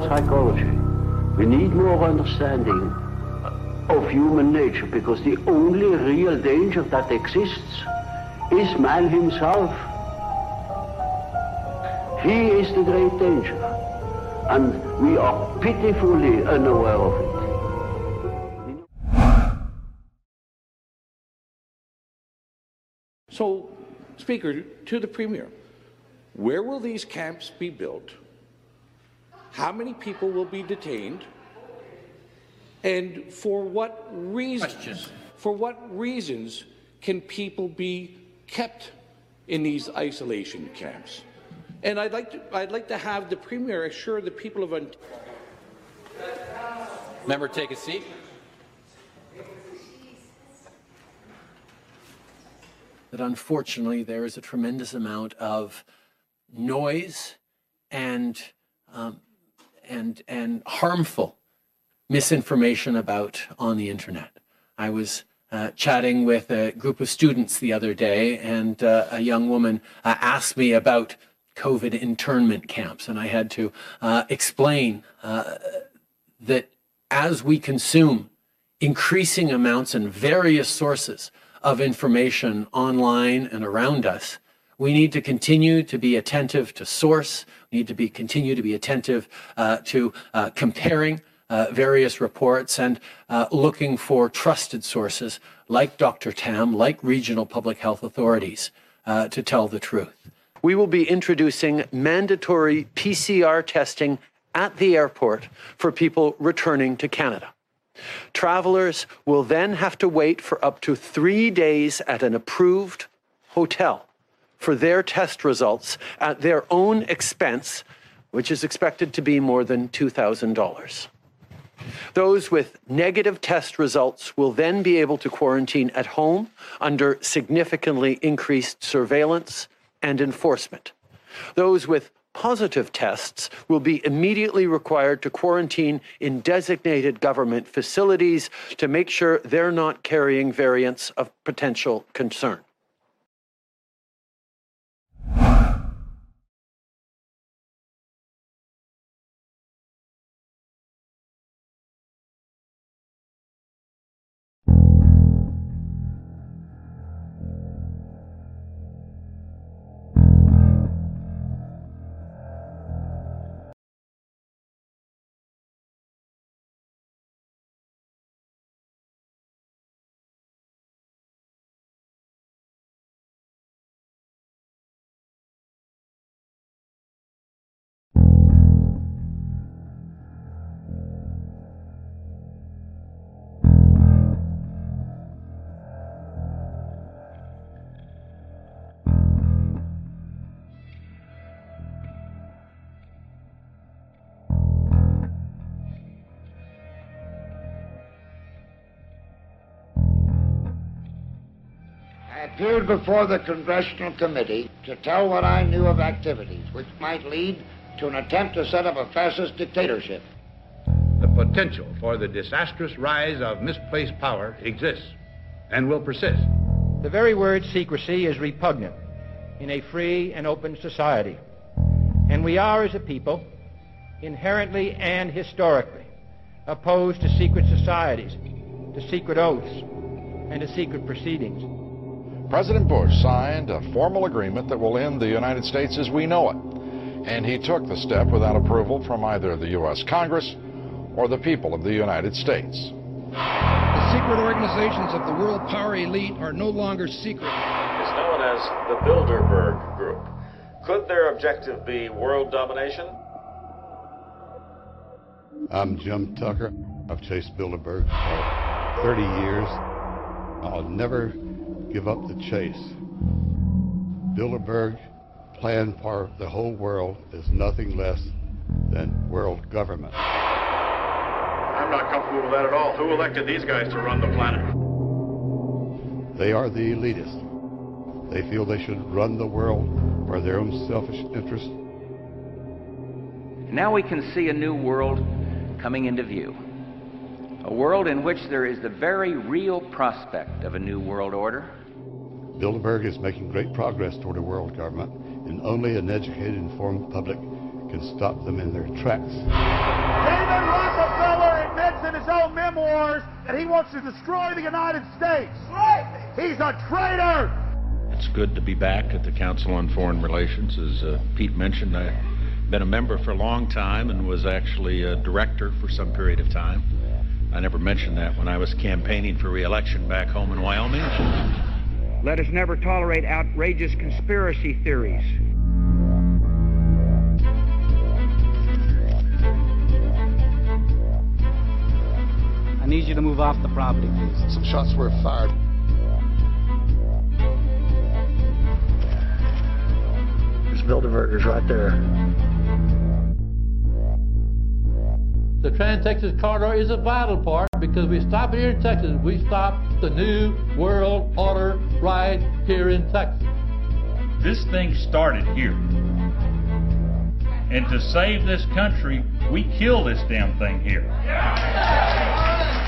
psychology. We need more understanding of human nature because the only real danger that exists is man himself. He is the great danger, and we are pitifully unaware of it. So, Speaker, to the Premier, where will these camps be built? How many people will be detained? And for what reasons? Question. For what reasons can people be kept in these isolation camps? And I'd like to, I'd like to have the Premier assure the people of Ontario. Member, take a seat. that unfortunately there is a tremendous amount of noise and um, and and harmful misinformation about on the internet. I was uh, chatting with a group of students the other day, and uh, a young woman uh, asked me about COVID internment camps, and I had to uh, explain uh, that as we consume increasing amounts and various sources of information online and around us, we need to continue to be attentive to source. We need to be continue to be attentive uh, to uh, comparing uh, various reports and uh, looking for trusted sources like Dr. Tam, like regional public health authorities, uh, to tell the truth. We will be introducing mandatory PCR testing at the airport for people returning to Canada. Travelers will then have to wait for up to three days at an approved hotel for their test results at their own expense, which is expected to be more than $2,000. Those with negative test results will then be able to quarantine at home under significantly increased surveillance and enforcement. Those with positive tests will be immediately required to quarantine in designated government facilities to make sure they're not carrying variants of potential concern. Appeared before the Congressional Committee to tell what I knew of activities which might lead to an attempt to set up a fascist dictatorship. The potential for the disastrous rise of misplaced power exists and will persist. The very word secrecy is repugnant in a free and open society. And we are, as a people, inherently and historically opposed to secret societies, to secret oaths, and to secret proceedings. President Bush signed a formal agreement that will end the United States as we know it. And he took the step without approval from either the U.S. Congress or the people of the United States. The secret organizations of the world power elite are no longer secret. It's known as the Bilderberg Group. Could their objective be world domination? I'm Jim Tucker. I've chased Bilderberg for 30 years. I'll never give up the chase. Bilderberg plan for the whole world is nothing less than world government. I'm not comfortable with that at all. Who elected these guys to run the planet? They are the elitists. They feel they should run the world for their own selfish interests. Now we can see a new world coming into view. A world in which there is the very real prospect of a new world order. Bilderberg is making great progress toward a world government, and only an educated, informed public can stop them in their tracks. David Rockefeller admits in his own memoirs that he wants to destroy the United States. He's a traitor. It's good to be back at the Council on Foreign Relations. As uh, Pete mentioned, I've been a member for a long time and was actually a director for some period of time. I never mentioned that when I was campaigning for reelection back home in Wyoming. Let us never tolerate outrageous conspiracy theories. I need you to move off the property, please. Some shots were fired. There's Bilderbergers right there. The Trans-Texas Corridor is a vital part because we stop it here in Texas. We stop the New World Order right here in Texas. This thing started here. And to save this country, we kill this damn thing here. There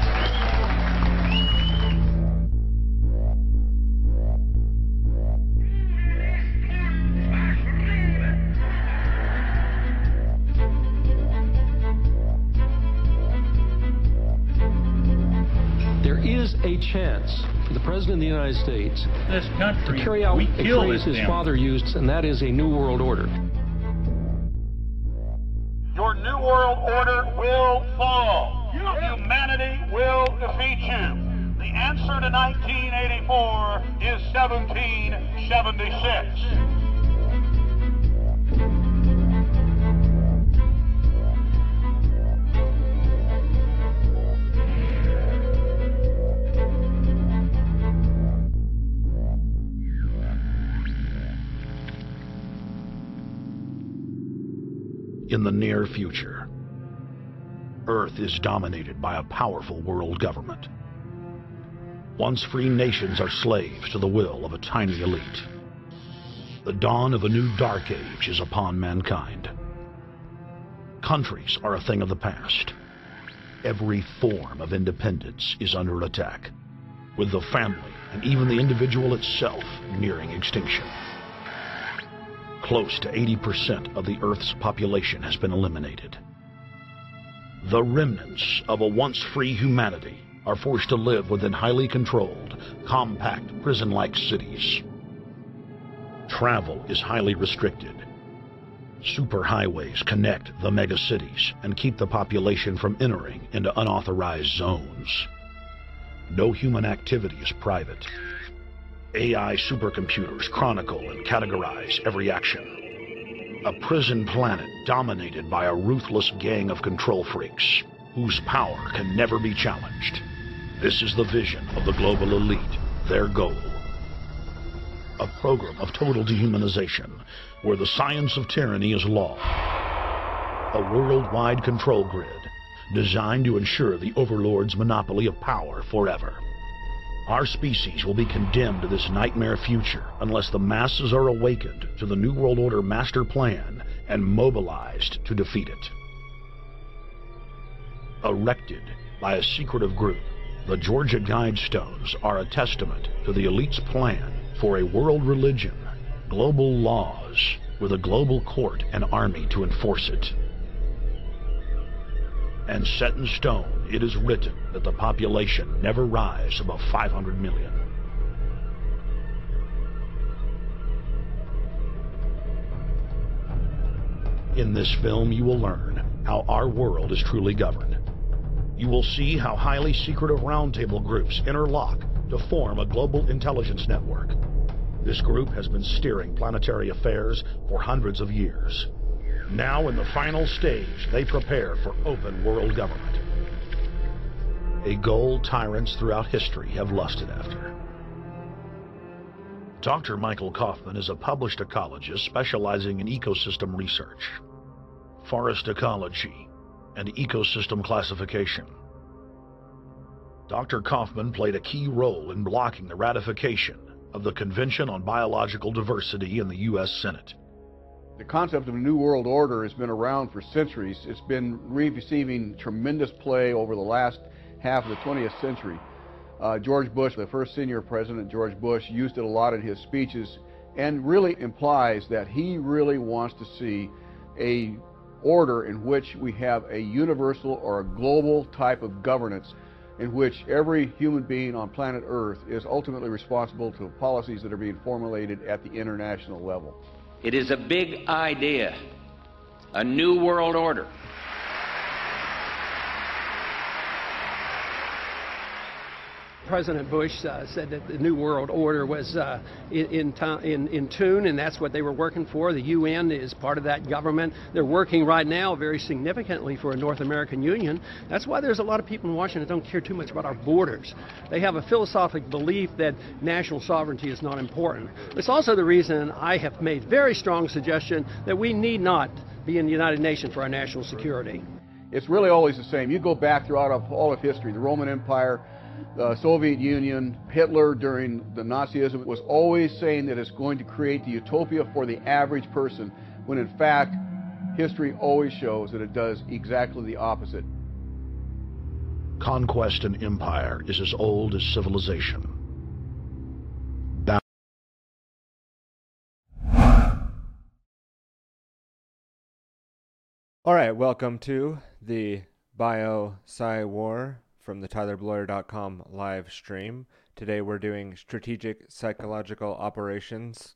a chance for the President of the United States this country, to carry out we a phrase his damn father used, and that is a New World Order. Your New World Order will fall. Humanity will defeat you. The answer to 1984 is 1776. In the near future, Earth is dominated by a powerful world government. Once free nations are slaves to the will of a tiny elite. The dawn of a new dark age is upon mankind. Countries are a thing of the past. Every form of independence is under attack, with the family and even the individual itself nearing extinction. Close to 80% of the Earth's population has been eliminated. The remnants of a once free humanity are forced to live within highly controlled, compact, prison-like cities. Travel is highly restricted. Superhighways connect the megacities and keep the population from entering into unauthorized zones. No human activity is private. AI supercomputers chronicle and categorize every action. A prison planet dominated by a ruthless gang of control freaks whose power can never be challenged. This is the vision of the global elite, their goal. A program of total dehumanization where the science of tyranny is law. A worldwide control grid designed to ensure the overlord's monopoly of power forever. Our species will be condemned to this nightmare future unless the masses are awakened to the New World Order master plan and mobilized to defeat it. Erected by a secretive group, the Georgia Guidestones are a testament to the elite's plan for a world religion, global laws, with a global court and army to enforce it. And set in stone, it is written that the population never rise above 500 million. In this film, you will learn how our world is truly governed. You will see how highly secretive roundtable groups interlock to form a global intelligence network. This group has been steering planetary affairs for hundreds of years. Now, in the final stage, they prepare for open world government. A goal tyrants throughout history have lusted after. Dr. Michael Coffman is a published ecologist specializing in ecosystem research, forest ecology, and ecosystem classification. Dr. Coffman played a key role in blocking the ratification of the Convention on Biological Diversity in the U.S. Senate. The concept of a new world order has been around for centuries. It's been receiving tremendous play over the last half of the 20th century. Uh, George Bush, the first senior president, George Bush, used it a lot in his speeches and really implies that he really wants to see a order in which we have a universal or a global type of governance in which every human being on planet Earth is ultimately responsible to policies that are being formulated at the international level. It is a big idea, a new world order. President Bush uh, said that the New World Order was uh, in, in, in, tune, and that's what they were working for. The UN is part of that government. They're working right now very significantly for a North American Union. That's why there's a lot of people in Washington that don't care too much about our borders. They have a philosophic belief that national sovereignty is not important. It's also the reason I have made very strong suggestion that we need not be in the United Nations for our national security. It's really always the same. You go back throughout all of history, the Roman Empire, the Soviet Union, Hitler during the Nazism was always saying that it's going to create the utopia for the average person, when in fact, history always shows that it does exactly the opposite. Conquest and empire is as old as civilization. All right, welcome to the Bio Psy War from the TylerBloyer.com live stream. Today we're doing strategic psychological operations.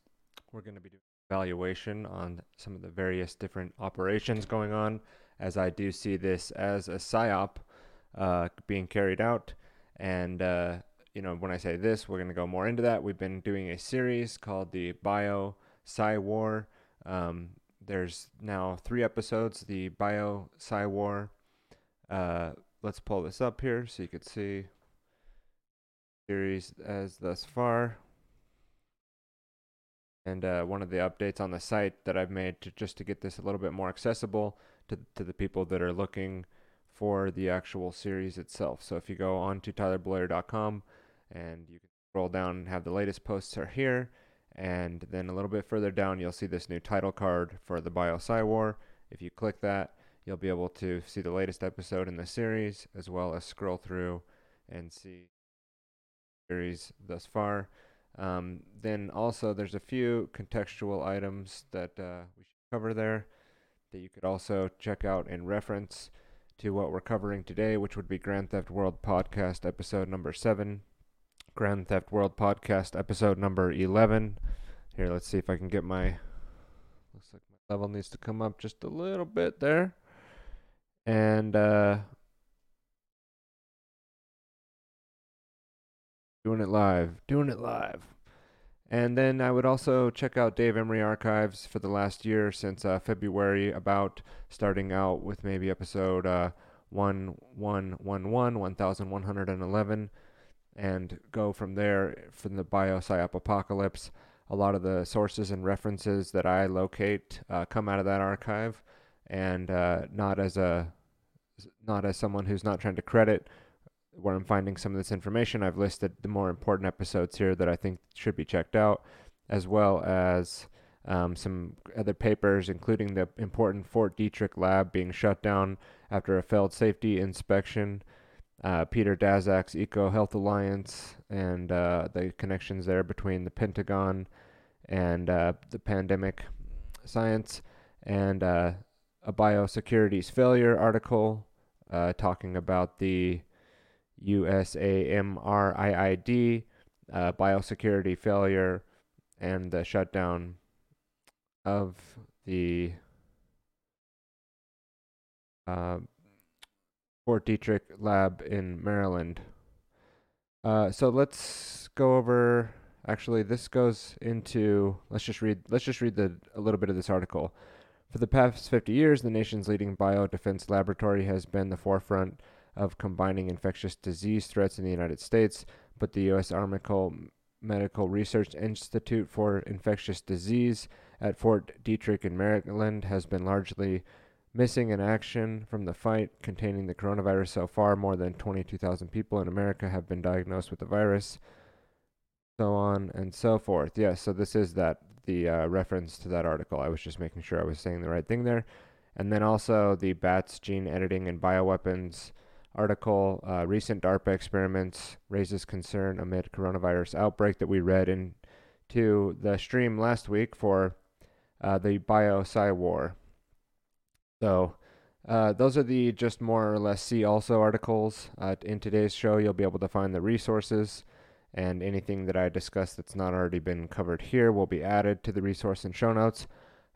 We're going to be doing evaluation on some of the various different operations going on, as I do see this as a psyop uh, being carried out. And uh, you know, when I say this, we're going to go more into that. We've been doing a series called the Bio Psy War. Um, there's now three episodes. The Bio Psy War. Uh, let's pull this up here so you can see series as thus far. And uh, one of the updates on the site that I've made to just to get this a little bit more accessible to to the people that are looking for the actual series itself. So if you go on to tylerbloyer.com and you can scroll down and have the latest posts are here. And then a little bit further down, you'll see this new title card for the Bio War. If you click that, You'll be able to see the latest episode in the series as well as scroll through and see series thus far. Um, then also there's a few contextual items that uh, we should cover there that you could also check out in reference to what we're covering today, which would be Grand Theft World Podcast episode number 7, Grand Theft World Podcast episode number 11. Here, let's see if I can get my looks like my level needs to come up just a little bit there and uh, doing it live, doing it live. And then I would also check out Dave Emory Archives for the last year since uh, February, about starting out with maybe episode uh, 1111, 1111, and go from there from the biopsy apocalypse. A lot of the sources and references that I locate uh, come out of that archive and uh, not as a not as someone who's not trying to credit where I'm finding some of this information. I've listed the more important episodes here that I think should be checked out, as well as um, some other papers, including the important Fort Detrick lab being shut down after a failed safety inspection. Uh, Peter Daszak's EcoHealth Alliance and uh, the connections there between the Pentagon and uh, the pandemic science, and uh, a biosecurities failure article uh, talking about the USAMRIID uh, biosecurity failure and the shutdown of the uh, Fort Detrick lab in Maryland. Uh, so let's go over. Actually, this goes into. Let's just read. Let's just read the a little bit of this article. For the past 50 years, the nation's leading biodefense laboratory has been the forefront of combining infectious disease threats in the United States, but the U.S. Army Medical Research Institute for Infectious Disease at Fort Detrick in Maryland has been largely missing in action from the fight containing the coronavirus so far. More than 22,000 people in America have been diagnosed with the virus, so on and so forth. Yes, so this is that the uh, reference to that article. I was just making sure I was saying the right thing there. And then also the bats gene editing and bioweapons article. Uh, recent DARPA experiments raises concern amid coronavirus outbreak that we read into the stream last week for uh, the bio-psy war. So, uh, those are the just more or less see also articles. Uh, in today's show, you'll be able to find the resources, and anything that I discuss that's not already been covered here will be added to the resource and show notes.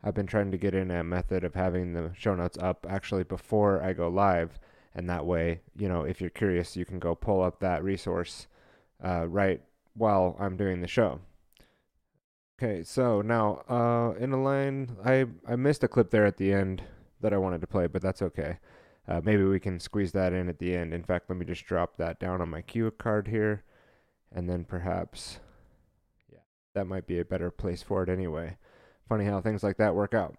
I've been trying to get in a method of having the show notes up actually before I go live, and that way, you know, if you're curious, you can go pull up that resource uh, right while I'm doing the show. Okay, so now uh, in a line, I I missed a clip there at the end that I wanted to play, but that's okay. Uh, maybe we can squeeze that in at the end. In fact, let me just drop that down on my cue card here, and then perhaps, yeah, that might be a better place for it anyway. Funny how things like that work out.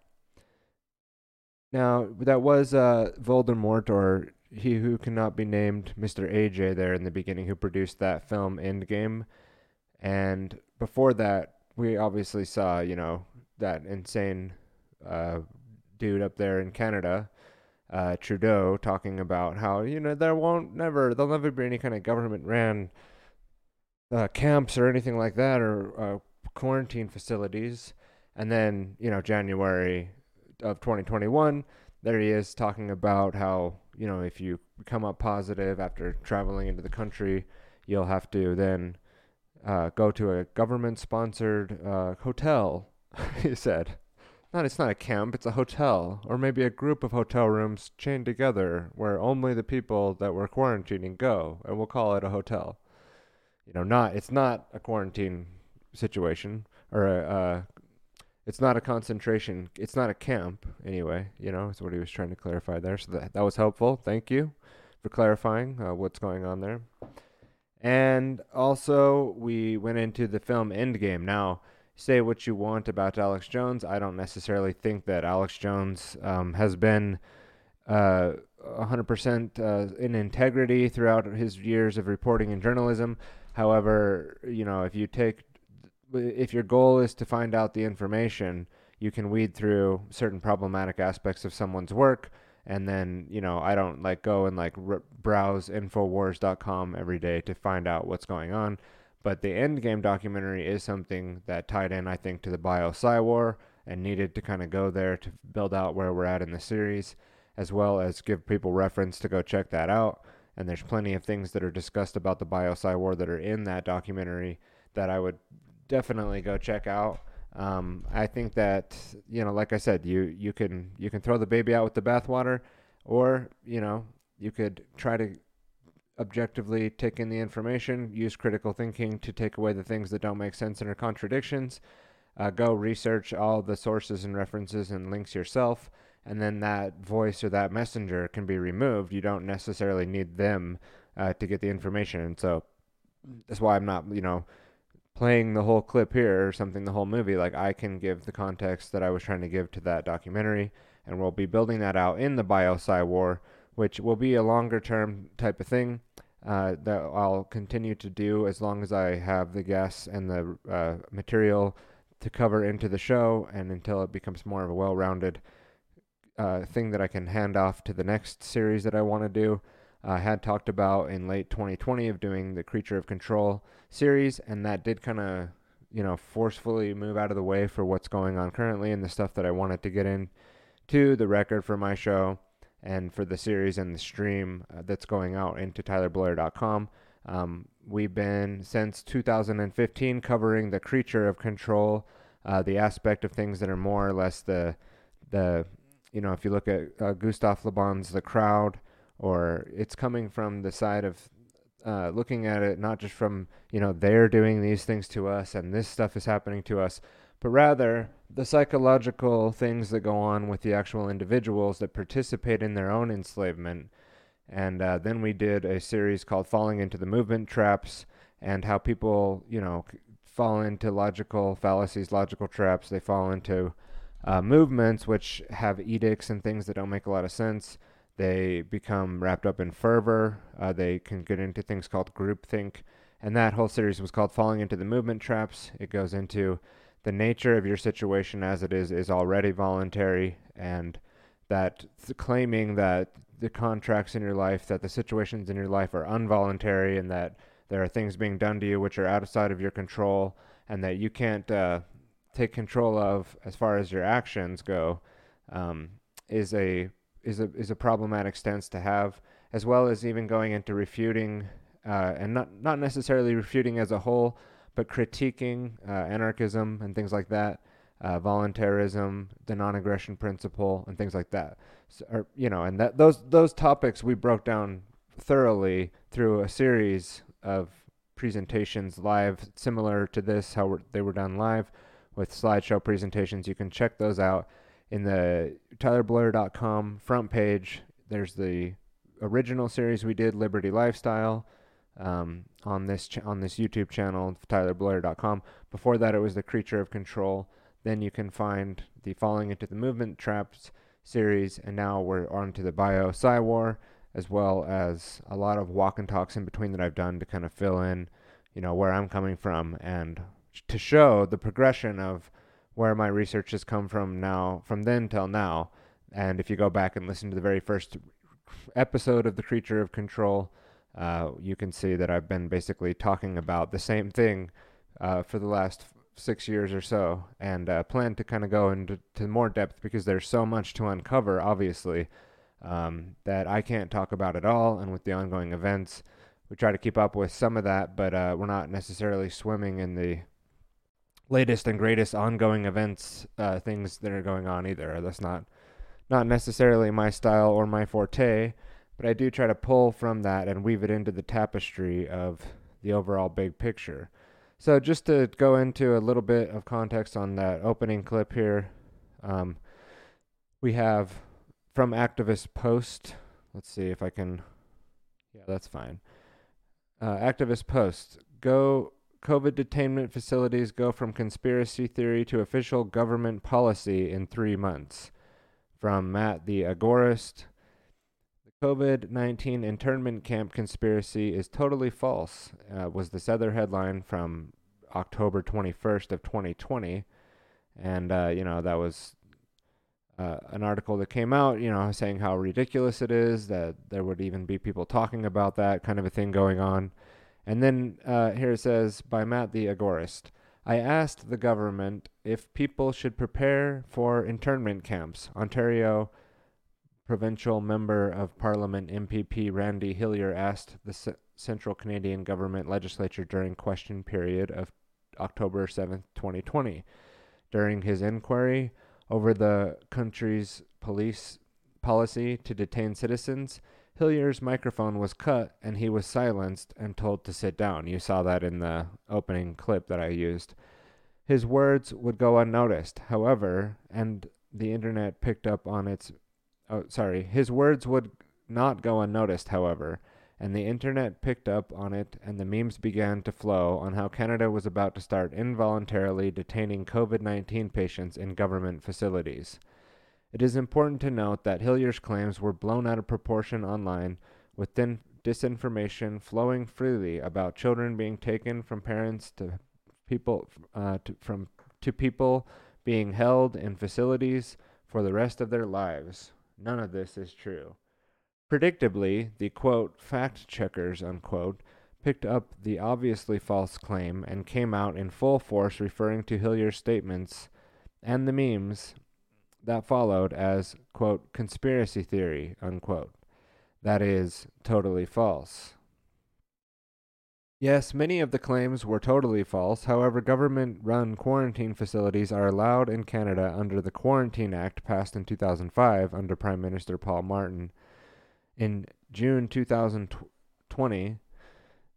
Now, that was uh, Voldemort, or he who cannot be named, Mr. AJ, there in the beginning, who produced that film Endgame. And before that, we obviously saw, you know, that insane uh, dude up there in Canada, uh, Trudeau, talking about how you know there won't never there'll never be any kind of government ran uh, camps or anything like that or uh, quarantine facilities. And then you know January of 2021, there he is talking about how you know if you come up positive after traveling into the country, you'll have to then uh, go to a government-sponsored uh, hotel. he said, "Not it's not a camp; it's a hotel, or maybe a group of hotel rooms chained together where only the people that were quarantining go, and we'll call it a hotel." You know, not it's not a quarantine situation or a. It's not a concentration. It's not a camp anyway. You know, is what he was trying to clarify there. So that that was helpful. Thank you for clarifying uh, what's going on there. And also, we went into the film Endgame. Now, say what you want about Alex Jones. I don't necessarily think that Alex Jones um, has been uh, 100% uh, in integrity throughout his years of reporting and journalism. However, you know, if you take, if your goal is to find out the information, you can weed through certain problematic aspects of someone's work and then you know I don't like go and like r- browse infowars.com every day to find out what's going on. But the Endgame documentary is something that tied in, I think, to the Bio War and needed to kind of go there to build out where we're at in the series, as well as give people reference to go check that out. And there's plenty of things that are discussed about the Bio War that are in that documentary that I would definitely go check out. Um, I think that you know, like I said, you you can you can throw the baby out with the bathwater, or you know, you could try to objectively take in the information, use critical thinking to take away the things that don't make sense and are contradictions. Uh, go research all the sources and references and links yourself, and then that voice or that messenger can be removed. You don't necessarily need them uh, to get the information, and so that's why I'm not, you know playing the whole clip here or something, the whole movie, like I can give the context that I was trying to give to that documentary, and we'll be building that out in the BioPsy War, which will be a longer term type of thing uh, that I'll continue to do as long as I have the guests and the uh, material to cover into the show, and until it becomes more of a well rounded uh, thing that I can hand off to the next series that I want to do I had talked about in late 2020 of doing the Creature of Control series, and that did kind of, you know, forcefully move out of the way for what's going on currently and the stuff that I wanted to get in to the record for my show and for the series and the stream uh, that's going out into tylerbloyer.com. Um, we've been since 2015 covering the creature of control, uh, the aspect of things that are more or less the the you know if you look at uh, Gustave Le Bon's The Crowd, or it's coming from the side of uh, looking at it not just from you know they're doing these things to us and this stuff is happening to us but rather the psychological things that go on with the actual individuals that participate in their own enslavement. And uh, then we did a series called falling into the movement traps and how people you know fall into logical fallacies logical traps. They fall into uh, movements which have edicts and things that don't make a lot of sense they become wrapped up in fervor. Uh, they can get into things called groupthink. And that whole series was called Falling into the Movement Traps. It goes into the nature of your situation as it is is already voluntary and that th- claiming that the contracts in your life that the situations in your life are involuntary and that there are things being done to you which are outside of your control and that you can't uh, take control of as far as your actions go um, is a is a is a problematic stance to have, as well as even going into refuting uh, and not not necessarily refuting as a whole, but critiquing uh, anarchism and things like that, uh, voluntarism, the non-aggression principle, and things like that. So, or, you know, and that those those topics we broke down thoroughly through a series of presentations live, similar to this, how they were done live with slideshow presentations. You can check those out in the tylerbloyer.com front page. There's the original series we did, Liberty Lifestyle, um, on this ch- on this YouTube channel, tylerbloyer.com. Before that, it was the Creature of Control. Then you can find the Falling into the Movement Traps series, and now we're on to the Bio Psy War, as well as a lot of walk and talks in between that I've done to kind of fill in, you know, where I'm coming from and to show the progression of where my research has come from now, from then till now. And if you go back and listen to the very first episode of The Creature of Control, uh, you can see that I've been basically talking about the same thing uh, for the last six years or so, and uh, plan to kind of go into to more depth because there's so much to uncover, obviously, um, that I can't talk about at all. And with the ongoing events, we try to keep up with some of that, but uh, we're not necessarily swimming in the latest and greatest ongoing events, uh, things that are going on either. That's not not necessarily my style or my forte, but I do try to pull from that and weave it into the tapestry of the overall big picture. So just to go into a little bit of context on that opening clip here, um, we have from Activist Post. Let's see if I can. Yeah, that's fine. Uh, Activist Post. Go COVID detainment facilities go from conspiracy theory to official government policy in three months. From Matt the Agorist. The COVID 19 internment camp conspiracy is totally false, uh, was this other headline from October 21st of 2020. And, uh, you know, that was uh, an article that came out, you know, saying how ridiculous it is that there would even be people talking about that kind of a thing going on. And then uh, here it says by Matt the Agorist. I asked the government if people should prepare for internment camps. Ontario provincial member of parliament MPP Randy Hillier asked the C- Central Canadian Government Legislature during question period of October 7th, 2020. During his inquiry over the country's police policy to detain citizens, Hillier's microphone was cut and he was silenced and told to sit down. You saw that in the opening clip that I used. His words would go unnoticed, however, and the internet picked up on its oh sorry, his words would not go unnoticed, however, and the internet picked up on it and the memes began to flow on how Canada was about to start involuntarily detaining COVID-19 patients in government facilities. It is important to note that Hillier's claims were blown out of proportion online with disinformation flowing freely about children being taken from parents to people uh, to, from to people being held in facilities for the rest of their lives. None of this is true. Predictably, the quote, fact checkers, unquote, picked up the obviously false claim and came out in full force referring to Hillier's statements and the memes that followed as, quote, conspiracy theory, unquote. That is totally false. Yes, many of the claims were totally false. However, government run quarantine facilities are allowed in Canada under the Quarantine Act passed in 2005 under Prime Minister Paul Martin. In June 2020,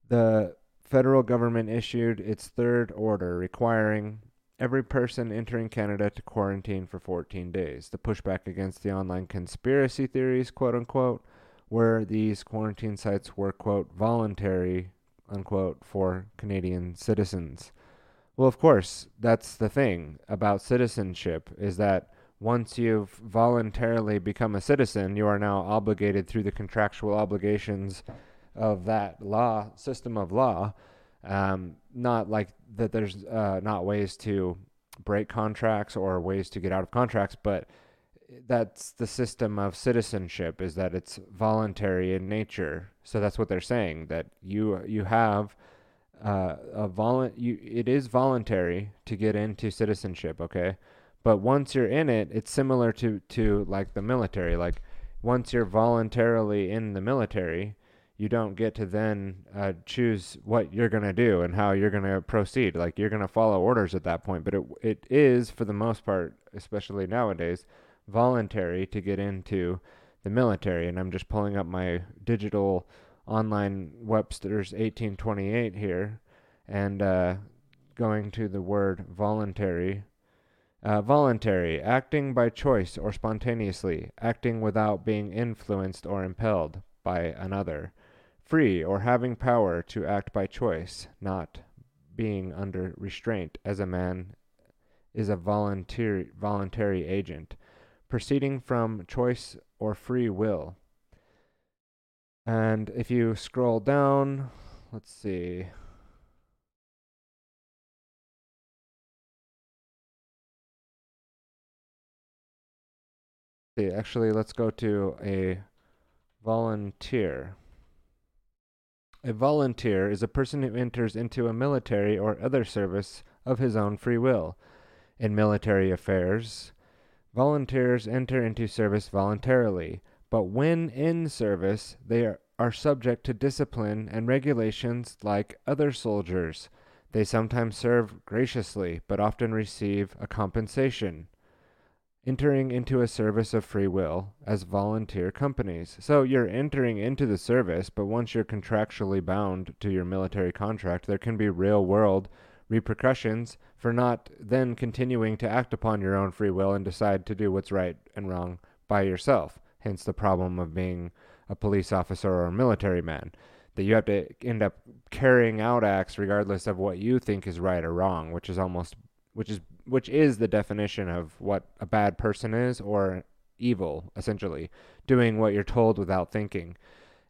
the federal government issued its third order requiring every person entering Canada to quarantine for 14 days. The pushback against the online conspiracy theories, quote unquote, where these quarantine sites were, quote, voluntary unquote, for Canadian citizens. Well, of course, that's the thing about citizenship is that once you've voluntarily become a citizen, you are now obligated through the contractual obligations of that law system of law. Um, not like that there's uh, not ways to break contracts or ways to get out of contracts, but that's the system of citizenship is that it's voluntary in nature. So that's what they're saying that you you have uh, a volu- you it is voluntary to get into citizenship, okay? But once you're in it, it's similar to to like the military. Like once you're voluntarily in the military, you don't get to then uh, choose what you're going to do and how you're going to proceed. Like you're going to follow orders at that point. But it it is for the most part, especially nowadays, voluntary to get into the military. And I'm just pulling up my digital online Webster's 1828 here, and uh, going to the word voluntary. Uh, voluntary, acting by choice or spontaneously, acting without being influenced or impelled by another. Free or having power to act by choice, not being under restraint as a man is a voluntary, voluntary agent, proceeding from choice or free will. And if you scroll down, let's see. See, actually, let's go to a volunteer. A volunteer is a person who enters into a military or other service of his own free will. In military affairs, volunteers enter into service voluntarily, but when in service, they are, subject to discipline and regulations like other soldiers. They sometimes serve graciously, but often receive a compensation entering into a service of free will as volunteer companies. So you're entering into the service, but once you're contractually bound to your military contract, there can be real world repercussions for not then continuing to act upon your own free will and decide to do what's right and wrong by yourself. Hence the problem of being a police officer or a military man. That you have to end up carrying out acts regardless of what you think is right or wrong, which is almost which is which is the definition of what a bad person is or evil essentially doing what you're told without thinking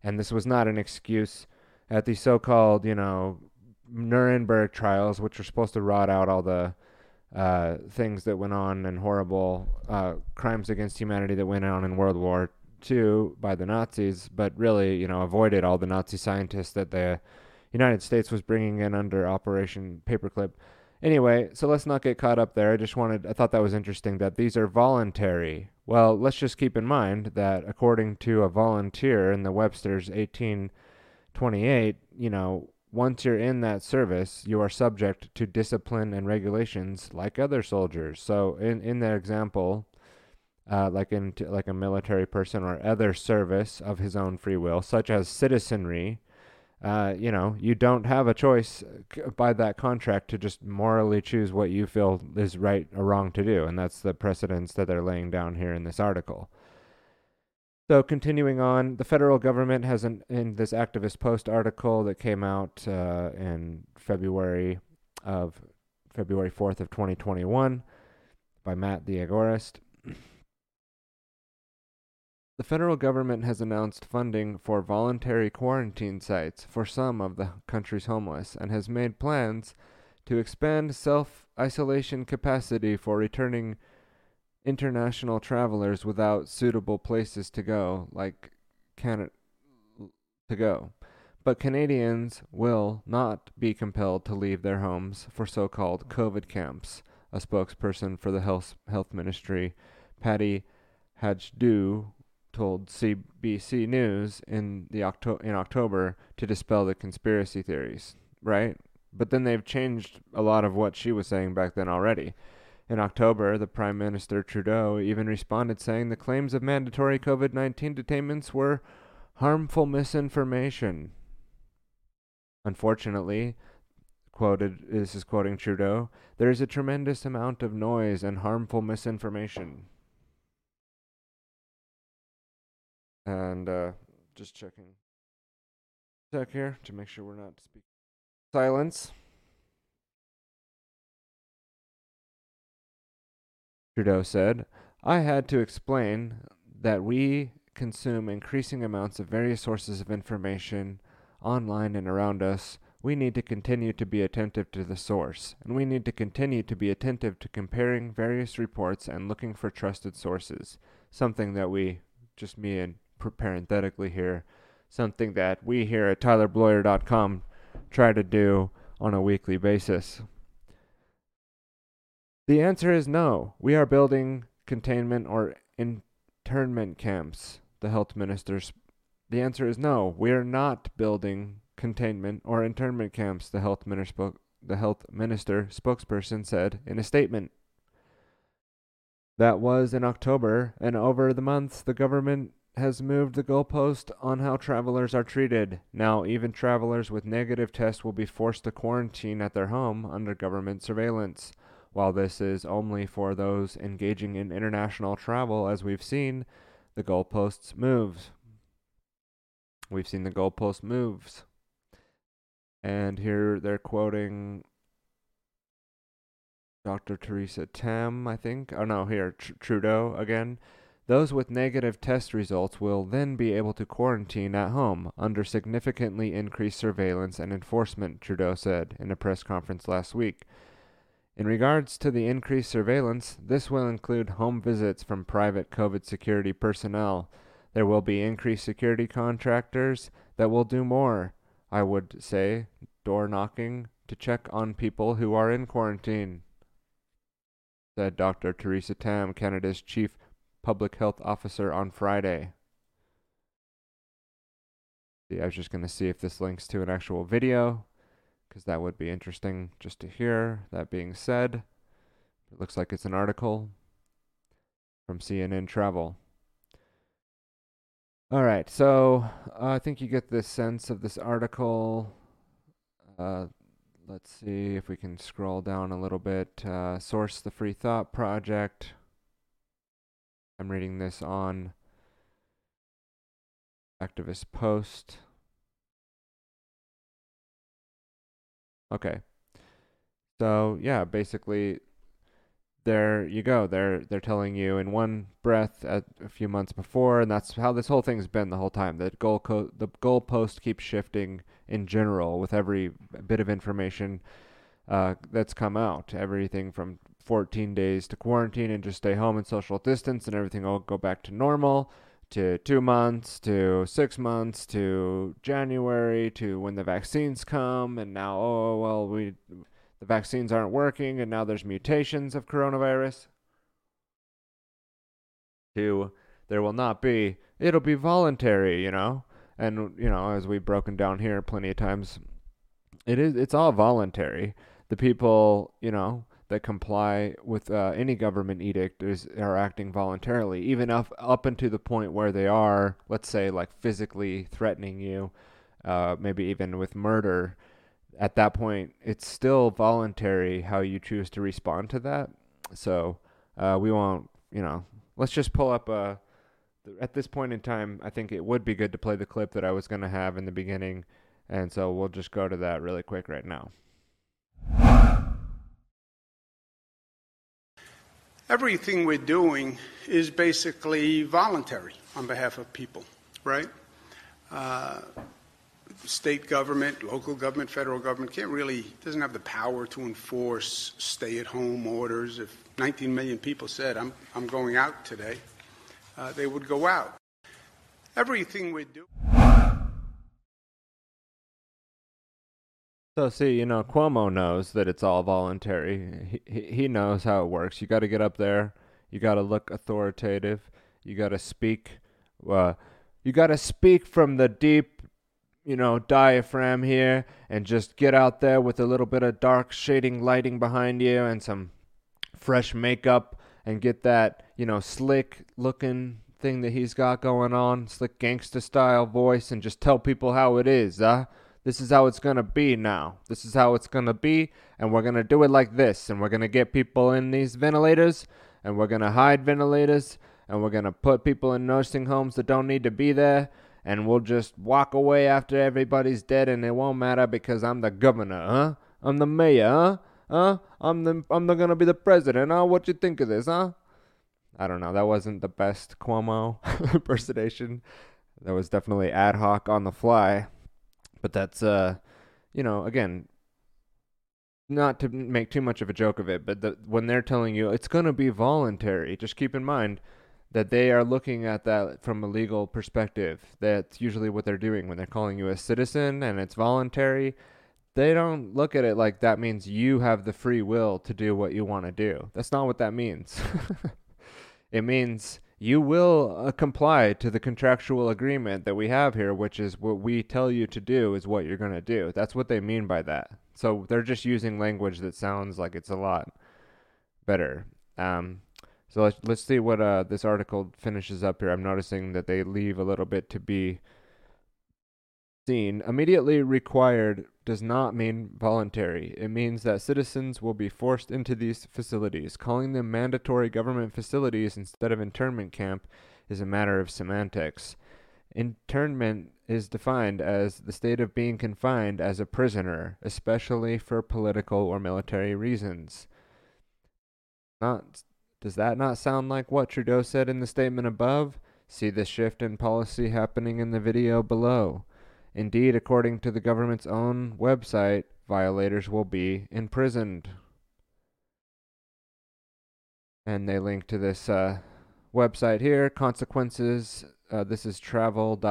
and this was not an excuse at the so-called you know Nuremberg trials which were supposed to rot out all the uh, things that went on and horrible uh, crimes against humanity that went on in World War II by the Nazis, but really, you know, avoided all the Nazi scientists that the United States was bringing in under Operation Paperclip. Anyway, so let's not get caught up there. I just wanted, I thought that was interesting that these are voluntary. Well, let's just keep in mind that according to a volunteer in the Webster's 1828, you know, once you're in that service, you are subject to discipline and regulations like other soldiers. So, in in that example, uh, like in like a military person or other service of his own free will, such as citizenry, uh, you know, you don't have a choice uh, by that contract to just morally choose what you feel is right or wrong to do. And that's the precedence that they're laying down here in this article. So, continuing on, the federal government has, an, in this activist post article that came out uh, in February of February 4th of 2021 by Matt the Agorist. The federal government has announced funding for voluntary quarantine sites for some of the country's homeless and has made plans to expand self isolation capacity for returning international travelers without suitable places to go, like Canada to go. But Canadians will not be compelled to leave their homes for so called COVID camps, a spokesperson for the health, health ministry, Patty Hajdu, told CBC News in the Octo- in October to dispel the conspiracy theories, right? But then they've changed a lot of what she was saying back then already. In October, the Prime Minister Trudeau even responded saying the claims of mandatory COVID 19 detainments were harmful misinformation. Unfortunately, quoted this is quoting Trudeau, there is a tremendous amount of noise and harmful misinformation. And uh, just checking check here to make sure we're not speaking silence. Trudeau said I had to explain that we consume increasing amounts of various sources of information online and around us. We need to continue to be attentive to the source, and we need to continue to be attentive to comparing various reports and looking for trusted sources, something that we, just me and parenthetically here, something that we here at TylerBloyer.com try to do on a weekly basis? The answer is no. We are building containment or internment camps the health minister's the answer is no. We are not building containment or internment camps, the health minister spoke, the health minister spokesperson said in a statement. That was in October, and over the months the government has moved the goalpost on how travelers are treated. Now, even travelers with negative tests will be forced to quarantine at their home under government surveillance. While this is only for those engaging in international travel, as we've seen, the goalposts moves. We've seen the goalpost moves. And here they're quoting Dr. Teresa Tam, I think. Oh no, here, Tr- Trudeau again. Those with negative test results will then be able to quarantine at home under significantly increased surveillance and enforcement, Trudeau said in a press conference last week. In regards to the increased surveillance, this will include home visits from private COVID security personnel. There will be increased security contractors that will do more, I would say, door knocking to check on people who are in quarantine, said Dr. Theresa Tam, Canada's chief public health officer, on Friday. I was just going to see if this links to an actual video, because that would be interesting just to hear. That being said, it looks like it's an article from CNN Travel. All right, so uh, I think you get the sense of this article. Uh, let's see if we can scroll down a little bit. Uh, source the Free Thought Project. I'm reading this on Activist Post. Okay. So, yeah, basically there you go. They're they're telling you in one breath at a few months before, and that's how this whole thing's been the whole time. The goal co- the goalpost keeps shifting in general with every bit of information uh, that's come out. Everything from 14 days to quarantine and just stay home and social distance, and everything will go back to normal. To two months, to six months, to January, to when the vaccines come, and now oh, oh well we the vaccines aren't working and now there's mutations of coronavirus. Two, there will not be, it'll be voluntary, you know? And, you know, as we've broken down here plenty of times, it is, it's all voluntary. The people, you know, that comply with uh, any government edict is are acting voluntarily, even up up until the point where they are, let's say, like physically threatening you, uh, maybe even with murder at that point, it's still voluntary how you choose to respond to that. So uh, we won't, you know, let's just pull up a. At this point in time, I think it would be good to play the clip that I was going to have in the beginning, and so we'll just go to that really quick right now. Everything we're doing is basically voluntary on behalf of people, right? Uh, state government, local government, federal government can't really, doesn't have the power to enforce stay at home orders. If 19 million people said, I'm, I'm going out today, uh, they would go out. Everything we do. So, see, you know, Cuomo knows that it's all voluntary. He, he knows how it works. You got to get up there, you got to look authoritative, you got to speak. Uh, you got to speak from the deep you know, diaphragm here and just get out there with a little bit of dark shading lighting behind you and some fresh makeup and get that, you know, slick looking thing that he's got going on, slick gangster style voice and just tell people how it is, huh? This is how it's going to be now. This is how it's going to be and we're going to do it like this and we're going to get people in these ventilators and we're going to hide ventilators and we're going to put people in nursing homes that don't need to be there and we'll just walk away after everybody's dead and it won't matter because I'm the governor, huh? I'm the mayor, huh? Huh? I'm the I'm the gonna be the president, huh? What you think of this, huh? I don't know. That wasn't the best Cuomo impersonation. That was definitely ad hoc on the fly. But that's uh you know, again, not to make too much of a joke of it, but the, when they're telling you it's going to be voluntary, just keep in mind that they are looking at that from a legal perspective. That's usually what they're doing when they're calling you a citizen and it's voluntary. They don't look at it like that means you have the free will to do what you want to do. That's not what that means. it means you will uh, comply to the contractual agreement that we have here, which is what we tell you to do is what you're going to do. That's what they mean by that. So they're just using language that sounds like it's a lot better. Um, so let's let's see what uh, this article finishes up here. I'm noticing that they leave a little bit to be seen. Immediately required does not mean voluntary. It means that citizens will be forced into these facilities. Calling them mandatory government facilities instead of internment camp is a matter of semantics. Internment is defined as the state of being confined as a prisoner, especially for political or military reasons. Not does that not sound like what Trudeau said in the statement above? See the shift in policy happening in the video below. Indeed, according to the government's own website, violators will be imprisoned. And they link to this uh, website here. Consequences. Uh, this is travel.gc.ca.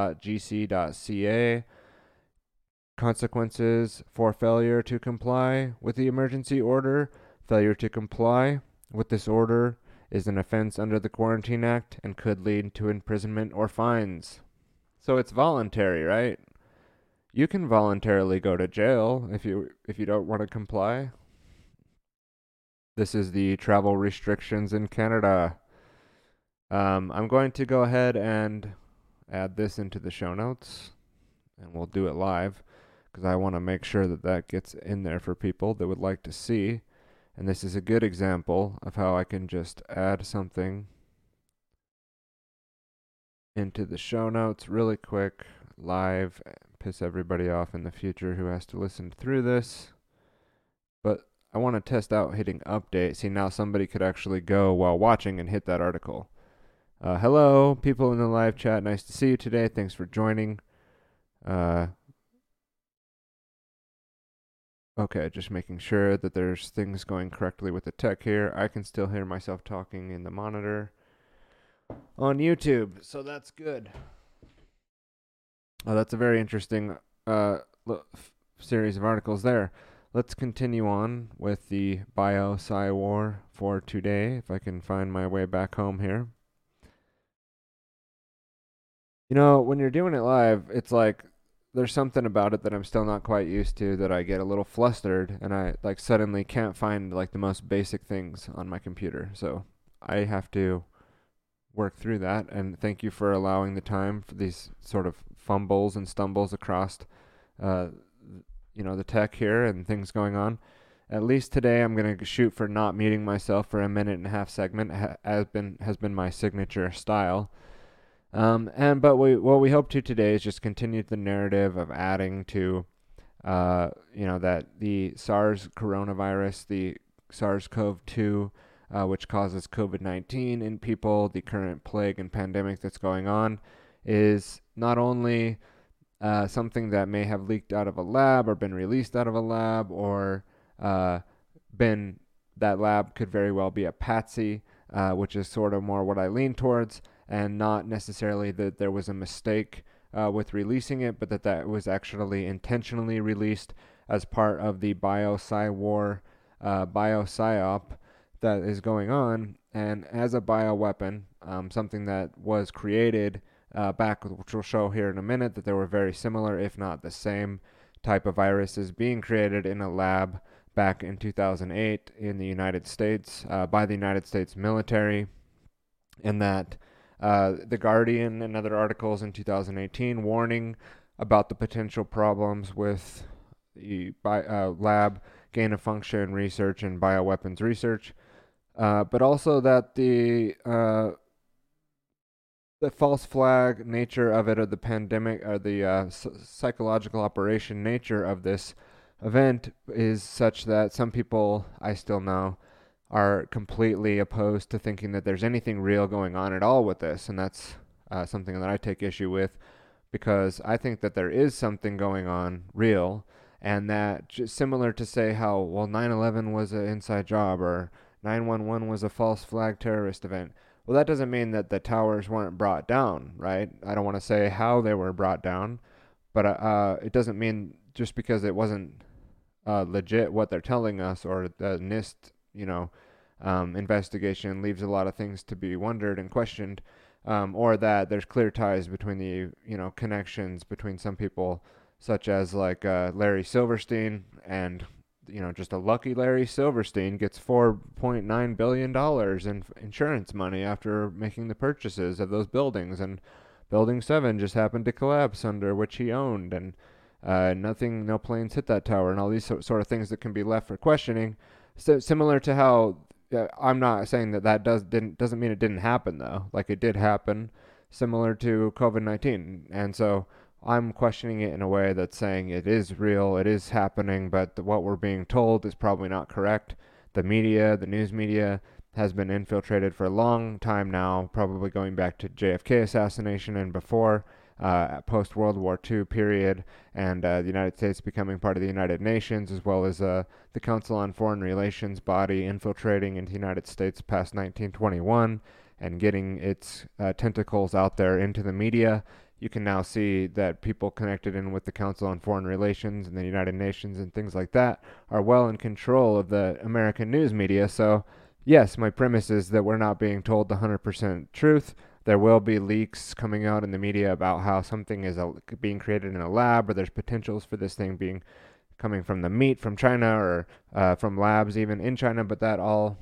Consequences for failure to comply with the emergency order. Failure to comply with this order is an offense under the Quarantine Act and could lead to imprisonment or fines. So it's voluntary, right? You can voluntarily go to jail if you if you don't want to comply. This is the travel restrictions in Canada. Um, I'm going to go ahead and add this into the show notes, and we'll do it live because I want to make sure that that gets in there for people that would like to see. And this is a good example of how I can just add something into the show notes really quick, live, piss everybody off in the future who has to listen through this. But I want to test out hitting update. See, now somebody could actually go while watching and hit that article. Uh, hello, people in the live chat. Nice to see you today. Thanks for joining. Uh, okay, just making sure that there's things going correctly with the tech here. I can still hear myself talking in the monitor on YouTube, so that's good. Oh, that's a very interesting uh, series of articles there. Let's continue on with the bio sci war for today, if I can find my way back home here. You know, when you're doing it live, it's like there's something about it that I'm still not quite used to that I get a little flustered and I like suddenly can't find like the most basic things on my computer. So I have to work through that and thank you for allowing the time for these sort of fumbles and stumbles across, uh, you know, the tech here and things going on. At least today, I'm going to shoot for not muting myself for a minute and a half segment. Ha- has been has been my signature style. Um, and but we what we hope to today is just continue the narrative of adding to, uh, you know, that the SARS coronavirus, the SARS-CoV-2, uh, which causes COVID-19 in people, the current plague and pandemic that's going on, is not only uh, something that may have leaked out of a lab or been released out of a lab or uh, been that lab could very well be a patsy, uh, which is sort of more what I lean towards, and not necessarily that there was a mistake uh, with releasing it, but that that was actually intentionally released as part of the bio-sci war, uh, bio-psyop that is going on, and as a bioweapon, um, something that was created uh, back, which we'll show here in a minute, that there were very similar, if not the same, type of viruses being created in a lab back in 2008 in the United States uh, by the United States military, and that uh, The Guardian and other articles in 2018 warning about the potential problems with the bi- uh, lab gain of function research and bioweapons research, uh, but also that the uh, the false flag nature of it, or the pandemic, or the uh, psychological operation nature of this event is such that some people I still know are completely opposed to thinking that there's anything real going on at all with this, and that's uh, something that I take issue with because I think that there is something going on real, and that just similar to say how well 9/11 was an inside job or 911 was a false flag terrorist event. Well, that doesn't mean that the towers weren't brought down, right? I don't want to say how they were brought down, but uh, uh, it doesn't mean just because it wasn't uh, legit what they're telling us or the NIST, you know, um, investigation leaves a lot of things to be wondered and questioned. um, or that there's clear ties between the you know connections between some people, such as like uh, Larry Silverstein and you know just a lucky Larry Silverstein gets 4.9 billion dollars in insurance money after making the purchases of those buildings, and Building Seven just happened to collapse under which he owned, and uh, nothing, no planes hit that tower, and all these so, sort of things that can be left for questioning. So similar to how uh, I'm not saying that that does didn't doesn't mean it didn't happen though. Like it did happen, similar to COVID-19, and so I'm questioning it in a way that's saying it is real, it is happening, but the, what we're being told is probably not correct. The media, the news media, has been infiltrated for a long time now, probably going back to JFK assassination and before, uh, post World War II period, and uh, the United States becoming part of the United Nations, as well as uh, the Council on Foreign Relations body infiltrating into the United States past 1921 and getting its uh, tentacles out there into the media. You can now see that people connected in with the Council on Foreign Relations and the United Nations and things like that are well in control of the American news media. So, yes, my premise is that we're not being told the 100% truth there will be leaks coming out in the media about how something is a, being created in a lab or there's potentials for this thing being coming from the meat from China or uh, from labs even in China, but that all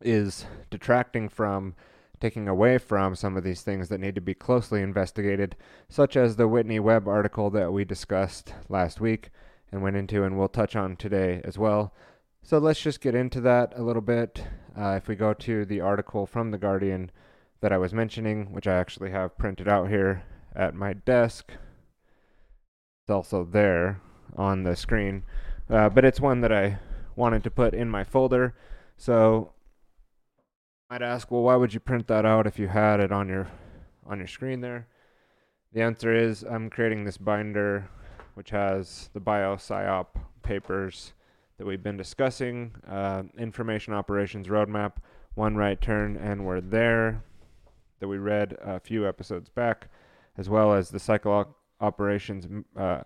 is detracting from taking away from some of these things that need to be closely investigated, such as the Whitney Webb article that we discussed last week and went into and we'll touch on today as well. So let's just get into that a little bit. Uh, if we go to the article from The Guardian, that I was mentioning, which I actually have printed out here at my desk. It's also there on the screen, uh, but it's one that I wanted to put in my folder. So might ask, well, why would you print that out if you had it on your on your screen there? The answer is I'm creating this binder which has the biopsych papers that we've been discussing, uh, information operations roadmap, one right turn, and we're there that we read a few episodes back, as well as the psycho operations uh,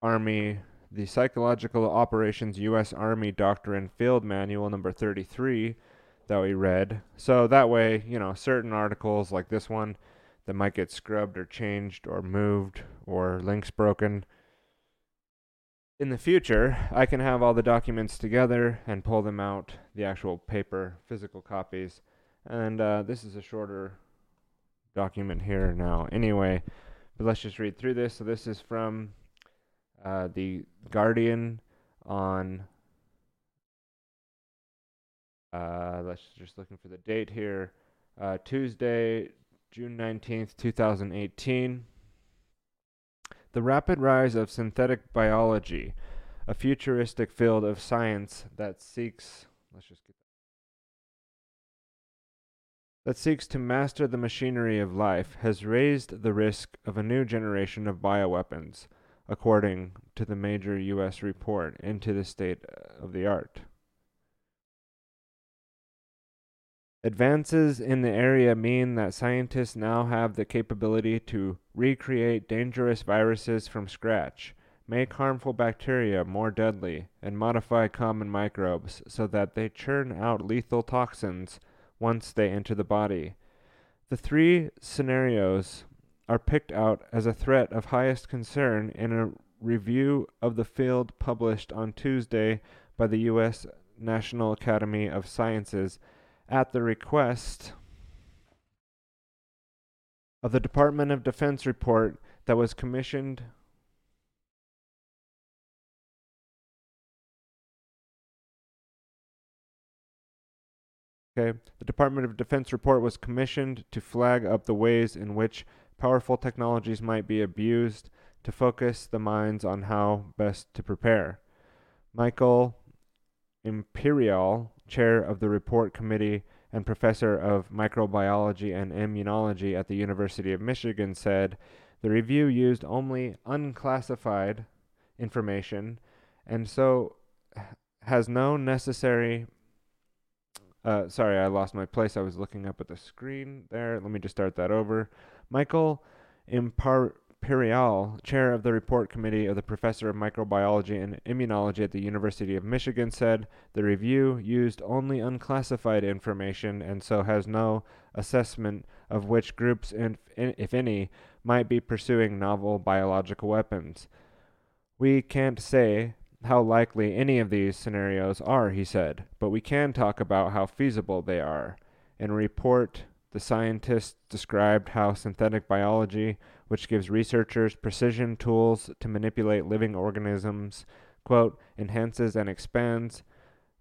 Army, the psychological operations U.S. Army Doctrine Field Manual number 33 that we read. So that way, you know, certain articles like this one that might get scrubbed or changed or moved or links broken. In the future, I can have all the documents together and pull them out, the actual paper, physical copies, and uh, this is a shorter document here now anyway. But let's just read through this. So this is from uh, the Guardian on. Uh, let's just looking for the date here. Uh, Tuesday, June 19th, 2018. The rapid rise of synthetic biology, a futuristic field of science that seeks. Let's just get that seeks to master the machinery of life has raised the risk of a new generation of bioweapons, according to the major U.S. report into the state of the art. Advances in the area mean that scientists now have the capability to recreate dangerous viruses from scratch, make harmful bacteria more deadly, and modify common microbes so that they churn out lethal toxins once they enter the body. The three scenarios are picked out as a threat of highest concern in a review of the field published on Tuesday by the U.S. National Academy of Sciences at the request of the Department of Defense report that was commissioned Okay. The Department of Defense report was commissioned to flag up the ways in which powerful technologies might be abused to focus the minds on how best to prepare. Michael Imperial, chair of the report committee and professor of microbiology and immunology at the University of Michigan, said the review used only unclassified information and so has no necessary uh, sorry, I lost my place. I was looking up at the screen there. Let me just start that over. Michael Impar- Imperial, chair of the report committee of the professor of microbiology and immunology at the University of Michigan, said the review used only unclassified information and so has no assessment of which groups, if any, might be pursuing novel biological weapons. We can't say how likely any of these scenarios are, he said, but we can talk about how feasible they are. In a report, the scientists described how synthetic biology, which gives researchers precision tools to manipulate living organisms, quote, enhances and expands,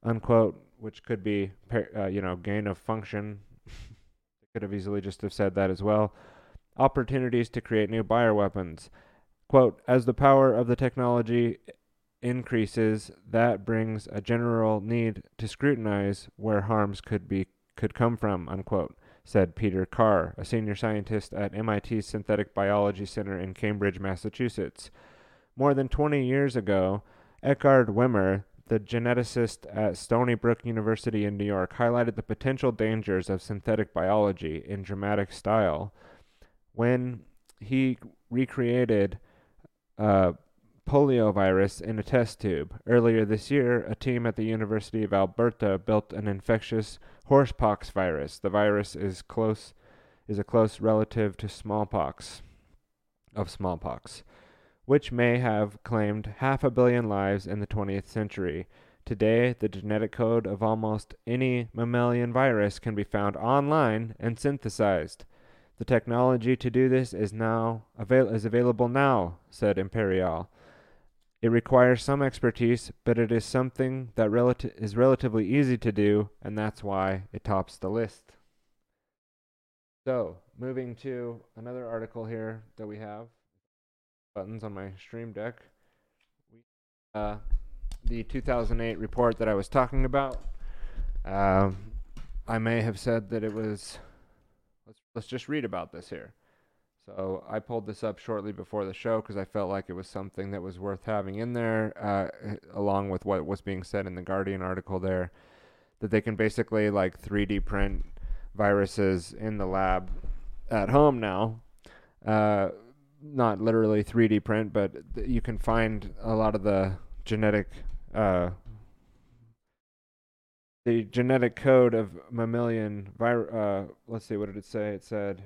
unquote, which could be, uh, you know, gain of function. could have easily just have said that as well. Opportunities to create new bioweapons. Quote, as the power of the technology increases, that brings a general need to scrutinize where harms could be could come from, unquote, said Peter Carr, a senior scientist at MIT's Synthetic Biology Center in Cambridge, Massachusetts. More than 20 years ago, Eckhard Wimmer, the geneticist at Stony Brook University in New York, highlighted the potential dangers of synthetic biology in dramatic style when he recreated uh, poliovirus in a test tube. Earlier this year, a team at the University of Alberta built an infectious horsepox virus. The virus is close is a close relative to smallpox of smallpox, which may have claimed half a billion lives in the 20th century. Today, the genetic code of almost any mammalian virus can be found online and synthesized. The technology to do this is now avail- is available now, said Imperial. It requires some expertise, but it is something that relati- is relatively easy to do, and that's why it tops the list. So, moving to another article here that we have buttons on my stream deck. Uh, the 2008 report that I was talking about. Um, I may have said that it was. Let's let's just read about this here. So I pulled this up shortly before the show because I felt like it was something that was worth having in there, uh, along with what was being said in the Guardian article there, that they can basically like 3D print viruses in the lab at home now. Uh, not literally 3D print, but th- you can find a lot of the genetic uh, the genetic code of mammalian vir- uh, let's see what did it say it said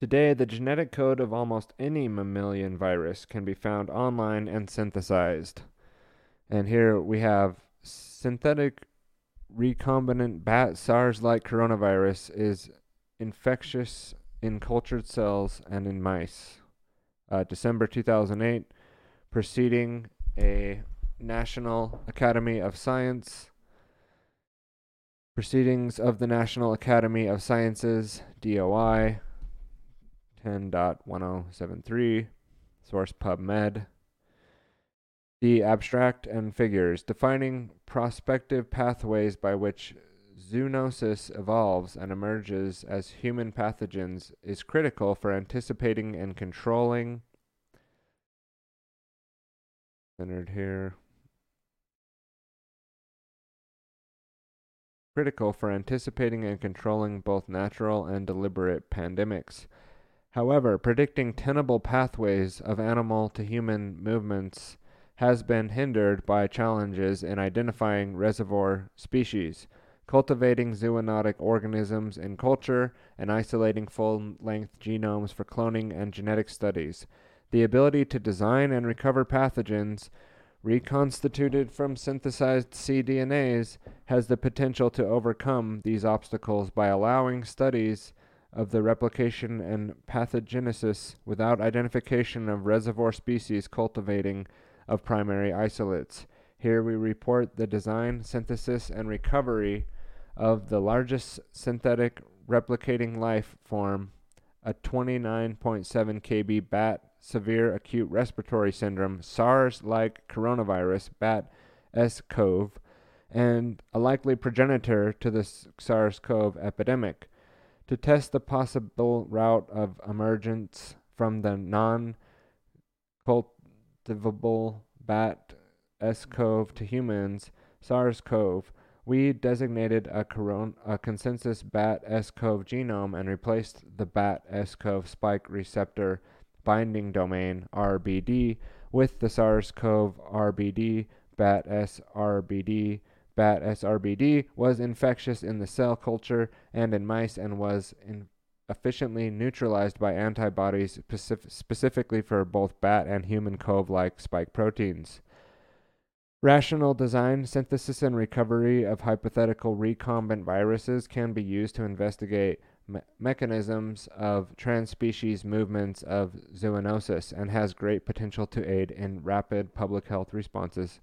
Today, the genetic code of almost any mammalian virus can be found online and synthesized. And here we have synthetic recombinant bat SARS like coronavirus is infectious in cultured cells and in mice. Uh, December 2008, preceding a National Academy of Science. Proceedings of the National Academy of Sciences, DOI, 10.1073, source PubMed. The abstract and figures defining prospective pathways by which zoonosis evolves and emerges as human pathogens is critical for anticipating and controlling. Centered here. Critical for anticipating and controlling both natural and deliberate pandemics. However, predicting tenable pathways of animal to human movements has been hindered by challenges in identifying reservoir species, cultivating zoonotic organisms in culture, and isolating full length genomes for cloning and genetic studies. The ability to design and recover pathogens reconstituted from synthesized cDNAs has the potential to overcome these obstacles by allowing studies of the replication and pathogenesis without identification of reservoir species cultivating of primary isolates. Here we report the design, synthesis, and recovery of the largest synthetic replicating life form, a 29.7 kb bat severe acute respiratory syndrome, SARS like coronavirus, bat S CoV, and a likely progenitor to the SARS CoV epidemic to test the possible route of emergence from the non cultivable bat S cove to humans, SARS cove, we designated a, coron- a consensus bat S cove genome and replaced the bat S cove spike receptor binding domain RBD with the SARS-CoV RBD BAT-SRBD BAT-SRBD was infectious in the cell culture and in mice and was efficiently neutralized by antibodies specific- specifically for both bat and human cove like spike proteins. Rational design, synthesis, and recovery of hypothetical recombinant viruses can be used to investigate me- mechanisms of transspecies movements of zoonosis and has great potential to aid in rapid public health responses.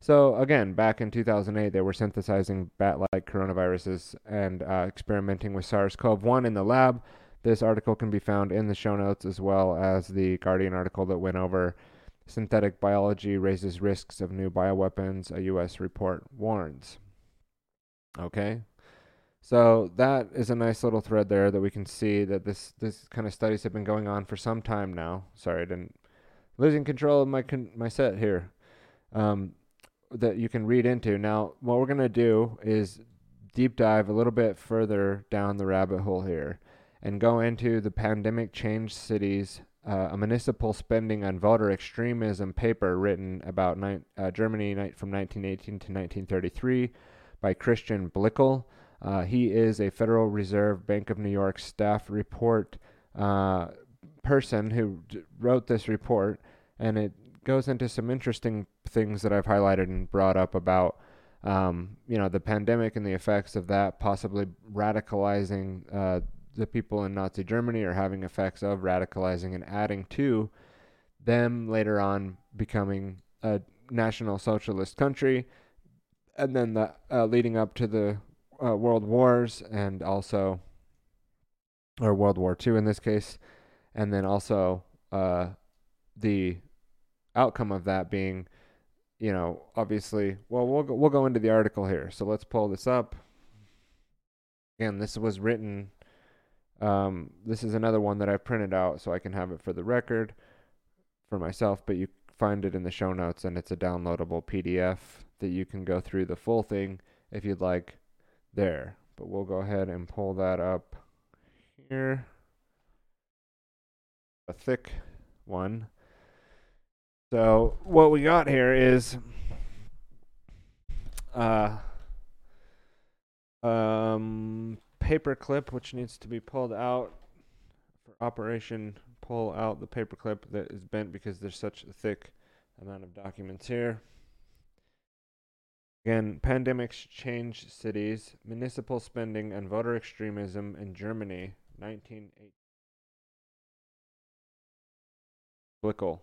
So, again, back in 2008, they were synthesizing bat like coronaviruses and uh, experimenting with SARS CoV 1 in the lab. This article can be found in the show notes as well as the Guardian article that went over synthetic biology raises risks of new bioweapons, a U.S. report warns. Okay, so that is a nice little thread there that we can see that this this kind of studies have been going on for some time now. Sorry, I didn't losing control of my con- my set here. Um, that you can read into. Now, what we're gonna do is deep dive a little bit further down the rabbit hole here, and go into the pandemic changed cities. Uh, a municipal spending on voter extremism paper written about ni- uh, Germany from 1918 to 1933 by Christian Blickel. Uh, he is a Federal Reserve Bank of New York staff report uh, person who d- wrote this report, and it goes into some interesting things that I've highlighted and brought up about, um, you know, the pandemic and the effects of that possibly radicalizing uh, the people in Nazi Germany or having effects of radicalizing and adding to them later on becoming a national socialist country, and then the uh, leading up to the uh, world wars and also or World War II in this case, and then also uh, the outcome of that being, you know, obviously. Well, we'll go, we'll go into the article here. So let's pull this up. Again, this was written. Um, this is another one that I printed out so I can have it for the record for myself, but you find it in the show notes and it's a downloadable PDF that you can go through the full thing if you'd like there. But we'll go ahead and pull that up here. A thick one. So what we got here is uh um paperclip which needs to be pulled out for operation pull out the paperclip that is bent because there's such a thick amount of documents here. Again, pandemics change cities, municipal spending, and voter extremism in Germany, 1980. Blickel.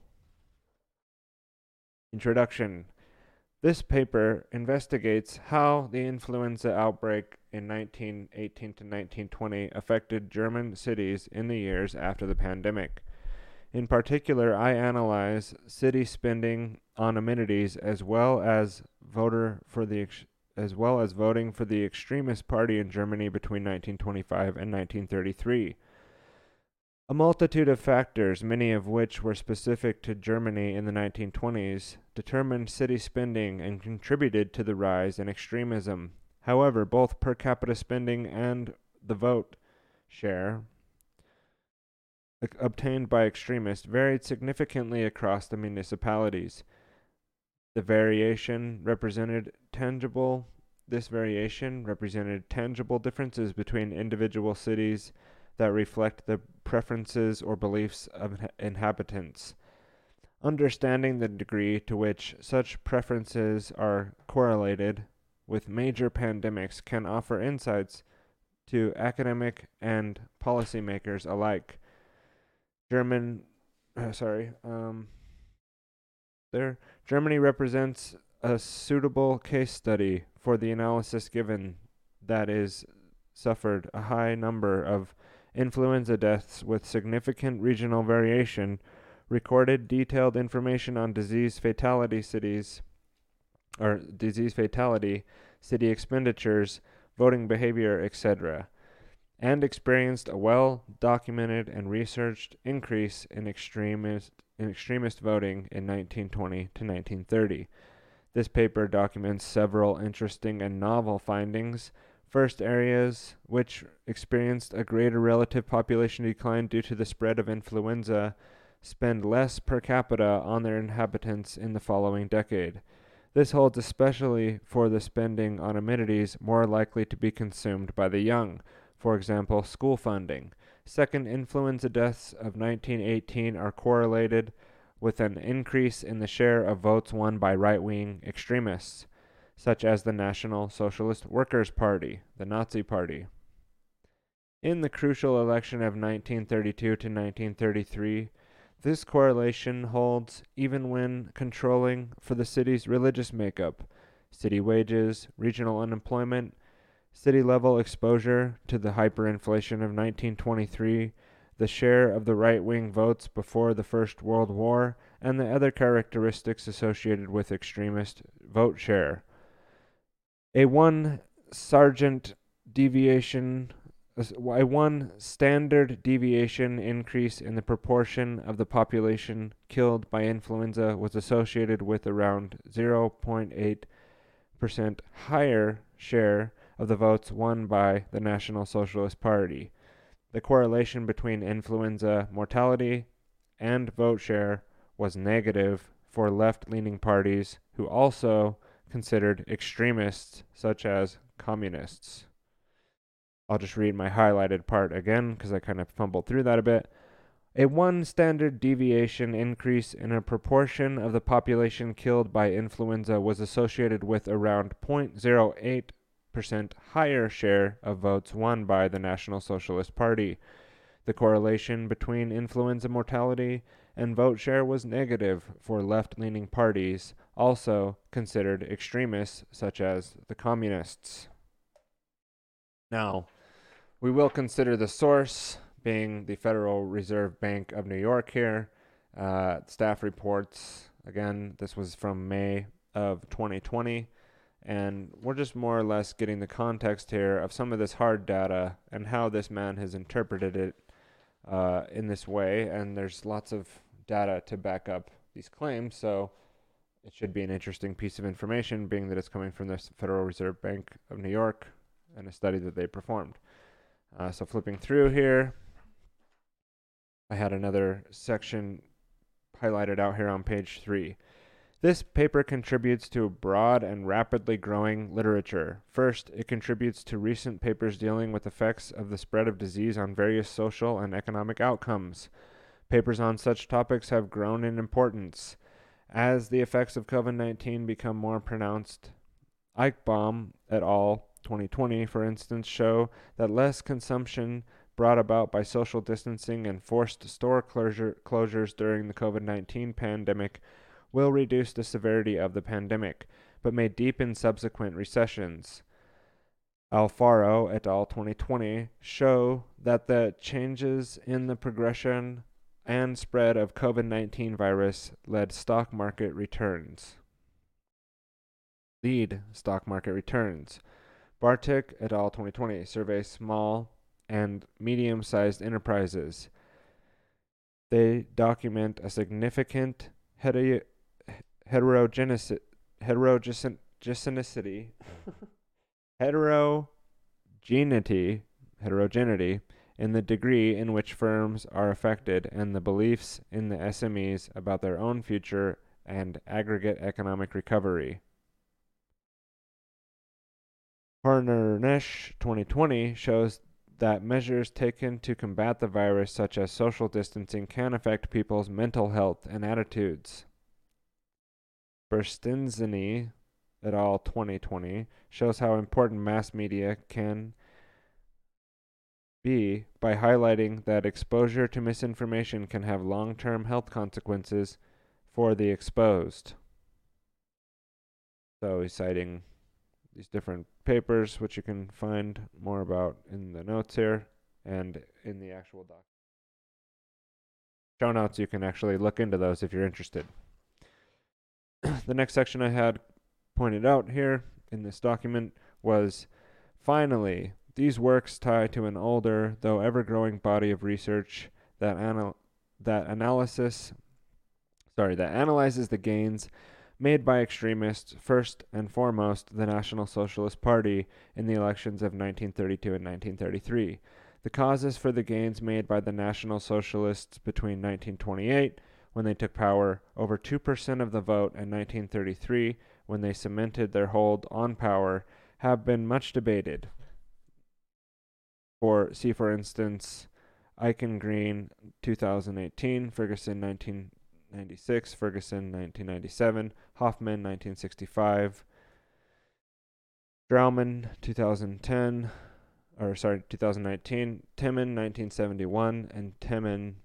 Introduction. This paper investigates how the influenza outbreak in 1918 to 1920 affected German cities in the years after the pandemic. In particular, I analyze city spending on amenities as well as voter for the ex- as well as voting for the extremist party in Germany between 1925 and 1933. A multitude of factors, many of which were specific to Germany in the 1920s, determined city spending and contributed to the rise in extremism. However, both per capita spending and the vote share uh, obtained by extremists varied significantly across the municipalities. The variation represented tangible this variation represented tangible differences between individual cities that reflect the preferences or beliefs of inhabitants. Understanding the degree to which such preferences are correlated with major pandemics can offer insights to academic and policymakers alike. German, uh, sorry, um, there, Germany represents a suitable case study for the analysis given that is suffered a high number of influenza deaths with significant regional variation, recorded detailed information on disease fatality cities or disease fatality, city expenditures, voting behavior, etc., and experienced a well documented and researched increase in extremist in extremist voting in 1920 to 1930. This paper documents several interesting and novel findings. First, areas which experienced a greater relative population decline due to the spread of influenza spend less per capita on their inhabitants in the following decade. This holds especially for the spending on amenities more likely to be consumed by the young, for example, school funding. Second, influenza deaths of 1918 are correlated with an increase in the share of votes won by right wing extremists, such as the National Socialist Workers' Party, the Nazi Party. In the crucial election of 1932 to 1933, this correlation holds even when controlling for the city's religious makeup, city wages, regional unemployment, city level exposure to the hyperinflation of 1923, the share of the right wing votes before the First World War, and the other characteristics associated with extremist vote share. A one sergeant deviation a one standard deviation increase in the proportion of the population killed by influenza was associated with around 0.8% higher share of the votes won by the National Socialist Party. The correlation between influenza mortality and vote share was negative for left leaning parties who also considered extremists such as communists. I'll just read my highlighted part again because I kind of fumbled through that a bit. A one standard deviation increase in a proportion of the population killed by influenza was associated with around 0.08% higher share of votes won by the National Socialist Party. The correlation between influenza mortality and vote share was negative for left leaning parties, also considered extremists such as the Communists. Now, we will consider the source being the Federal Reserve Bank of New York here. Uh, staff reports, again, this was from May of 2020. And we're just more or less getting the context here of some of this hard data and how this man has interpreted it uh, in this way. And there's lots of data to back up these claims. So it should be an interesting piece of information, being that it's coming from the Federal Reserve Bank of New York and a study that they performed. Uh, so flipping through here, I had another section highlighted out here on page three. This paper contributes to a broad and rapidly growing literature. First, it contributes to recent papers dealing with effects of the spread of disease on various social and economic outcomes. Papers on such topics have grown in importance. As the effects of COVID 19 become more pronounced, Eichbaum et al. 2020, for instance, show that less consumption brought about by social distancing and forced store closure, closures during the COVID 19 pandemic will reduce the severity of the pandemic, but may deepen subsequent recessions. Alfaro et al. 2020 show that the changes in the progression and spread of COVID 19 virus led stock market returns. Lead stock market returns. Bartik et al. 2020 survey small and medium sized enterprises. They document a significant heterogeneity, heterogeneity, heterogeneity, heterogeneity in the degree in which firms are affected and the beliefs in the SMEs about their own future and aggregate economic recovery. Harner-Nesch 2020 shows that measures taken to combat the virus, such as social distancing, can affect people's mental health and attitudes. Berstenzini et al. 2020 shows how important mass media can be by highlighting that exposure to misinformation can have long term health consequences for the exposed. So he's citing these different papers, which you can find more about in the notes here and in the actual doc. Show notes, you can actually look into those if you're interested. the next section I had pointed out here in this document was finally, these works tie to an older, though ever growing body of research that, anal- that analysis sorry, that analyzes the gains made by extremists, first and foremost the National Socialist Party in the elections of 1932 and 1933. The causes for the gains made by the National Socialists between 1928, when they took power, over 2% of the vote, and 1933, when they cemented their hold on power, have been much debated. For see, for instance, Eichengreen, 2018, Ferguson, 1996, Ferguson, 1997, Hoffman, 1965, Straumann, 2010, or sorry, 2019, Temin, 1971, and Temin,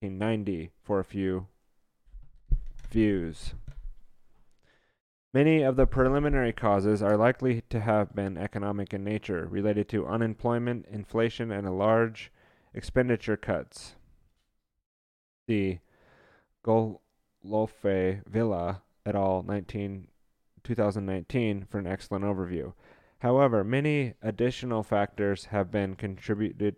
1990 for a few views. Many of the preliminary causes are likely to have been economic in nature, related to unemployment, inflation, and large expenditure cuts. The Galofré-Vilà et al. 19, 2019 for an excellent overview. However, many additional factors have been contributed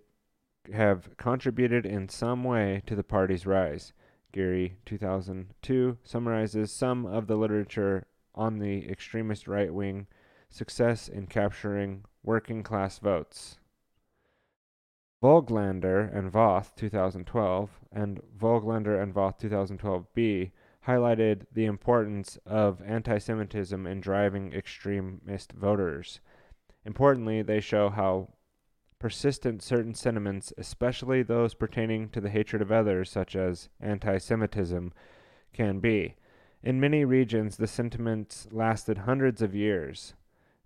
have contributed in some way to the party's rise. Geary 2002 summarizes some of the literature on the extremist right wing success in capturing working class votes. Voigtländer and Voth 2012 and Voigtländer and Voth 2012b highlighted the importance of anti Semitism in driving extremist voters. Importantly, they show how persistent certain sentiments, especially those pertaining to the hatred of others, such as anti Semitism, can be. In many regions, the sentiments lasted hundreds of years.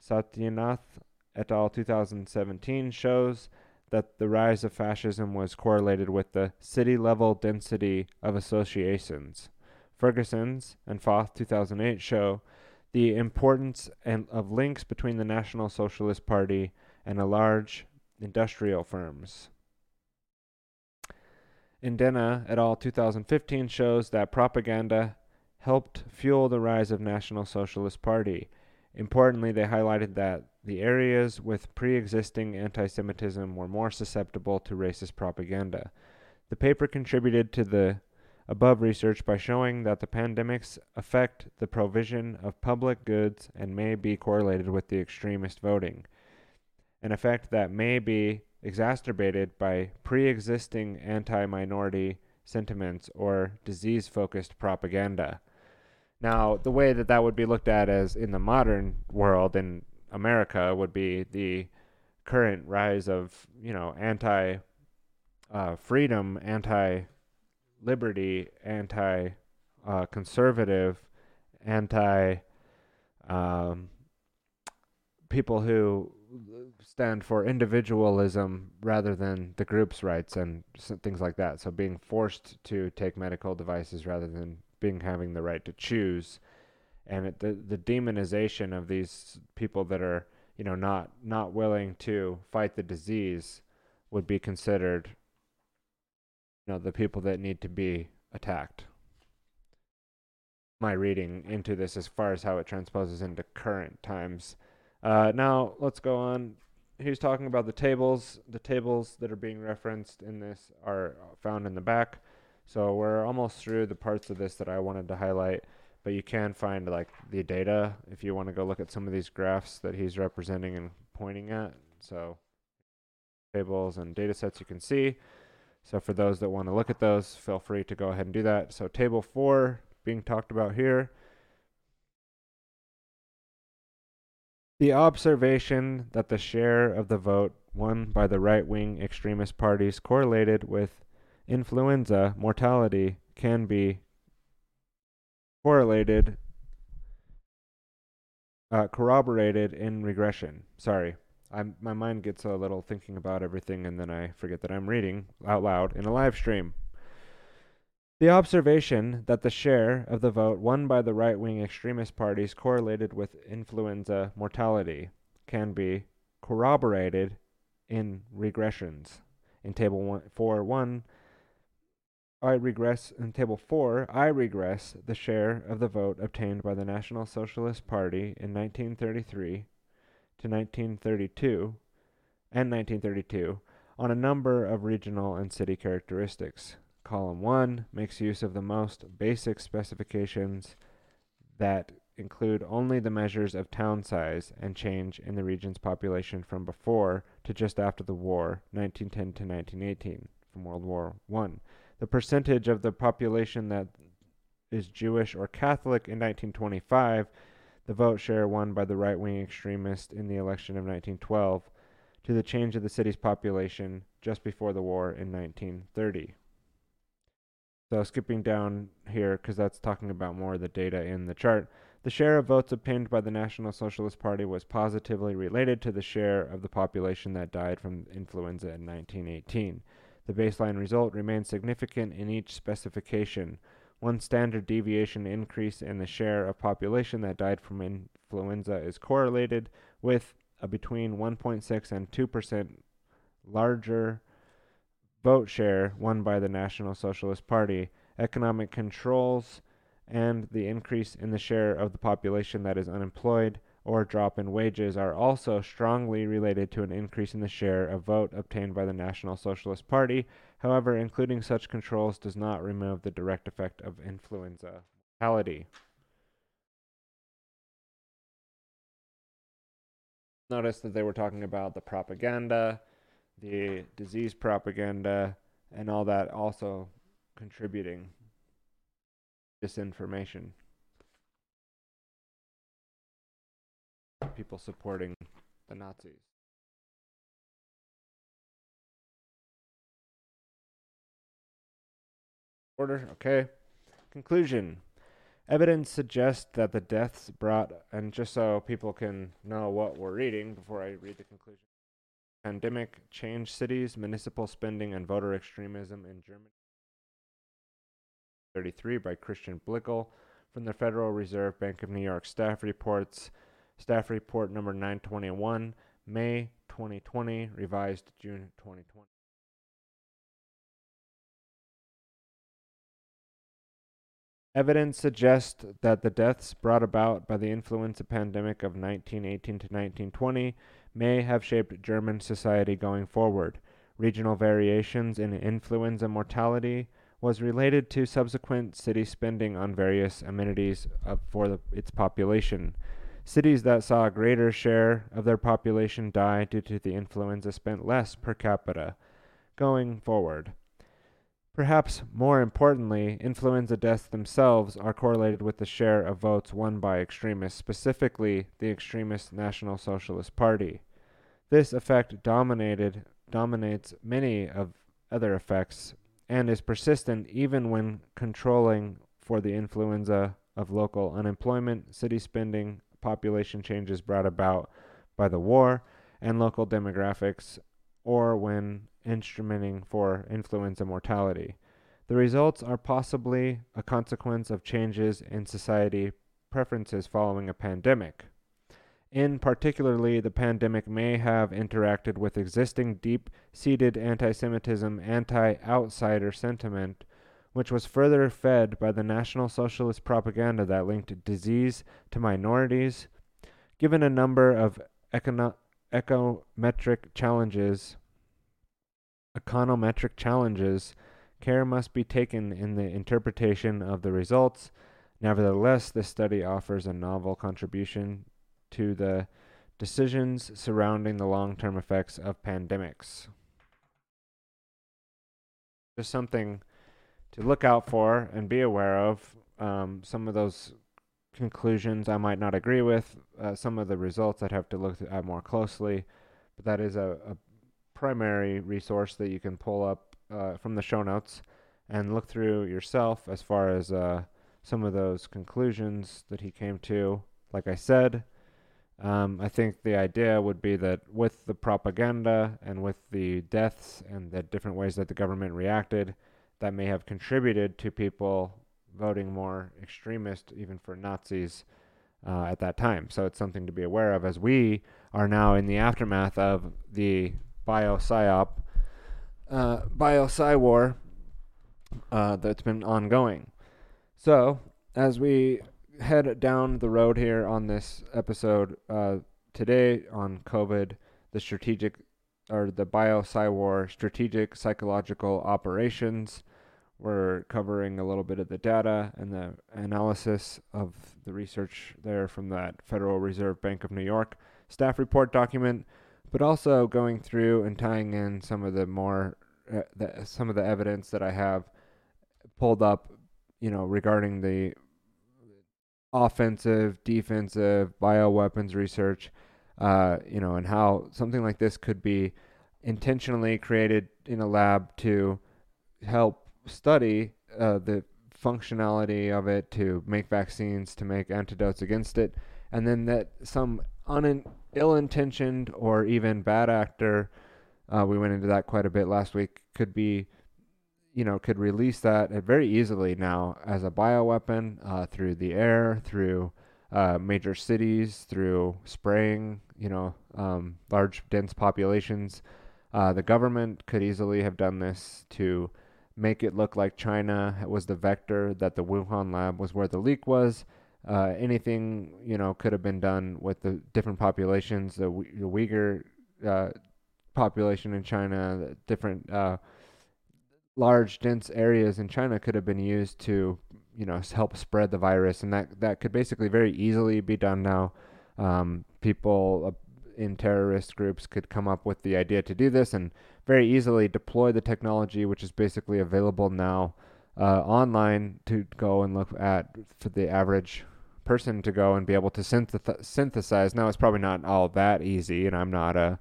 Satyanath et al. 2017 shows that the rise of fascism was correlated with the city level density of associations. Ferguson's and Voth 2008 show the importance and of links between the National Socialist Party and a large industrial firms. Adena et al. 2015 shows that propaganda helped fuel the rise of National Socialist Party. Importantly, they highlighted that the areas with pre-existing anti-Semitism were more susceptible to racist propaganda. The paper contributed to the above research by showing that the pandemics affect the provision of public goods and may be correlated with the extremist voting, an effect that may be exacerbated by pre-existing anti-minority sentiments or disease-focused propaganda. Now, the way that that would be looked at as in the modern world in America would be the current rise of, you know, anti uh, freedom, anti liberty, anti uh, conservative, anti um, people who stand for individualism rather than the group's rights and things like that. So being forced to take medical devices rather than being having the right to choose, and it, the the demonization of these people that are you know not not willing to fight the disease would be considered you know the people that need to be attacked. My reading into this as far as how it transposes into current times. Uh, now let's go on. He's talking about the tables. The tables that are being referenced in this are found in the back so we're almost through the parts of this that I wanted to highlight, but you can find like the data if you want to go look at some of these graphs that he's representing and pointing at. So tables and data sets you can see. So for those that want to look at those, feel free to go ahead and do that. So table 4 being talked about here. The observation that the share of the vote won by the right-wing extremist parties correlated with influenza mortality can be correlated, uh, corroborated in regression. Sorry, I'm, my mind gets a little thinking about everything and then I forget that I'm reading out loud in a live stream. The observation that the share of the vote won by the right wing extremist parties correlated with influenza mortality can be corroborated in regressions. In Table 4 1, I regress in table 4, I regress the share of the vote obtained by the National Socialist Party in 1933 to 1932 and 1932 on a number of regional and city characteristics. column 1 makes use of the most basic specifications that include only the measures of town size and change in the region's population from before to just after the war, 1910 to 1918, from World War I. The percentage of the population that is Jewish or Catholic in 1925, the vote share won by the right wing extremist in the election of 1912, to the change of the city's population just before the war in 1930. So, skipping down here, because that's talking about more of the data in the chart, the share of votes obtained by the National Socialist Party was positively related to the share of the population that died from influenza in 1918. The baseline result remains significant in each specification. One standard deviation increase in the share of population that died from influenza is correlated with a between 1.6 and 2% larger vote share won by the National Socialist Party. Economic controls and the increase in the share of the population that is unemployed or drop in wages are also strongly related to an increase in the share of vote obtained by the National Socialist Party. However, including such controls does not remove the direct effect of influenza mortality. Notice that they were talking about the propaganda, the disease propaganda, and all that also contributing disinformation. People supporting the Nazis. Order, okay. Conclusion. Evidence suggests that the deaths brought, and just so people can know what we're reading before I read the conclusion, pandemic changed cities, municipal spending, and voter extremism in Germany. 33 by Kristian Blickle from the Federal Reserve Bank of New York staff reports. Staff report number 921, May 2020, revised June 2020. Evidence suggests that the deaths brought about by the influenza pandemic of 1918 to 1920 may have shaped German society going forward. Regional variations in influenza mortality was related to subsequent city spending on various amenities for the, its population. Cities that saw a greater share of their population die due to the influenza spent less per capita. Going forward, perhaps more importantly, influenza deaths themselves are correlated with the share of votes won by extremists, specifically the extremist National Socialist Party. This effect dominated dominates many of other effects and is persistent even when controlling for the influenza of local unemployment, city spending, population changes brought about by the war, and local demographics, or when instrumenting for influenza mortality. The results are possibly a consequence of changes in society preferences following a pandemic. In particularly, the pandemic may have interacted with existing deep seated anti Semitism, anti outsider sentiment, which was further fed by the National Socialist propaganda that linked disease to minorities. Given a number of econo- econometric challenges, econometric challenges, care must be taken in the interpretation of the results. Nevertheless, this study offers a novel contribution to the decisions surrounding the long term effects of pandemics. Just something to look out for and be aware of. Um, some of those conclusions I might not agree with, uh, some of the results I'd have to look at more closely, but that is a, a primary resource that you can pull up uh, from the show notes and look through yourself as far as uh, some of those conclusions that he came to. Like I said, um, I think the idea would be that with the propaganda and with the deaths and the different ways that the government reacted, that may have contributed to people voting more extremist, even for Nazis, uh, at that time. So it's something to be aware of as we are now in the aftermath of the bio psyop, uh, bio psy war uh, that's been ongoing. So as we head down the road here on this episode uh, today on COVID, the strategic or the bio war strategic psychological operations. We're covering a little bit of the data and the analysis of the research there from that Federal Reserve Bank of New York staff report document, but also going through and tying in some of the more uh, the, some of the evidence that I have pulled up, you know, regarding the offensive, defensive, bioweapons research, uh, you know, and how something like this could be intentionally created in a lab to help study uh, the functionality of it, to make vaccines, to make antidotes against it, and then that some un- ill-intentioned or even bad actor, uh, we went into that quite a bit last week, could be you know, could release that very easily now as a bioweapon uh, through the air, through uh, major cities, through spraying, you know, um, large dense populations. Uh, the government could easily have done this to make it look like China was the vector, that the Wuhan lab was where the leak was. Uh, anything, you know, could have been done with the different populations, the, the Uyghur uh, population in China, different uh, large dense areas in China could have been used to you know help spread the virus and that that could basically very easily be done now um, people uh, in terrorist groups could come up with the idea to do this and very easily deploy the technology which is basically available now uh, online to go and look at for the average person to go and be able to synth- synthesize now it's probably not all that easy and i'm not a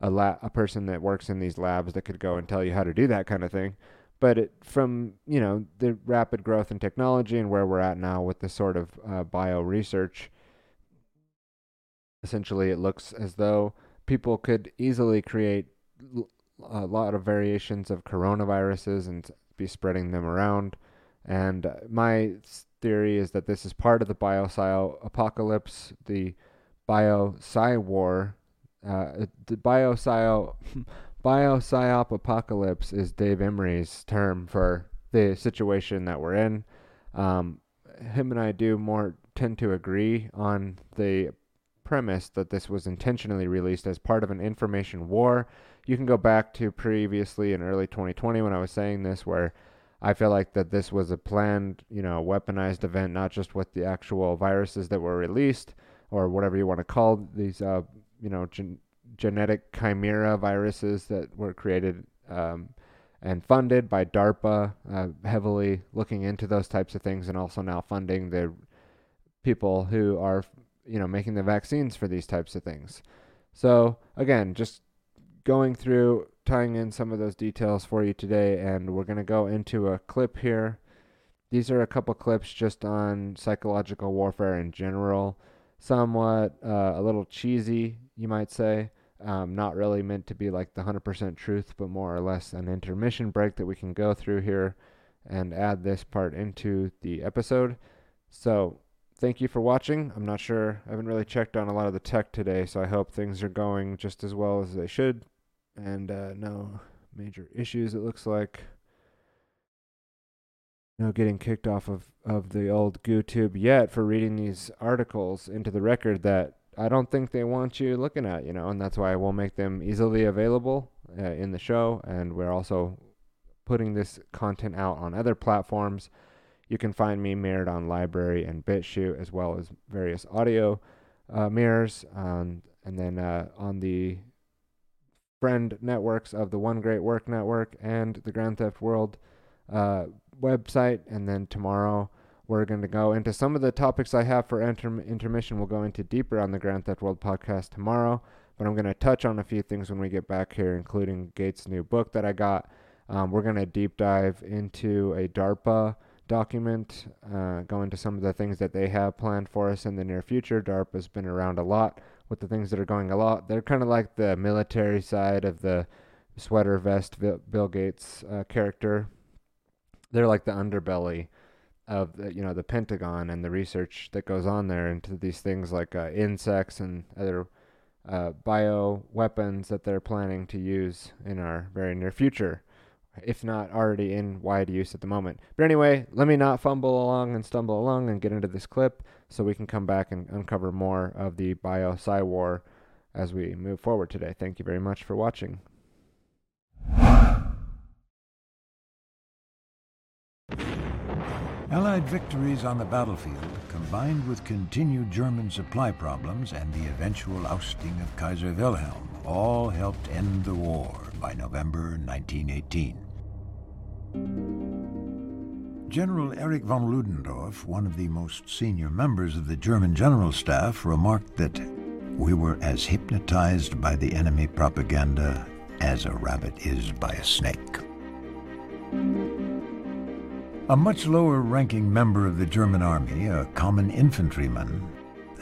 a, la- a person that works in these labs that could go and tell you how to do that kind of thing. But it, from you know the rapid growth in technology and where we're at now with the sort of uh, bio research, essentially it looks as though people could easily create a lot of variations of coronaviruses and be spreading them around. And my theory is that this is part of the biopsy apocalypse, the bio-psy war uh, the biopsy biopsyop apocalypse is Dave Emory's term for the situation that we're in. Um, him and I do more tend to agree on the premise that this was intentionally released as part of an information war. You can go back to previously in early 2020 when I was saying this, where I feel like that this was a planned, you know, weaponized event, not just with the actual viruses that were released or whatever you want to call these uh, you know gen- genetic chimera viruses that were created um, and funded by DARPA, uh, heavily looking into those types of things, and also now funding the people who are you know making the vaccines for these types of things. So again, just going through tying in some of those details for you today, and we're going to go into a clip here. These are a couple clips just on psychological warfare in general somewhat uh, a little cheesy, you might say. Um, not really meant to be like the 100% truth, but more or less an intermission break that we can go through here and add this part into the episode. So, thank you for watching. I'm not sure, I haven't really checked on a lot of the tech today, so I hope things are going just as well as they should. And uh, no major issues, it looks like No getting kicked off of, of the old GooTube yet for reading these articles into the record that I don't think they want you looking at, you know, and that's why we'll make them easily available uh, in the show. And we're also putting this content out on other platforms. You can find me mirrored on LBRY and BitChute, as well as various audio uh, mirrors. Um, and then uh, on the friend networks of the One Great Work Network and the Grand Theft World uh, website. And then tomorrow we're going to go into some of the topics I have for inter- intermission. We'll go into deeper on the Grand Theft World podcast tomorrow. But I'm going to touch on a few things when we get back here, including Gates' new book that I got. Um, we're going to deep dive into a DARPA document, uh, go into some of the things that they have planned for us in the near future. DARPA's been around a lot with the things that are going a lot. They're kind of like the military side of the sweater vest Bill Gates uh, character they're like the underbelly of the, you know the Pentagon and the research that goes on there into these things like uh, insects and other uh, bio weapons that they're planning to use in our very near future, if not already in wide use at the moment. But anyway, let me not fumble along and stumble along and get into this clip so we can come back and uncover more of the bio psy war as we move forward today. Thank you very much for watching. Allied victories on the battlefield, combined with continued German supply problems and the eventual ousting of Kaiser Wilhelm, all helped end the war by November 1918. General Erich von Ludendorff, one of the most senior members of the German General Staff, remarked that we were as hypnotized by the enemy propaganda as a rabbit is by a snake. A much lower ranking member of the German army, a common infantryman,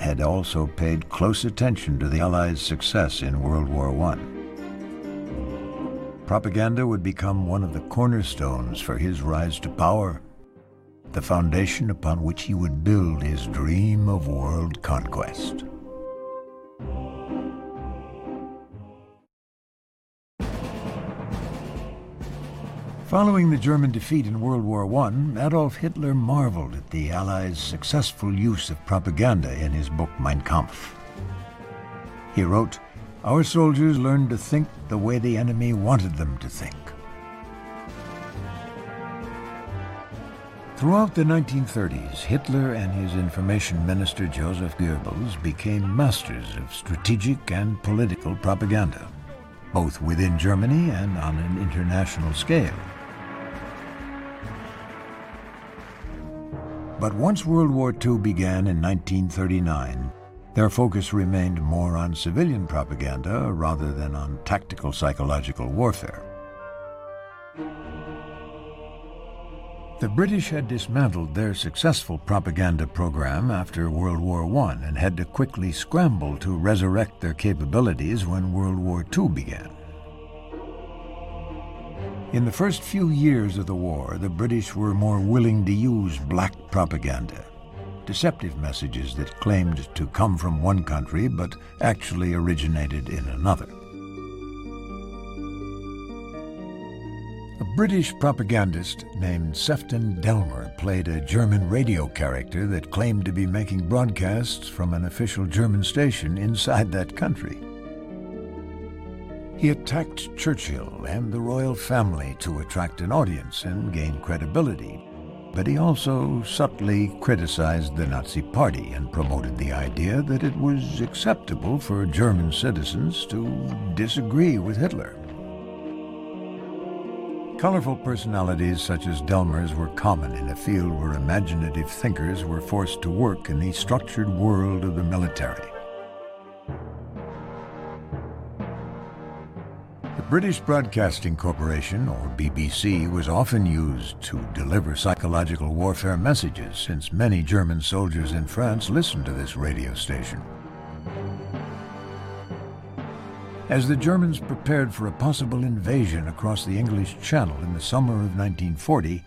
had also paid close attention to the Allies' success in World War I. Propaganda would become one of the cornerstones for his rise to power, the foundation upon which he would build his dream of world conquest. Following the German defeat in World War I, Adolf Hitler marveled at the Allies' successful use of propaganda in his book Mein Kampf. He wrote, Our soldiers learned to think the way the enemy wanted them to think. Throughout the 1930s, Hitler and his information minister Joseph Goebbels became masters of strategic and political propaganda, both within Germany and on an international scale. But once World War II began in 1939, their focus remained more on civilian propaganda rather than on tactical psychological warfare. The British had dismantled their successful propaganda program after World War I and had to quickly scramble to resurrect their capabilities when World War II began. In the first few years of the war, the British were more willing to use black propaganda, deceptive messages that claimed to come from one country but actually originated in another. A British propagandist named Sefton Delmer played a German radio character that claimed to be making broadcasts from an official German station inside that country. He attacked Churchill and the royal family to attract an audience and gain credibility. But he also subtly criticized the Nazi Party and promoted the idea that it was acceptable for German citizens to disagree with Hitler. Colorful personalities such as Delmer's were common in a field where imaginative thinkers were forced to work in the structured world of the military. British Broadcasting Corporation, or BBC, was often used to deliver psychological warfare messages since many German soldiers in France listened to this radio station. As the Germans prepared for a possible invasion across the English Channel in the summer of 1940,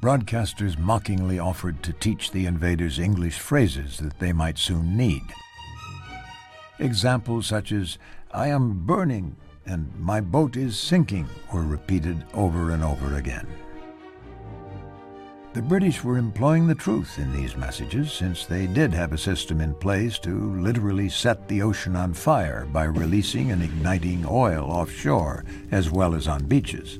broadcasters mockingly offered to teach the invaders English phrases that they might soon need. Examples such as, I am burning, and my boat is sinking were repeated over and over again. The British were employing the truth in these messages since they did have a system in place to literally set the ocean on fire by releasing and igniting oil offshore as well as on beaches.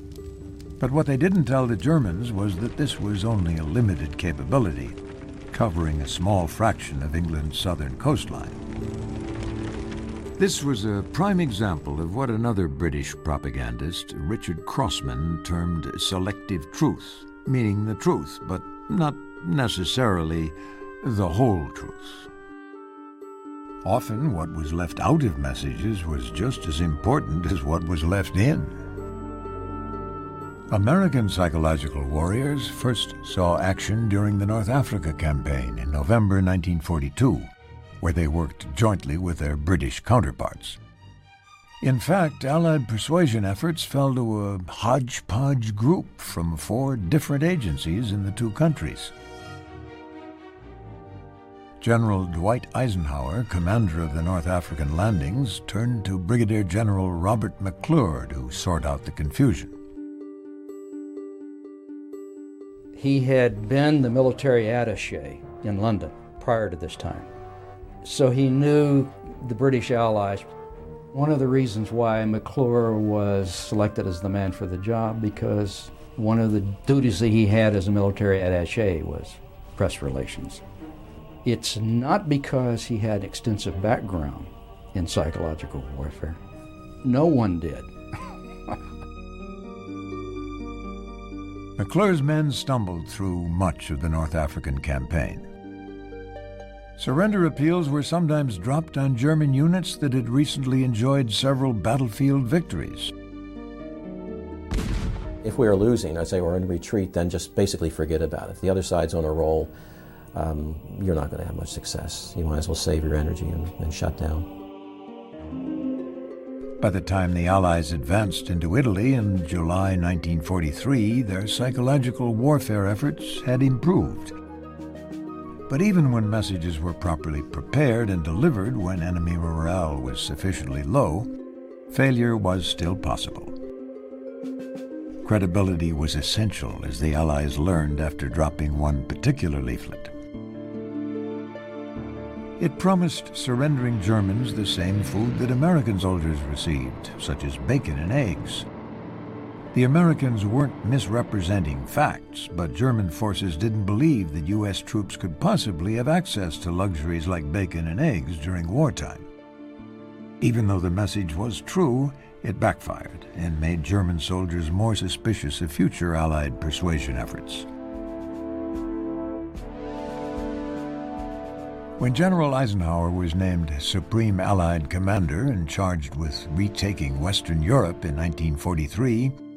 But what they didn't tell the Germans was that this was only a limited capability, covering a small fraction of England's southern coastline. This was a prime example of what another British propagandist, Richard Crossman, termed selective truth, meaning the truth, but not necessarily the whole truth. Often, what was left out of messages was just as important as what was left in. American psychological warriors first saw action during the North Africa campaign in November 1942 where they worked jointly with their British counterparts. In fact, Allied persuasion efforts fell to a hodgepodge group from four different agencies in the two countries. General Dwight Eisenhower, commander of the North African landings, turned to Brigadier General Robert McClure to sort out the confusion. He had been the military attache in London prior to this time. So he knew the British allies. One of the reasons why McClure was selected as the man for the job because one of the duties that he had as a military attache was press relations. It's not because he had extensive background in psychological warfare. No one did. McClure's men stumbled through much of the North African campaign. Surrender appeals were sometimes dropped on German units that had recently enjoyed several battlefield victories. If we are losing, I'd say we're in retreat, then just basically forget about it. If the other side's on a roll, um, you're not going to have much success. You might as well save your energy and, and shut down. By the time the Allies advanced into Italy in July 1943, their psychological warfare efforts had improved. But even when messages were properly prepared and delivered when enemy morale was sufficiently low, failure was still possible. Credibility was essential, as the Allies learned after dropping one particular leaflet. It promised surrendering Germans the same food that American soldiers received, such as bacon and eggs. The Americans weren't misrepresenting facts, but German forces didn't believe that U.S. troops could possibly have access to luxuries like bacon and eggs during wartime. Even though the message was true, it backfired and made German soldiers more suspicious of future Allied persuasion efforts. When General Eisenhower was named Supreme Allied Commander and charged with retaking Western Europe in 1943,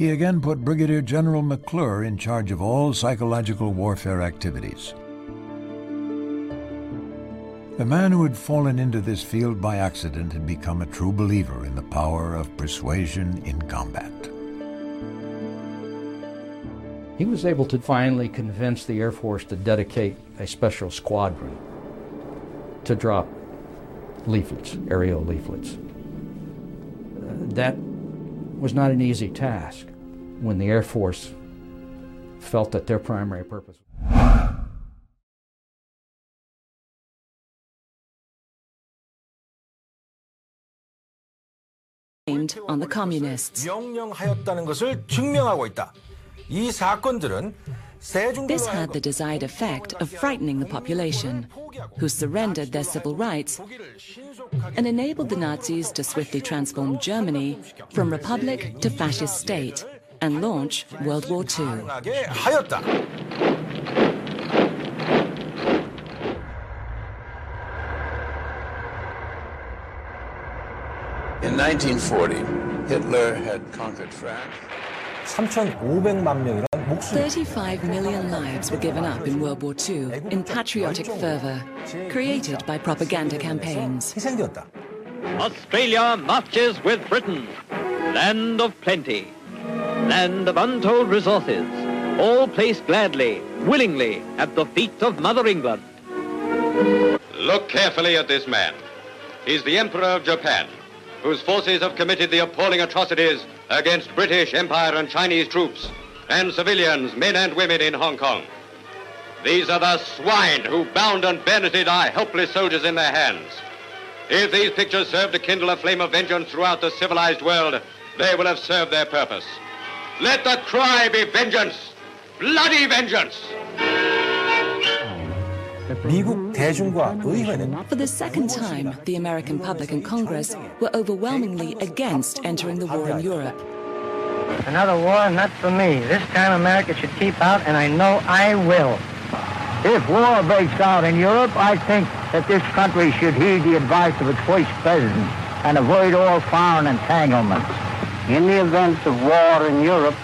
he again put Brigadier General McClure in charge of all psychological warfare activities. The man who had fallen into this field by accident had become a true believer in the power of persuasion in combat. He was able to finally convince the Air Force to dedicate a special squadron to drop leaflets, aerial leaflets. Uh, that was not an easy task when the Air Force felt that their primary purpose. on the communists. This had the desired effect of frightening the population, who surrendered their civil rights and enabled the Nazis to swiftly transform Germany from republic to fascist state and launch World War II. In 1940, Hitler had conquered France. 3,500만 명이란 목숨. 35 million lives were given up in World War II in patriotic fervor, created by propaganda campaigns. 희생되었다. Australia marches with Britain, land of plenty, land of untold resources, all placed gladly, willingly at the feet of Mother England. Look carefully at this man. He's the Emperor of Japan, whose forces have committed the appalling atrocities against British Empire and Chinese troops and civilians, men and women in Hong Kong. These are the swine who bound and bayoneted our helpless soldiers in their hands. If these pictures serve to kindle a flame of vengeance throughout the civilized world, they will have served their purpose. Let the cry be vengeance, bloody vengeance. 미국 대중과 의회는 For the second time, the American public and Congress were overwhelmingly against entering the war in Europe. Another war, not for me. This time America should keep out, and I know I will. If war breaks out in Europe, I think that this country should heed the advice of its first president and avoid all foreign entanglements. In the event of war in Europe,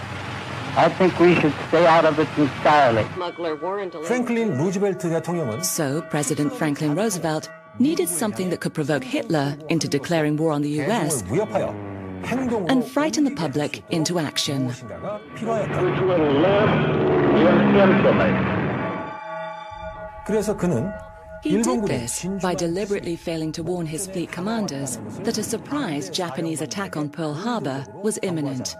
I think we should stay out of it entirely. 프랭클린 루즈벨트 대통령은 So, President Franklin Roosevelt needed something that could provoke Hitler into declaring war on the US 위협하여 행동으로 and frighten the public into action. 필요하였다. Which will live in infamy. 그래서 그는 He did 일본군이 this by deliberately failing to warn his fleet commanders that a surprise Japanese attack on Pearl Harbor was imminent.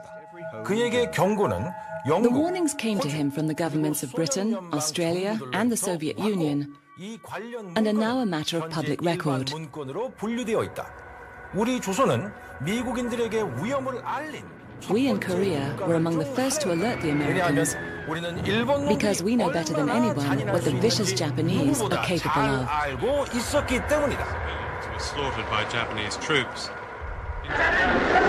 그에게 경고는 The 영국 warnings came to him from the governments of Britain, Australia, and the Soviet Union, 이 관련 and are now a matter of public 일반 record. 문건으로 분류되어 있다. 우리 조선은 미국인들에게 위험을 알린 we in Korea were among the first to alert the Americans because we know better than anyone what the vicious Japanese are capable of. Slaughtered by Japanese troops.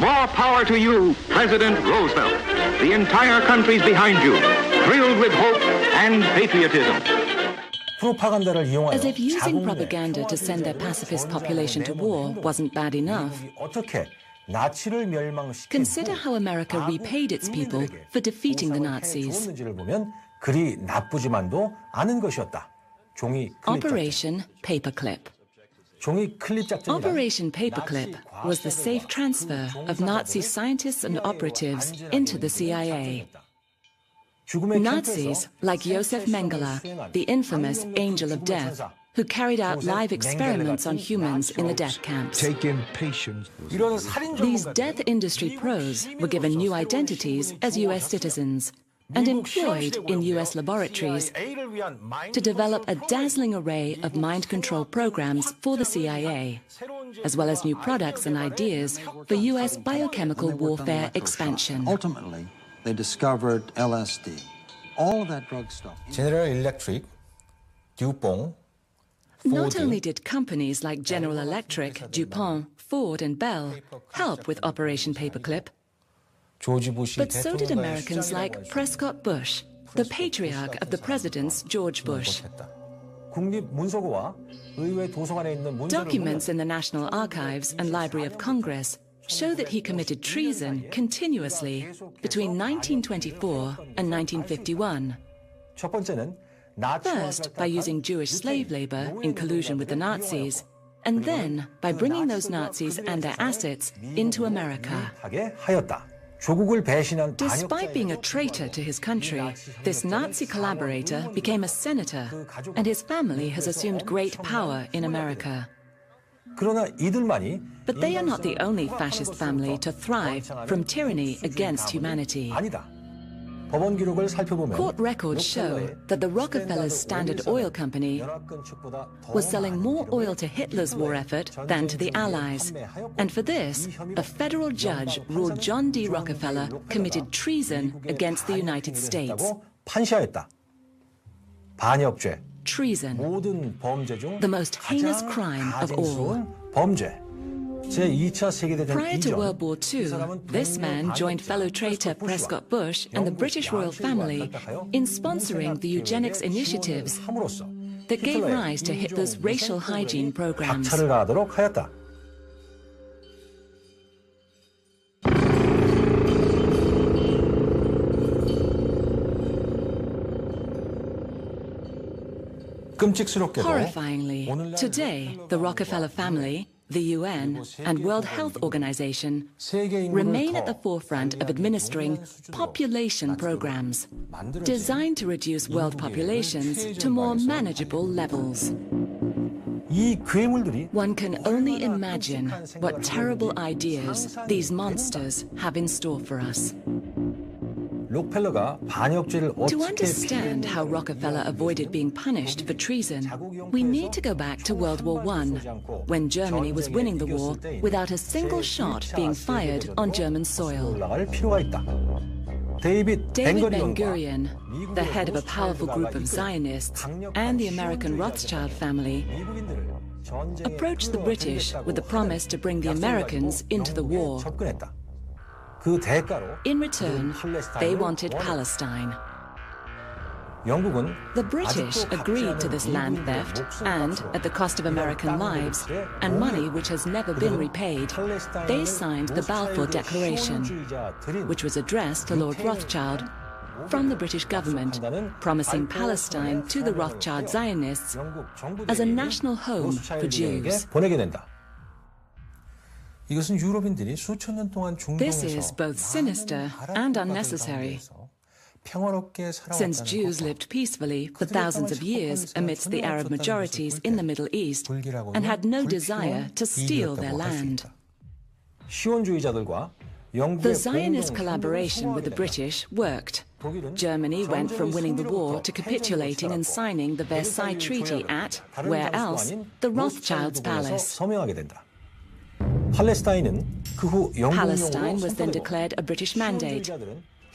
More power to you, President Roosevelt. The entire country's behind you, thrilled with hope and patriotism. As if using propaganda to send their pacifist population to war wasn't bad enough, 어떻게 나치를 멸망시킨 Consider how America repaid its people for defeating the Nazis. 주었는지를 보면 그리 나쁘지만도 않은 것이었다. 종이 클립 작전. Operation Paperclip. 종이 클립 작전이란 Operation Paperclip was the safe transfer of Nazi scientists and operatives into the CIA. 죽음의 Nazis like Josef Mengele, the infamous Angel of Death, who carried out live experiments on humans in the death camps. These death industry pros were given new identities as U.S. citizens and employed in U.S. laboratories to develop a dazzling array of mind control programs for the CIA, as well as new products and ideas for U.S. biochemical warfare expansion. Ultimately, they discovered LSD, all of that drug stuff. General Electric, DuPont, not only did companies like General Electric, DuPont, Ford and Bell help with Operation Paperclip, but so did Americans like Prescott Bush, the patriarch of the presidents George Bush. Documents in the National Archives and Library of Congress show that he committed treason continuously between 1924 and 1951. First, by using Jewish slave labor in collusion with the Nazis, and then by bringing those Nazis and their assets into America. Despite being a traitor to his country, this Nazi collaborator became a senator, and his family has assumed great power in America. But they are not the only fascist family to thrive from tyranny against humanity. Court records show that the Rockefeller's Standard Oil Company was selling more oil to Hitler's war effort than to the Allies. And for this, a federal judge ruled John D. Rockefeller committed treason against the United States. Treason, the most heinous crime of all. 범죄. Prior to World War II, this man joined fellow traitor Prescott Bush and the British royal family in sponsoring the eugenics initiatives that gave rise to Hitler's racial hygiene programs. Horrifyingly, today, the Rockefeller family the UN, and World Health Organization remain at the forefront of administering population programs designed to reduce world populations to more manageable levels. One can only imagine what terrible ideas these monsters have in store for us. 록펠러가 반역죄를 To 어떻게 understand how Rockefeller avoided being punished for treason, we need to go back to World War I, when Germany was winning the war without a single shot being fired on German soil. 올라갈 필요가 있다. 데이빗 David Ben 벤거리온과 Gurion, the head of a powerful group of Zionists, and the American Rothschild family, approached the British with the promise to bring the Americans into the war. In return, they wanted Palestine. The British agreed to this land theft, and at the cost of American lives and money which has never been repaid, they signed the Balfour Declaration, which was addressed to Lord Rothschild from the British government, promising Palestine to the Rothschild Zionists as a national home for Jews. 보내게 된다. 이것은 유럽인들이 수천 년 동안 This is 중동에서 both sinister and unnecessary. 평화롭게 Since 살아왔다는 Jews lived peacefully for thousands of years amidst the Arab majorities in the Middle East and had no desire to steal their land. 시온주의자들과 The 영국의 Zionist 공동 collaboration with the British worked. Germany went from winning the war to capitulating and signing the Versailles Treaty at, where else, the Rothschilds' palace. Palestine was then declared a British mandate,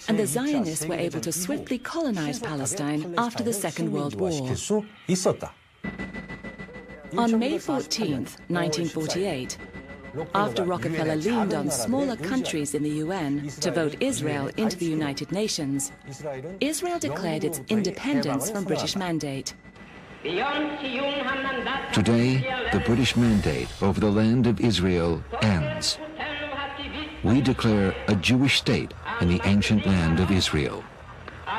and the Zionists were able to swiftly colonize Palestine after the Second World War. On May 14, 1948, after Rockefeller leaned on smaller countries in the UN to vote Israel into the United Nations, Israel declared its independence from British mandate. Today, the British mandate over the land of Israel ends. We declare a Jewish state in the ancient land of Israel.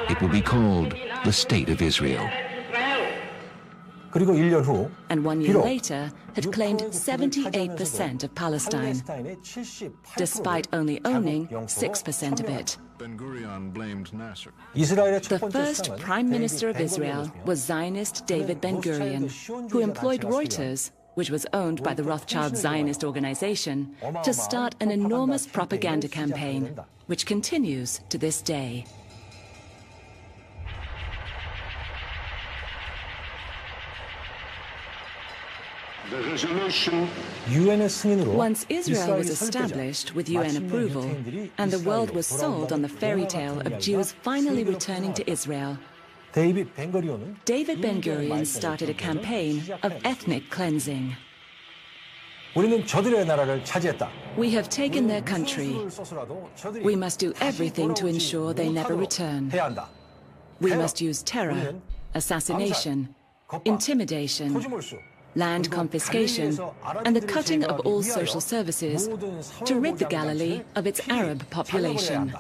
It will be called the State of Israel. 그리고 1년 후 and one year later had claimed 78% of Palestine, despite only owning 6% of it. The first Prime Minister of Israel was Zionist David Ben Gurion, who employed Reuters, which was owned by the Rothschild Zionist organization, to start an enormous propaganda campaign, which continues to this day. Once Israel was established with UN approval, and the world was sold on the fairy tale of Jews finally returning to Israel, David Ben Gurion started a campaign of ethnic cleansing. We have taken their country. We must do everything to ensure they never return. We must use terror, assassination, intimidation, land confiscation, and the cutting of all social services to rid the Galilee of its Arab population.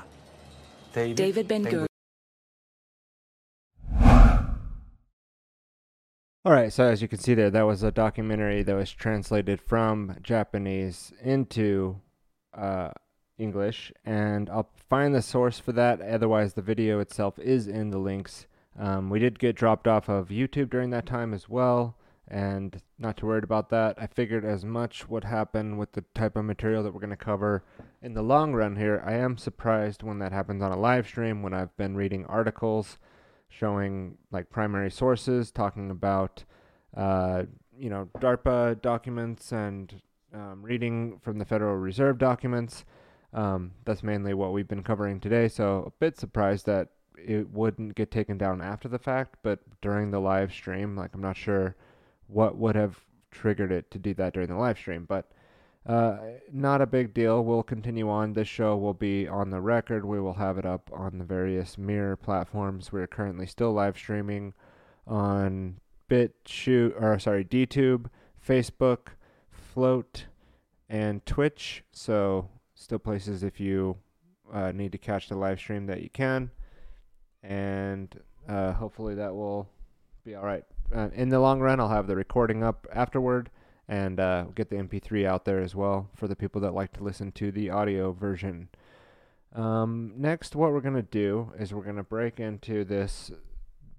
David Ben Gurion. All right, so as you can see there, that was a documentary that was translated from Japanese into uh, English, and I'll find the source for that. Otherwise, the video itself is in the links. Um, we did get dropped off of YouTube during that time as well, and not too worried about that. I figured as much would happen with the type of material that we're going to cover in the long run here. I am surprised when that happens on a live stream when I've been reading articles showing like primary sources talking about uh, you know DARPA documents and um, reading from the Federal Reserve documents. Um, that's mainly what we've been covering today. So a bit surprised that it wouldn't get taken down after the fact, but during the live stream, like I'm not sure what would have triggered it to do that during the live stream, but uh, not a big deal. We'll continue on. This show will be on the record. We will have it up on the various mirror platforms. We're currently still live streaming on BitChute, or sorry, DTube, Facebook, Float, and Twitch. So still places if you uh, need to catch the live stream that you can, and uh, hopefully that will be all right. Uh, in the long run, I'll have the recording up afterward and uh, get the MP3 out there as well for the people that like to listen to the audio version. Um, next, what we're going to do is we're going to break into this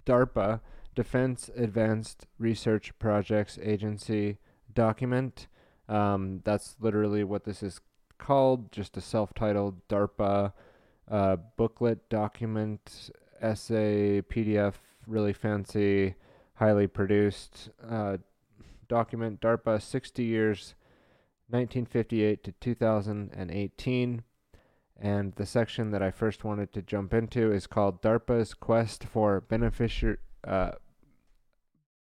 DARPA Defense Advanced Research Projects Agency document. Um, that's literally what this is called, just a self titled DARPA uh, booklet document, essay, PDF, really fancy, highly produced. Uh, document DARPA 60 years 1958 to 2018 and the section that I first wanted to jump into is called DARPA's Quest for uh,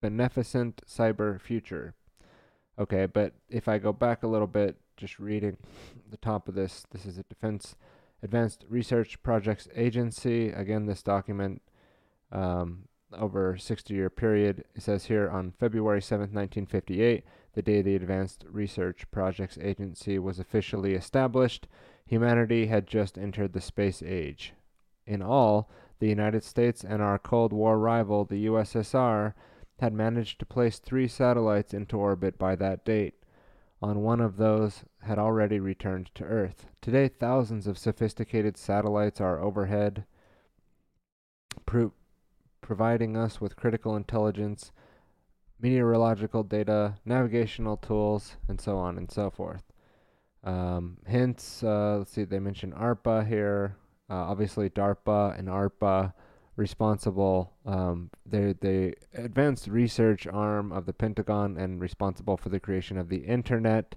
Beneficent Cyber Future. Okay, but if I go back a little bit, just reading the top of this, this is a Defense Advanced Research Projects Agency. Again, this document um, over a 60 year period. It says here on February 7, 1958, the day the Advanced Research Projects Agency was officially established, humanity had just entered the space age. In all, the United States and our Cold War rival, the USSR, had managed to place three satellites into orbit by that date. On one of those had already returned to Earth. Today, thousands of sophisticated satellites are overhead, pro- providing us with critical intelligence, meteorological data, navigational tools, and so on and so forth. Um, hence, uh, let's see, they mention ARPA here. Uh, obviously, DARPA and ARPA responsible. Um, they're the advanced research arm of the Pentagon and responsible for the creation of the internet.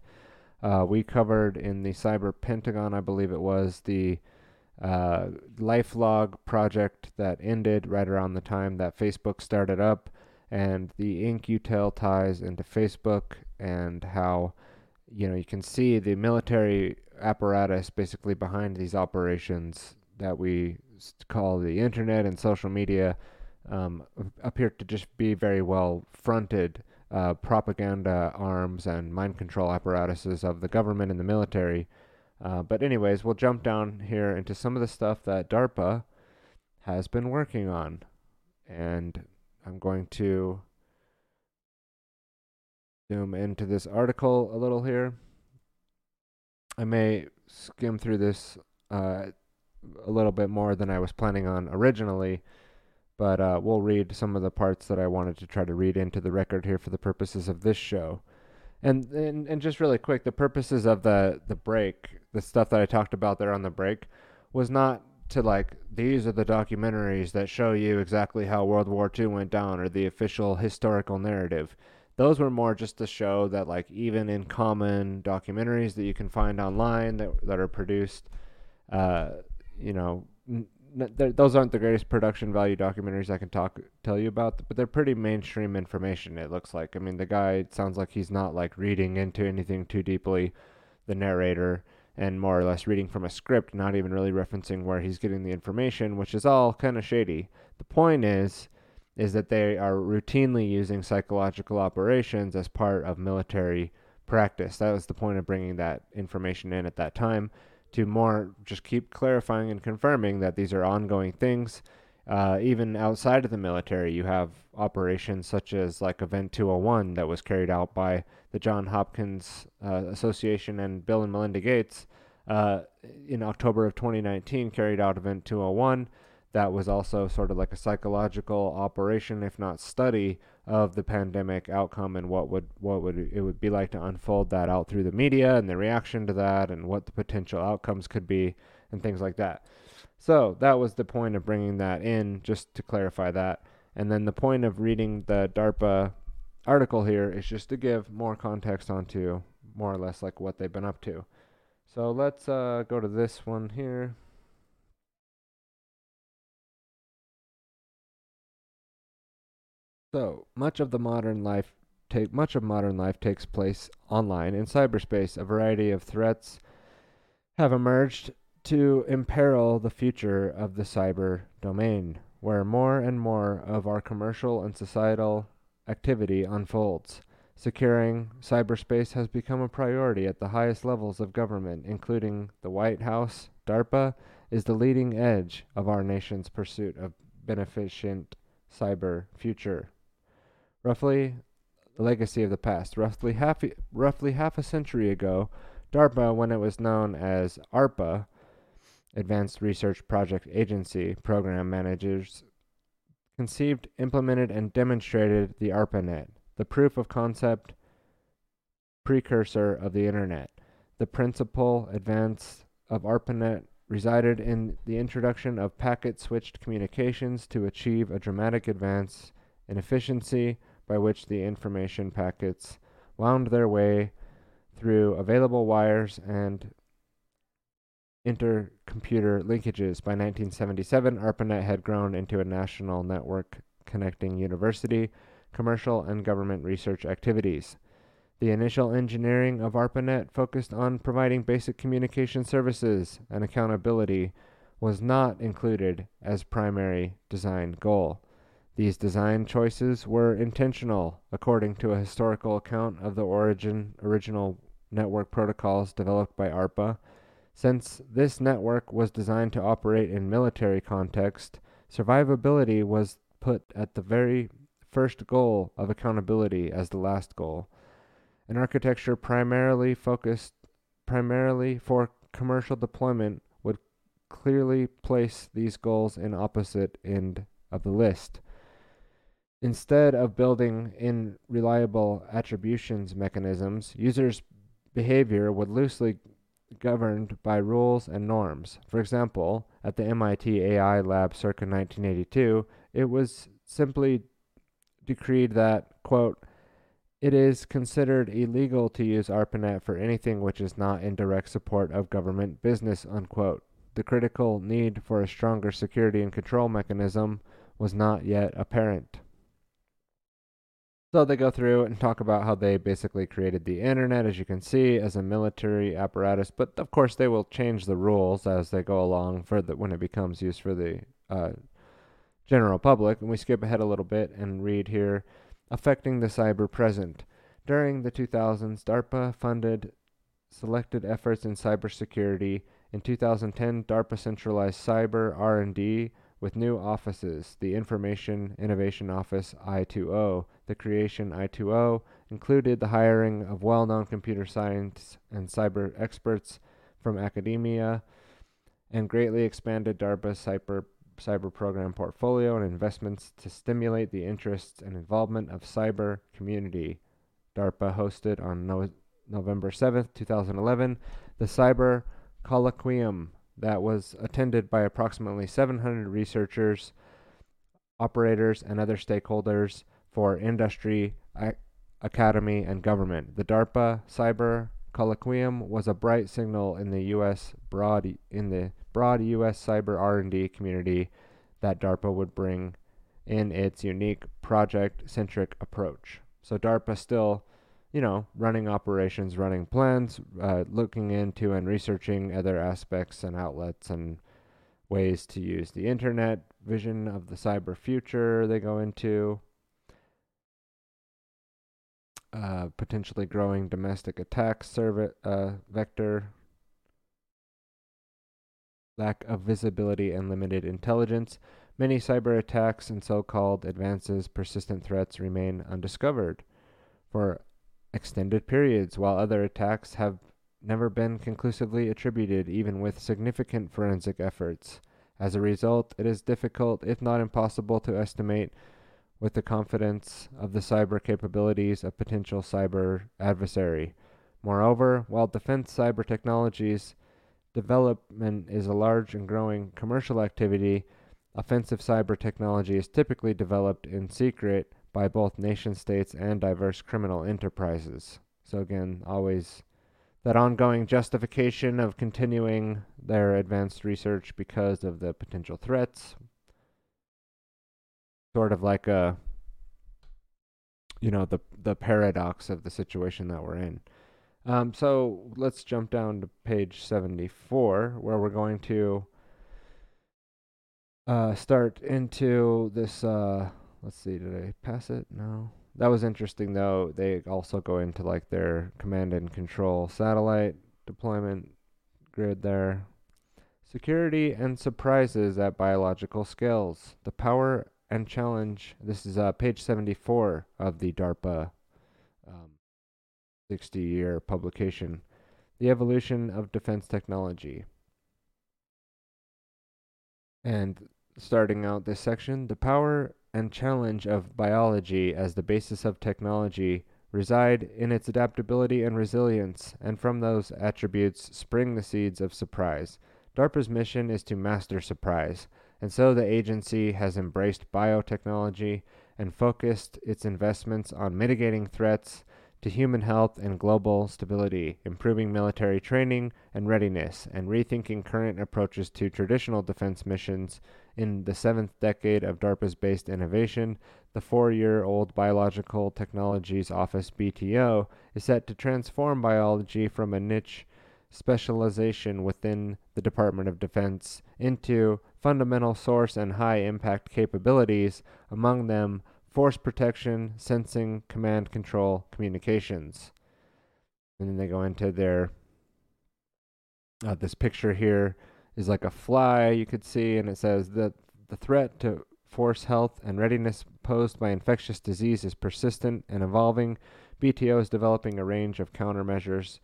Uh, we covered in the Cyber Pentagon, I believe it was, the uh, LifeLog project that ended right around the time that Facebook started up, and the In-Q-Tel ties into Facebook, and how you know you can see the military apparatus basically behind these operations that we call the internet and social media um, appear to just be very well fronted uh, propaganda arms and mind control apparatuses of the government and the military. Uh, but, anyways, we'll jump down here into some of the stuff that DARPA has been working on. And I'm going to zoom into this article a little here. I may skim through this uh, a little bit more than I was planning on originally, but uh, we'll read some of the parts that I wanted to try to read into the record here for the purposes of this show. And, and and just really quick, the purposes of the the break, the stuff that I talked about there on the break, was not to like these are the documentaries that show you exactly how World War II went down or the official historical narrative. Those were more just to show that like even in common documentaries that you can find online that that are produced, uh, you know, n- those aren't the greatest production value documentaries I can talk tell you about, but they're pretty mainstream information. It looks like. I mean, the guy sounds like he's not like reading into anything too deeply, the narrator, and more or less reading from a script, not even really referencing where he's getting the information, which is all kind of shady. The point is, is that they are routinely using psychological operations as part of military practice. That was the point of bringing that information in at that time to more just keep clarifying and confirming that these are ongoing things. Uh, even outside of the military, you have operations such as like Event 201 that was carried out by the John Hopkins uh, Association and Bill and Melinda Gates uh, in October of 2019. Carried out Event 201 that was also sort of like a psychological operation, if not study, of the pandemic outcome and what would what would it would be like to unfold that out through the media and the reaction to that and what the potential outcomes could be and things like that. So that was the point of bringing that in, just to clarify that. And then the point of reading the DARPA article here is just to give more context onto more or less like what they've been up to. So let's uh, go to this one here. So much of the modern life take much of modern life takes place online in cyberspace. A variety of threats have emerged to imperil the future of the cyber domain, where more and more of our commercial and societal activity unfolds. Securing cyberspace has become a priority at the highest levels of government, including the White House. DARPA is the leading edge of our nation's pursuit of beneficent cyber future roughly the legacy of the past. Roughly half roughly half a century ago, DARPA, when it was known as ARPA, Advanced Research Project Agency, program managers conceived, implemented, and demonstrated the ARPANET, the proof of concept precursor of the Internet. The principal advance of ARPANET resided in the introduction of packet switched communications to achieve a dramatic advance in efficiency, by which the information packets wound their way through available wires and intercomputer linkages. By 1977, ARPANET had grown into a national network connecting university, commercial, and government research activities. The initial engineering of ARPANET focused on providing basic communication services, and accountability was not included as primary design goal. These design choices were intentional, according to a historical account of the origin original network protocols developed by ARPA. Since this network was designed to operate in military context, survivability was put at the very first goal of accountability as the last goal. An architecture primarily focused primarily for commercial deployment would clearly place these goals in opposite end of the list. Instead of building in reliable attributions mechanisms, users' behavior would loosely governed by rules and norms. For example, at the MIT AI lab circa 1982, it was simply decreed that, quote, It is considered illegal to use ARPANET for anything which is not in direct support of government business, unquote. The critical need for a stronger security and control mechanism was not yet apparent. So they go through and talk about how they basically created the internet, as you can see, as a military apparatus. But of course, they will change the rules as they go along for the, when it becomes used for the uh, general public. And we skip ahead a little bit and read here affecting the cyber present. During the 2000s, DARPA funded selected efforts in cybersecurity. In 2010, DARPA centralized cyber R&D with new offices, the Information Innovation Office I2O. The creation I2O included the hiring of well known computer science and cyber experts from academia and greatly expanded DARPA's cyber, cyber program portfolio and investments to stimulate the interests and involvement of cyber community. DARPA hosted on no- November 7th, 2011, the Cyber Colloquium that was attended by approximately 700 researchers, operators, and other stakeholders for industry, academy, and government. The DARPA Cyber Colloquium was a bright signal in the U.S. broad in the broad U.S. cyber R&D community that DARPA would bring in its unique project-centric approach. So DARPA still you know, running operations, running plans, uh, looking into and researching other aspects and outlets and ways to use the internet, vision of the cyber future they go into, uh, potentially growing domestic attack serv- uh, vector, lack of visibility and limited intelligence. Many cyber attacks and so called advances, persistent threats remain undiscovered. For extended periods, while other attacks have never been conclusively attributed, even with significant forensic efforts. As a result, it is difficult, if not impossible, to estimate with the confidence of the cyber capabilities of potential cyber adversary. Moreover, while defense cyber technologies development is a large and growing commercial activity, offensive cyber technology is typically developed in secret by both nation states and diverse criminal enterprises. So, again, always that ongoing justification of continuing their advanced research because of the potential threats. Sort of like a, you know, the the paradox of the situation that we're in. Um, so let's jump down to page 74, where we're going to uh, start into this uh, let's see, did I pass it? No. That was interesting though. They also go into like their command and control satellite deployment grid there. Security and surprises at biological scales. The power and challenge. This is uh, page 74 of the DARPA um, 60 year publication. The evolution of defense technology. And starting out this section, the power and challenge of biology as the basis of technology reside in its adaptability and resilience, and from those attributes spring the seeds of surprise. DARPA's mission is to master surprise, and so the agency has embraced biotechnology and focused its investments on mitigating threats to human health and global stability, improving military training and readiness, and rethinking current approaches to traditional defense missions. In the seventh decade of DARPA's based innovation, the four year old Biological Technologies Office BTO is set to transform biology from a niche specialization within the Department of Defense into fundamental source and high impact capabilities, among them force protection, sensing, command control, communications. And then they go into their uh, this picture here is like a fly you could see, and it says that the threat to force health and readiness posed by infectious disease is persistent and evolving. BTO is developing a range of countermeasures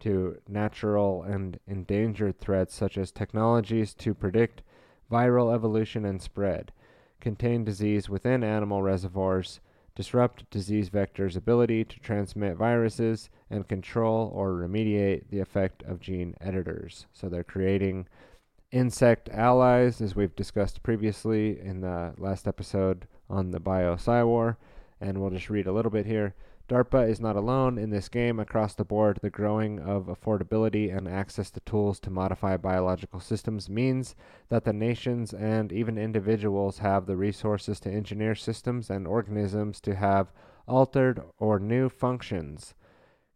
to natural and endangered threats, such as technologies to predict viral evolution and spread, contain disease within animal reservoirs, disrupt disease vectors' ability to transmit viruses, and control or remediate the effect of gene editors. So they're creating insect allies, as we've discussed previously in the last episode on the Bio War, And we'll just read a little bit here. DARPA is not alone in this game. Across the board, the growing of affordability and access to tools to modify biological systems means that the nations and even individuals have the resources to engineer systems and organisms to have altered or new functions.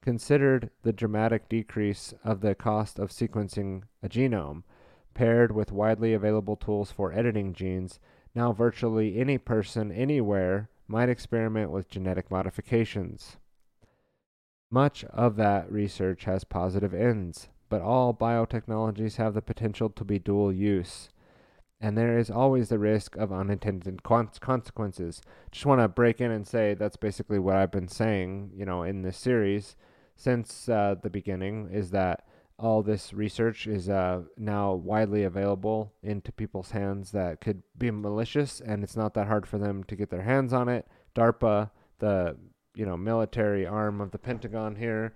Considered the dramatic decrease of the cost of sequencing a genome, paired with widely available tools for editing genes, now virtually any person anywhere might experiment with genetic modifications. Much of that research has positive ends, but all biotechnologies have the potential to be dual use. And there is always the risk of unintended consequences. Just want to break in and say that's basically what I've been saying, you know, in this series since uh, the beginning is that all this research is uh, now widely available into people's hands that could be malicious, and it's not that hard for them to get their hands on it. DARPA, the you know military arm of the Pentagon here,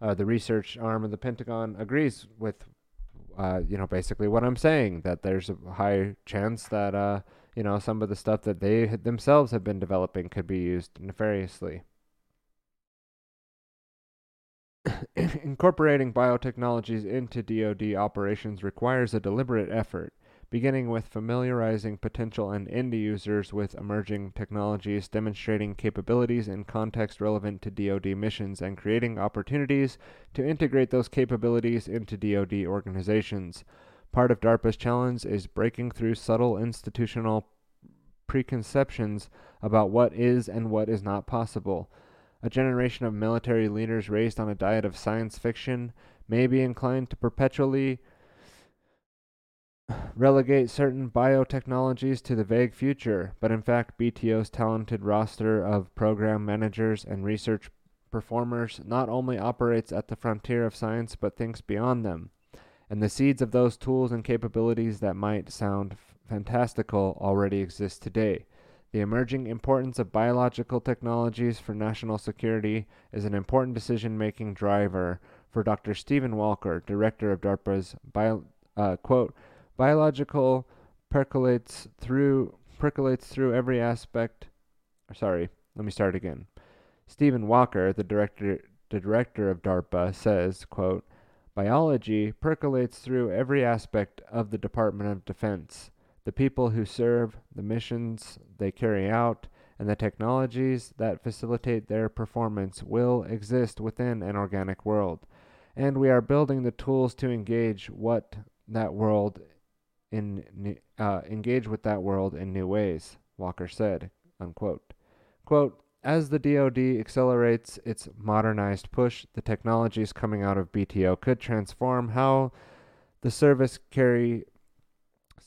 uh, the research arm of the Pentagon, agrees with uh, you know basically what I'm saying that there's a high chance that uh, you know some of the stuff that they themselves have been developing could be used nefariously. Incorporating biotechnologies into DoD operations requires a deliberate effort, beginning with familiarizing potential and end users with emerging technologies, demonstrating capabilities in context relevant to DoD missions, and creating opportunities to integrate those capabilities into DoD organizations. Part of DARPA's challenge is breaking through subtle institutional preconceptions about what is and what is not possible. A generation of military leaders raised on a diet of science fiction may be inclined to perpetually relegate certain biotechnologies to the vague future, but in fact, BTO's talented roster of program managers and research performers not only operates at the frontier of science but thinks beyond them. And the seeds of those tools and capabilities that might sound fantastical already exist today. The emerging importance of biological technologies for national security is an important decision making driver for Dr. Steven Walker, director of DARPA's bio, uh, quote, biological percolates through percolates through every aspect sorry, let me start again. Steven Walker, the director the director of DARPA, says, quote, Biology percolates through every aspect of the Department of Defense the people who serve, the missions they carry out, and the technologies that facilitate their performance will exist within an organic world. And we are building the tools to engage what that world in uh, engage with that world in new ways. Walker said, unquote. Quote, as the DoD accelerates its modernized push, the technologies coming out of BTO could transform how the service carry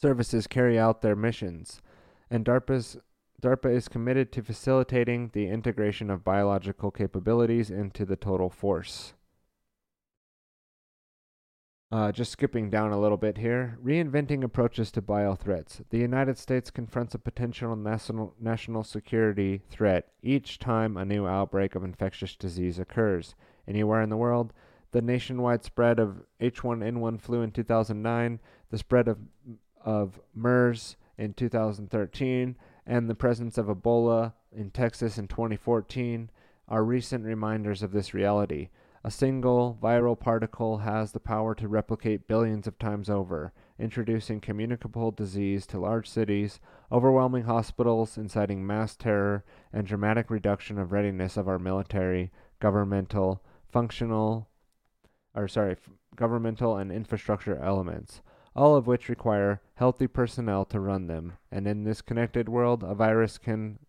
services carry out their missions, and DARPA's DARPA is committed to facilitating the integration of biological capabilities into the total force. Uh, just skipping down a little bit here. Reinventing approaches to bio threats. The United States confronts a potential national, national security threat each time a new outbreak of infectious disease occurs. Anywhere in the world, the nationwide spread of H1N1 flu in 2009, the spread of of MERS in 2013 and the presence of Ebola in Texas in 2014 are recent reminders of this reality. A single viral particle has the power to replicate billions of times over, introducing communicable disease to large cities, overwhelming hospitals, inciting mass terror, and dramatic reduction of readiness of our military, governmental, functional, or sorry, governmental and infrastructure elements all of which require healthy personnel to run them. And in this connected world, a virus can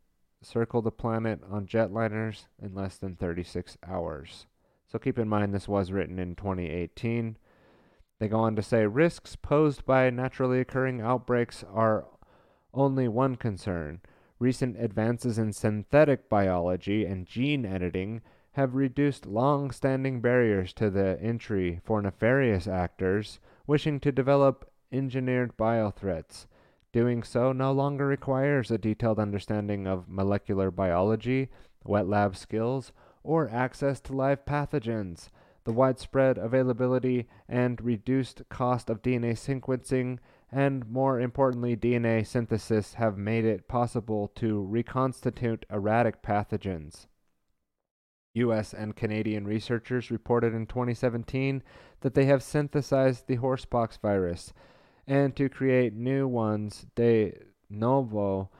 circle the planet on jetliners in less than 36 hours. So keep in mind this was written in 2018. They go on to say risks posed by naturally occurring outbreaks are only one concern. Recent advances in synthetic biology and gene editing have reduced long standing barriers to the entry for nefarious actors wishing to develop engineered biothreats. Doing so no longer requires a detailed understanding of molecular biology, wet lab skills, or access to live pathogens. The widespread availability and reduced cost of DNA sequencing and more importantly, DNA synthesis have made it possible to reconstitute erratic pathogens. US and Canadian researchers reported in 2017 that they have synthesized the horsepox virus, and to create new ones de novo,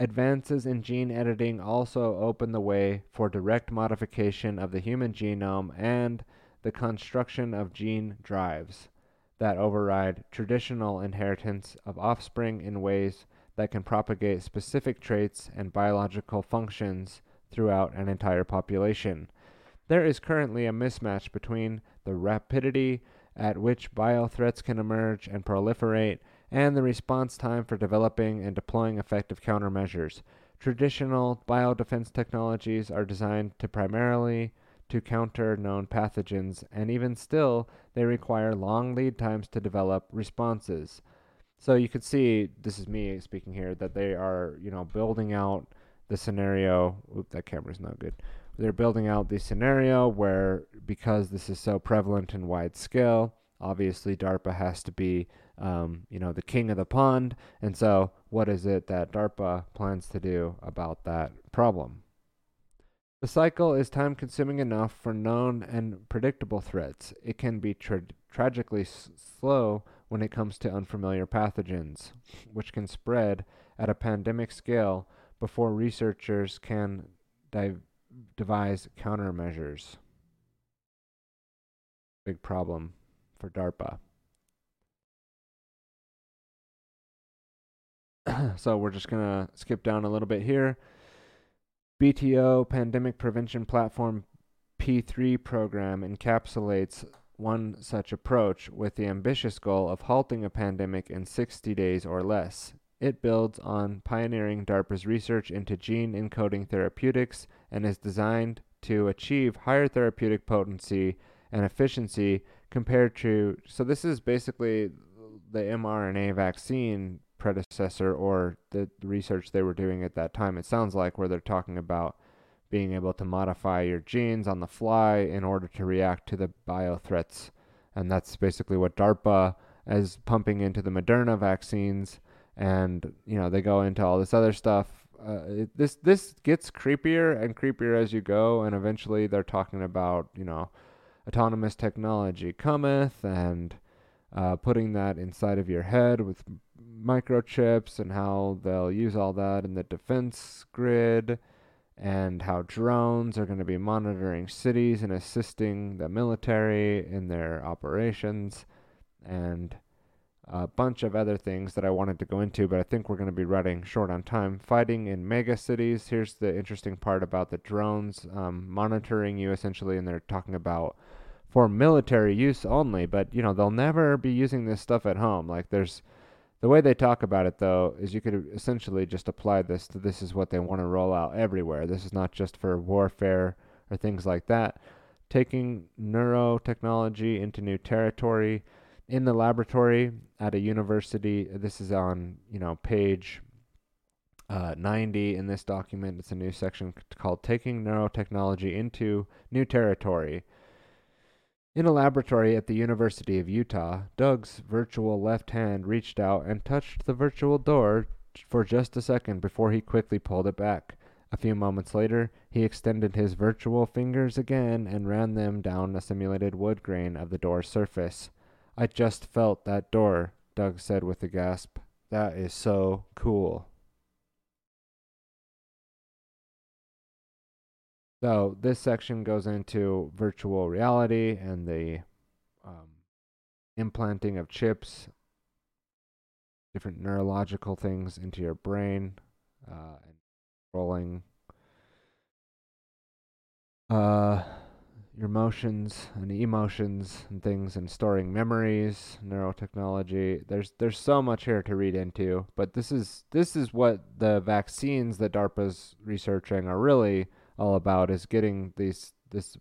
advances in gene editing also open the way for direct modification of the human genome and the construction of gene drives that override traditional inheritance of offspring in ways that can propagate specific traits and biological functions throughout an entire population. There is currently a mismatch between the rapidity at which biothreats can emerge and proliferate and the response time for developing and deploying effective countermeasures. Traditional biodefense technologies are designed to primarily to counter known pathogens, and even still, they require long lead times to develop responses. So you could see, this is me speaking here, that they are, you know, building out the scenario. Oop, that camera's not good. They're building out the scenario where, because this is so prevalent and wide scale, obviously DARPA has to be, um, you know, the king of the pond. And so, what is it that DARPA plans to do about that problem? The cycle is time consuming enough for known and predictable threats. It can be tra- tragically s- slow when it comes to unfamiliar pathogens, which can spread at a pandemic scale before researchers can devise countermeasures. Big problem for DARPA. so we're just going to skip down a little bit here. BTO Pandemic Prevention Platform P3 program encapsulates one such approach with the ambitious goal of halting a pandemic in 60 days or less. It builds on pioneering DARPA's research into gene encoding therapeutics and is designed to achieve higher therapeutic potency and efficiency compared to. So, this is basically the mRNA vaccine predecessor or the research they were doing at that time. It sounds like where they're talking about being able to modify your genes on the fly in order to react to the bio threats. And that's basically what DARPA is pumping into the Moderna vaccines. And, you know, they go into all this other stuff. Uh, it, this this gets creepier and creepier as you go, and eventually they're talking about you know autonomous technology cometh and uh, putting that inside of your head with microchips and how they'll use all that in the defense grid and how drones are going to be monitoring cities and assisting the military in their operations and a bunch of other things that I wanted to go into, but I think we're going to be running short on time. Fighting in mega cities. Here's the interesting part about the drones um, monitoring you essentially, and they're talking about for military use only, but you know, they'll never be using this stuff at home. Like there's the way they talk about it though is you could essentially just apply this to this is what they want to roll out everywhere. This is not just for warfare or things like that. Taking neurotechnology into new territory in the laboratory at a university. This is on, you know, page uh, 90 in this document. It's a new section called Taking Neurotechnology into New Territory. In a laboratory at the University of Utah, Doug's virtual left hand reached out and touched the virtual door for just a second before he quickly pulled it back. A few moments later, he extended his virtual fingers again and ran them down a simulated wood grain of the door's surface. I just felt that door, Doug said with a gasp. That is so cool. So this section goes into virtual reality and the um, implanting of chips, different neurological things into your brain, uh, and rolling uh, your emotions and emotions and things, and storing memories, neurotechnology. There's there's so much here to read into, but this is this is what the vaccines that DARPA's researching are really all about is getting these this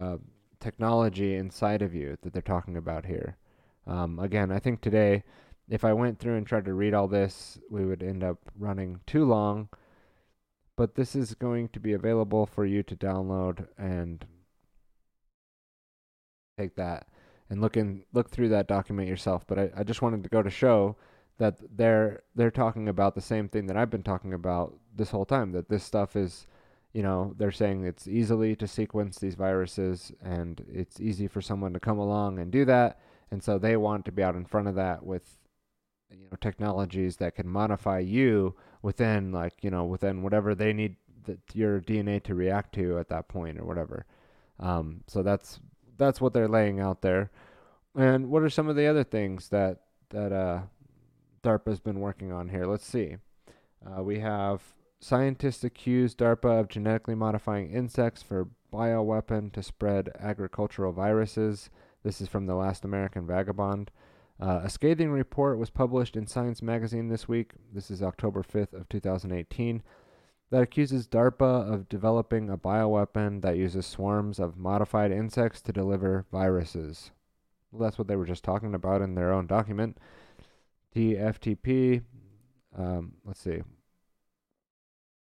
uh, technology inside of you that they're talking about here. Um, again, I think today, if I went through and tried to read all this, we would end up running too long. But this is going to be available for you to download and take that and look in look through that document yourself. But I, I just wanted to go to show that they're they're talking about the same thing that I've been talking about this whole time. That this stuff is, you know, they're saying it's easily to sequence these viruses and it's easy for someone to come along and do that. And so they want to be out in front of that with you know technologies that can modify you within like you know within whatever they need the, your DNA to react to at that point or whatever. Um, so that's that's what they're laying out there. And what are some of the other things that that uh, DARPA's been working on here? Let's see. Uh, we have scientists accuse DARPA of genetically modifying insects for bioweapon to spread agricultural viruses. This is from the Last American Vagabond. Uh, a scathing report was published in Science magazine this week. This is October 5th of 2018 that accuses DARPA of developing a bioweapon that uses swarms of modified insects to deliver viruses. Well, that's what they were just talking about in their own document. TFTP, um, let's see,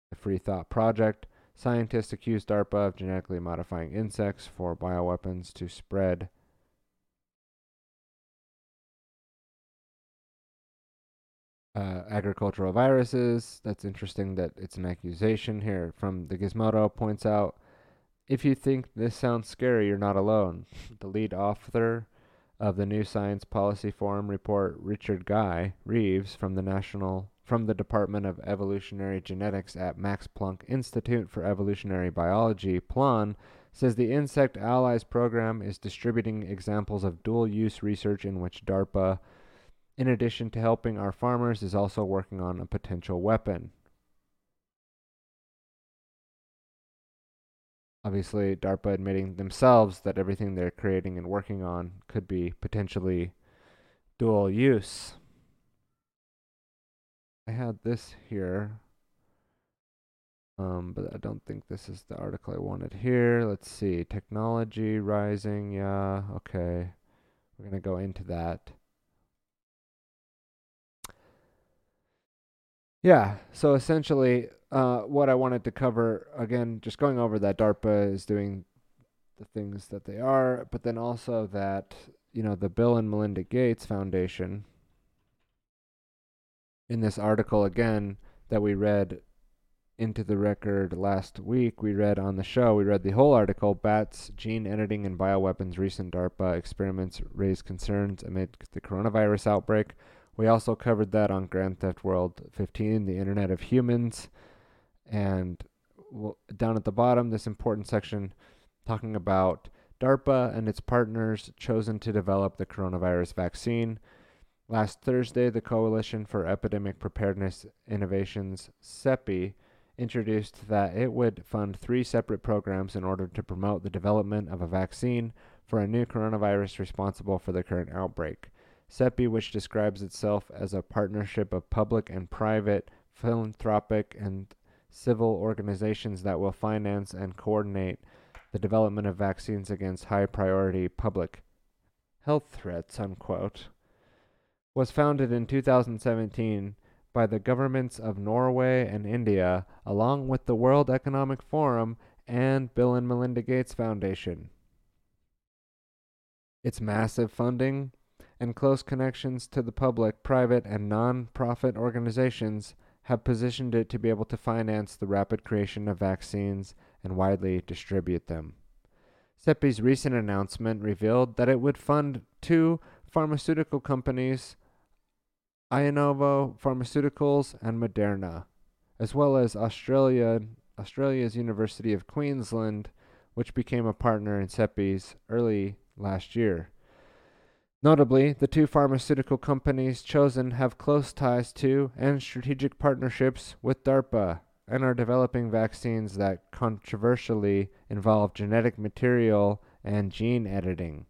the Free Thought Project. Scientists accuse DARPA of genetically modifying insects for bioweapons to spread uh, agricultural viruses. That's interesting that it's an accusation here from the Gizmodo points out if you think this sounds scary, you're not alone. The lead author of the New Science Policy Forum report, Richard Guy Reeves from the National from the Department of Evolutionary Genetics at Max Planck Institute for Evolutionary Biology, Plön, says the Insect Allies program is distributing examples of dual use research in which DARPA in addition to helping our farmers, is also working on a potential weapon. Obviously, DARPA admitting themselves that everything they're creating and working on could be potentially dual use. I had this here, um, but I don't think this is the article I wanted here. Let's see. Technology rising. Yeah, okay. We're going to go into that. Yeah, so essentially, uh, what I wanted to cover again, just going over that DARPA is doing the things that they are, but then also that you know the Bill and Melinda Gates Foundation. In this article again that we read into the record last week, we read on the show, we read the whole article. Bats, gene editing, and bioweapons recent DARPA experiments raise concerns amid the coronavirus outbreak. We also covered that on Grand Theft World 15, the Internet of Humans. And down at the bottom, this important section talking about DARPA and its partners chosen to develop the coronavirus vaccine. Last Thursday, the Coalition for Epidemic Preparedness Innovations, CEPI, introduced that it would fund three separate programs in order to promote the development of a vaccine for a new coronavirus responsible for the current outbreak. CEPI, which describes itself as a partnership of public and private, philanthropic, and civil organizations that will finance and coordinate the development of vaccines against high priority public health threats, unquote, was founded in 2017 by the governments of Norway and India, along with the World Economic Forum and Bill and Melinda Gates Foundation. Its massive funding and close connections to the public, private, and non profit organizations have positioned it to be able to finance the rapid creation of vaccines and widely distribute them. CEPI's recent announcement revealed that it would fund two pharmaceutical companies, Inovio Pharmaceuticals and Moderna, as well as Australia, Australia's University of Queensland, which became a partner in CEPI's early last year. Notably, the two pharmaceutical companies chosen have close ties to and strategic partnerships with DARPA and are developing vaccines that controversially involve genetic material and gene editing.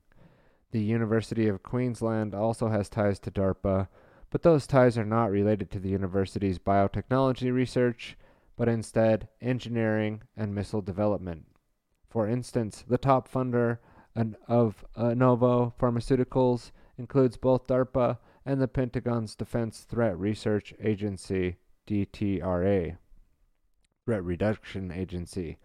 The University of Queensland also has ties to DARPA, but those ties are not related to the university's biotechnology research, but instead engineering and missile development. For instance, the top funder of uh, Inovio Pharmaceuticals includes both DARPA and the Pentagon's Defense Threat Research Agency, DTRA, Threat Reduction Agency.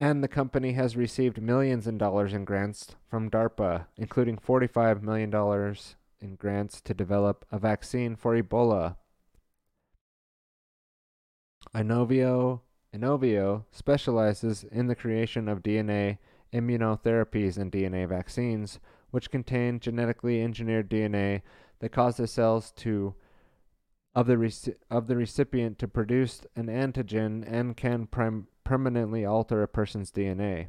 And the company has received millions in dollars in grants from DARPA, including $45 million in grants to develop a vaccine for Ebola. Inovio, Inovio specializes in the creation of DNA immunotherapies and DNA vaccines, which contain genetically engineered DNA that causes cells to of the reci- of the recipient to produce an antigen and can prim- permanently alter a person's DNA.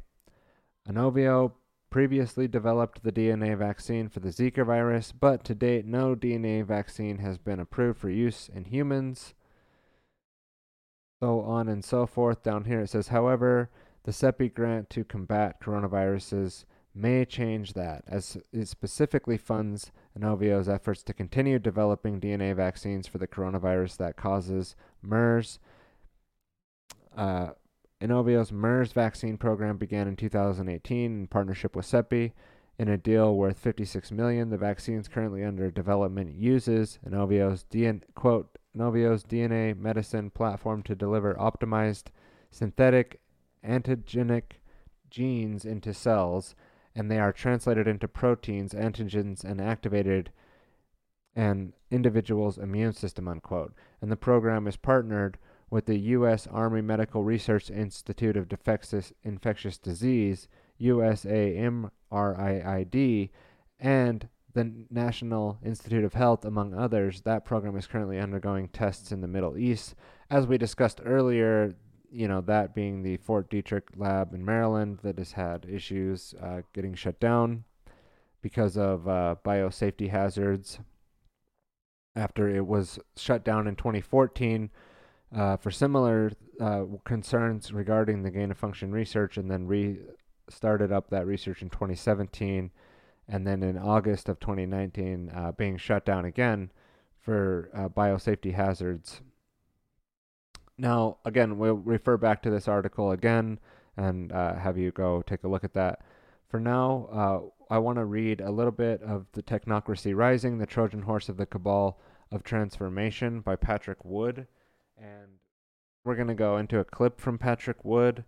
Inovio previously developed the DNA vaccine for the Zika virus, but to date no DNA vaccine has been approved for use in humans. So on and so forth. Down here it says, however, the CEPI grant to combat coronaviruses may change that, as it specifically funds Inovio's efforts to continue developing DNA vaccines for the coronavirus that causes MERS. Uh, Inovio's MERS vaccine program began in 2018 in partnership with CEPI. In a deal worth 56 million, the vaccines currently under development uses Inovio's DNA, quote, Inovio's DNA medicine platform to deliver optimized synthetic antigenic genes into cells, and they are translated into proteins, antigens, and activated an individual's immune system, unquote. And the program is partnered with the U.S. Army Medical Research Institute of Infectious Disease, USAMRIID, and the National Institute of Health, among others. That program is currently undergoing tests in the Middle East. As we discussed earlier, you know, that being the Fort Detrick lab in Maryland that has had issues uh, getting shut down because of uh, biosafety hazards after it was shut down in 2014 uh, for similar uh, concerns regarding the gain of function research and then restarted up that research in 2017 and then in August of 2019 uh, being shut down again for uh, biosafety hazards. Now, again, we'll refer back to this article again and uh, have you go take a look at that. For now, uh, I want to read a little bit of The Technocracy Rising, The Trojan Horse of the Cabal of Transformation by Patrick Wood. And we're going to go into a clip from Patrick Wood.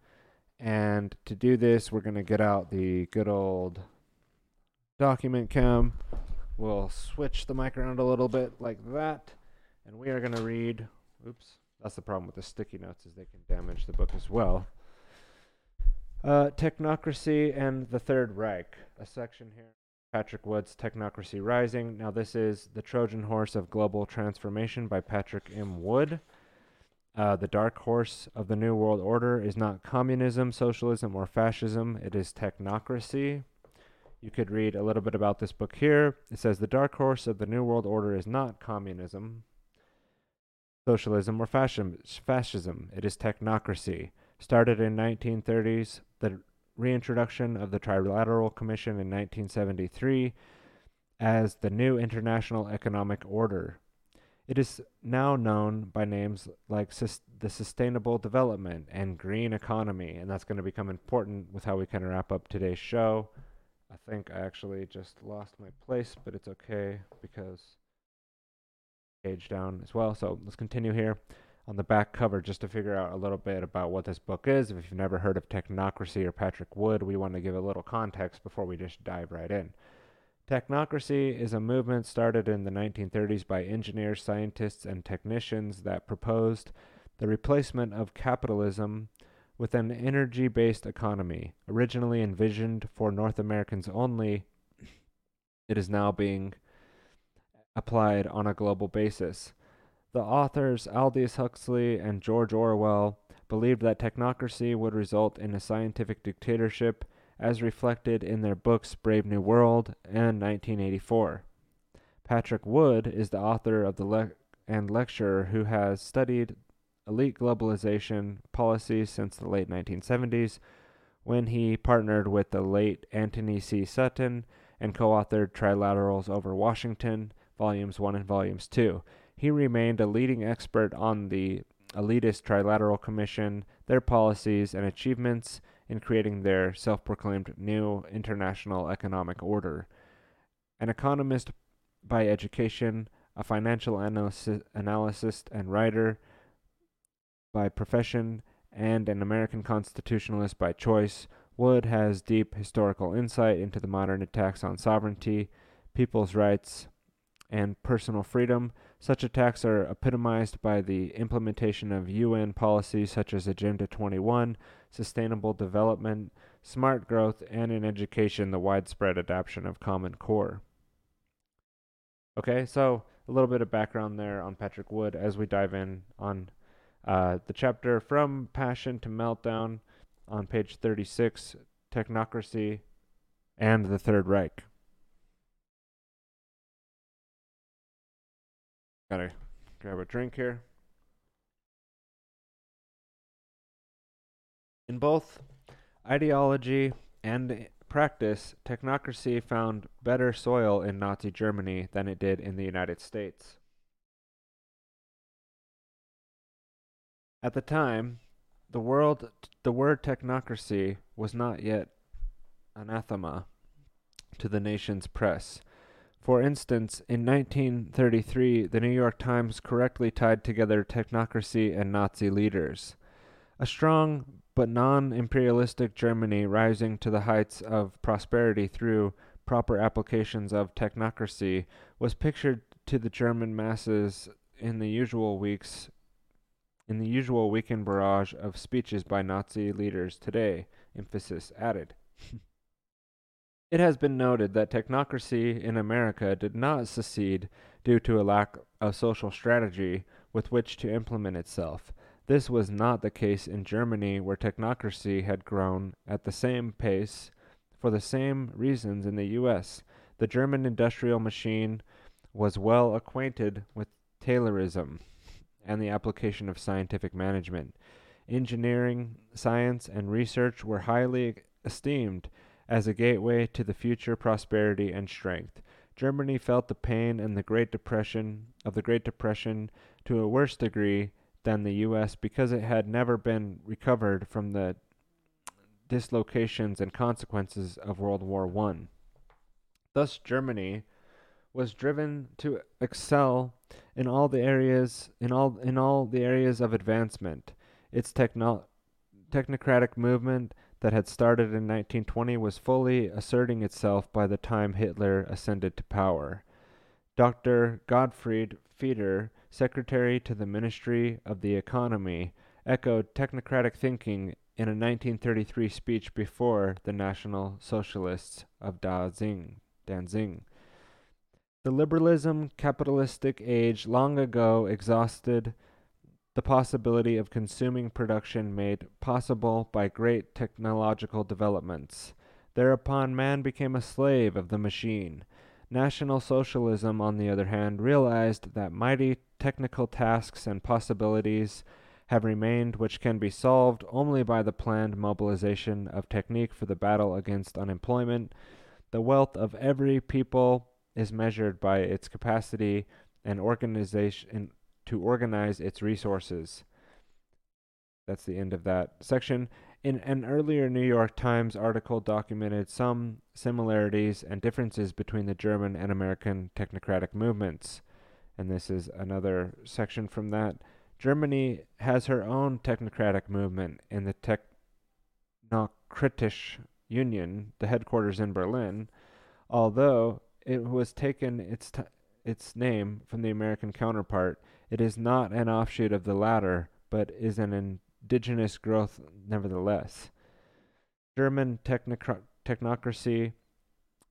And to do this, we're going to get out the good old document cam. We'll switch the mic around a little bit like that. And we are going to read. Oops. That's the problem with the sticky notes is they can damage the book as well. Uh, Technocracy and the Third Reich. A section here. Patrick Wood's Technocracy Rising. Now, this is The Trojan Horse of Global Transformation by Patrick M. Wood. Uh, the dark horse of the New World Order is not communism, socialism, or fascism. It is technocracy. You could read a little bit about this book here. It says The dark horse of the New World Order is not communism, socialism, or fascism. It is technocracy. Started in 1930s, the reintroduction of the Trilateral Commission in 1973 as the new International Economic Order. It is now known by names like sus- the Sustainable Development and Green Economy, and that's going to become important with how we kind of wrap up today's show. I think I actually just lost my place, but it's okay because down as well. So let's continue here on the back cover just to figure out a little bit about what this book is. If you've never heard of Technocracy or Patrick Wood, we want to give a little context before we just dive right in. Technocracy is a movement started in the 1930s by engineers, scientists, and technicians that proposed the replacement of capitalism with an energy based economy. Originally envisioned for North Americans only, it is now being applied on a global basis. The authors Aldous Huxley and George Orwell believed that technocracy would result in a scientific dictatorship as reflected in their books Brave New World and 1984. Patrick Wood is the author of the le- and lecturer who has studied elite globalization policies since the late 1970s when he partnered with the late Antony C. Sutton and co authored Trilaterals over Washington, Volumes 1 and Volumes 2. He remained a leading expert on the elitist Trilateral Commission, their policies and achievements in creating their self proclaimed new international economic order. An economist by education, a financial analyst and writer by profession, and an American constitutionalist by choice, Wood has deep historical insight into the modern attacks on sovereignty, people's rights, and personal freedom. Such attacks are epitomized by the implementation of UN policies such as Agenda 21, sustainable development, smart growth, and in education, the widespread adoption of Common Core. Okay, so a little bit of background there on Patrick Wood as we dive in on uh, the chapter From Passion to Meltdown on page 36 Technocracy and the Third Reich. Gotta grab a drink here. In both ideology and practice, technocracy found better soil in Nazi Germany than it did in the United States. At the time, the world the word technocracy was not yet anathema to the nation's press. For instance, in 1933, the New York Times correctly tied together technocracy and Nazi leaders. A strong but non imperialistic Germany rising to the heights of prosperity through proper applications of technocracy was pictured to the German masses in the usual weeks in the usual weekend barrage of speeches by Nazi leaders today, emphasis added. it has been noted that technocracy in America did not secede due to a lack of social strategy with which to implement itself. This was not the case in Germany, where technocracy had grown at the same pace for the same reasons in the U.S. The German industrial machine was well acquainted with Taylorism and the application of scientific management. Engineering, science, and research were highly esteemed as a gateway to the future prosperity and strength. Germany felt the pain and the Great Depression of the Great Depression to a worse degree than the US because it had never been recovered from the dislocations and consequences of World War I. Thus Germany was driven to excel in all the areas in all in all the areas of advancement. Its techno- technocratic movement that had started in 1920 was fully asserting itself by the time Hitler ascended to power. Dr. Gottfried Feder, secretary to the Ministry of the Economy, echoed technocratic thinking in a 1933 speech before the National Socialists of Danzig. Danzig. The liberalism capitalistic age long ago exhausted the possibility of consuming production made possible by great technological developments. Thereupon man became a slave of the machine. National Socialism, on the other hand, realized that mighty technical tasks and possibilities have remained which can be solved only by the planned mobilization of technique for the battle against unemployment. The wealth of every people is measured by its capacity and organization to organize its resources. That's the end of that section. In an earlier New York Times article documented some similarities and differences between the German and American technocratic movements. And this is another section from that. Germany has her own technocratic movement in the Technokratische Union, the headquarters in Berlin, although it was taken its t- its name from the American counterpart. It is not an offshoot of the latter, but is an indigenous growth nevertheless. German technocra- technocracy,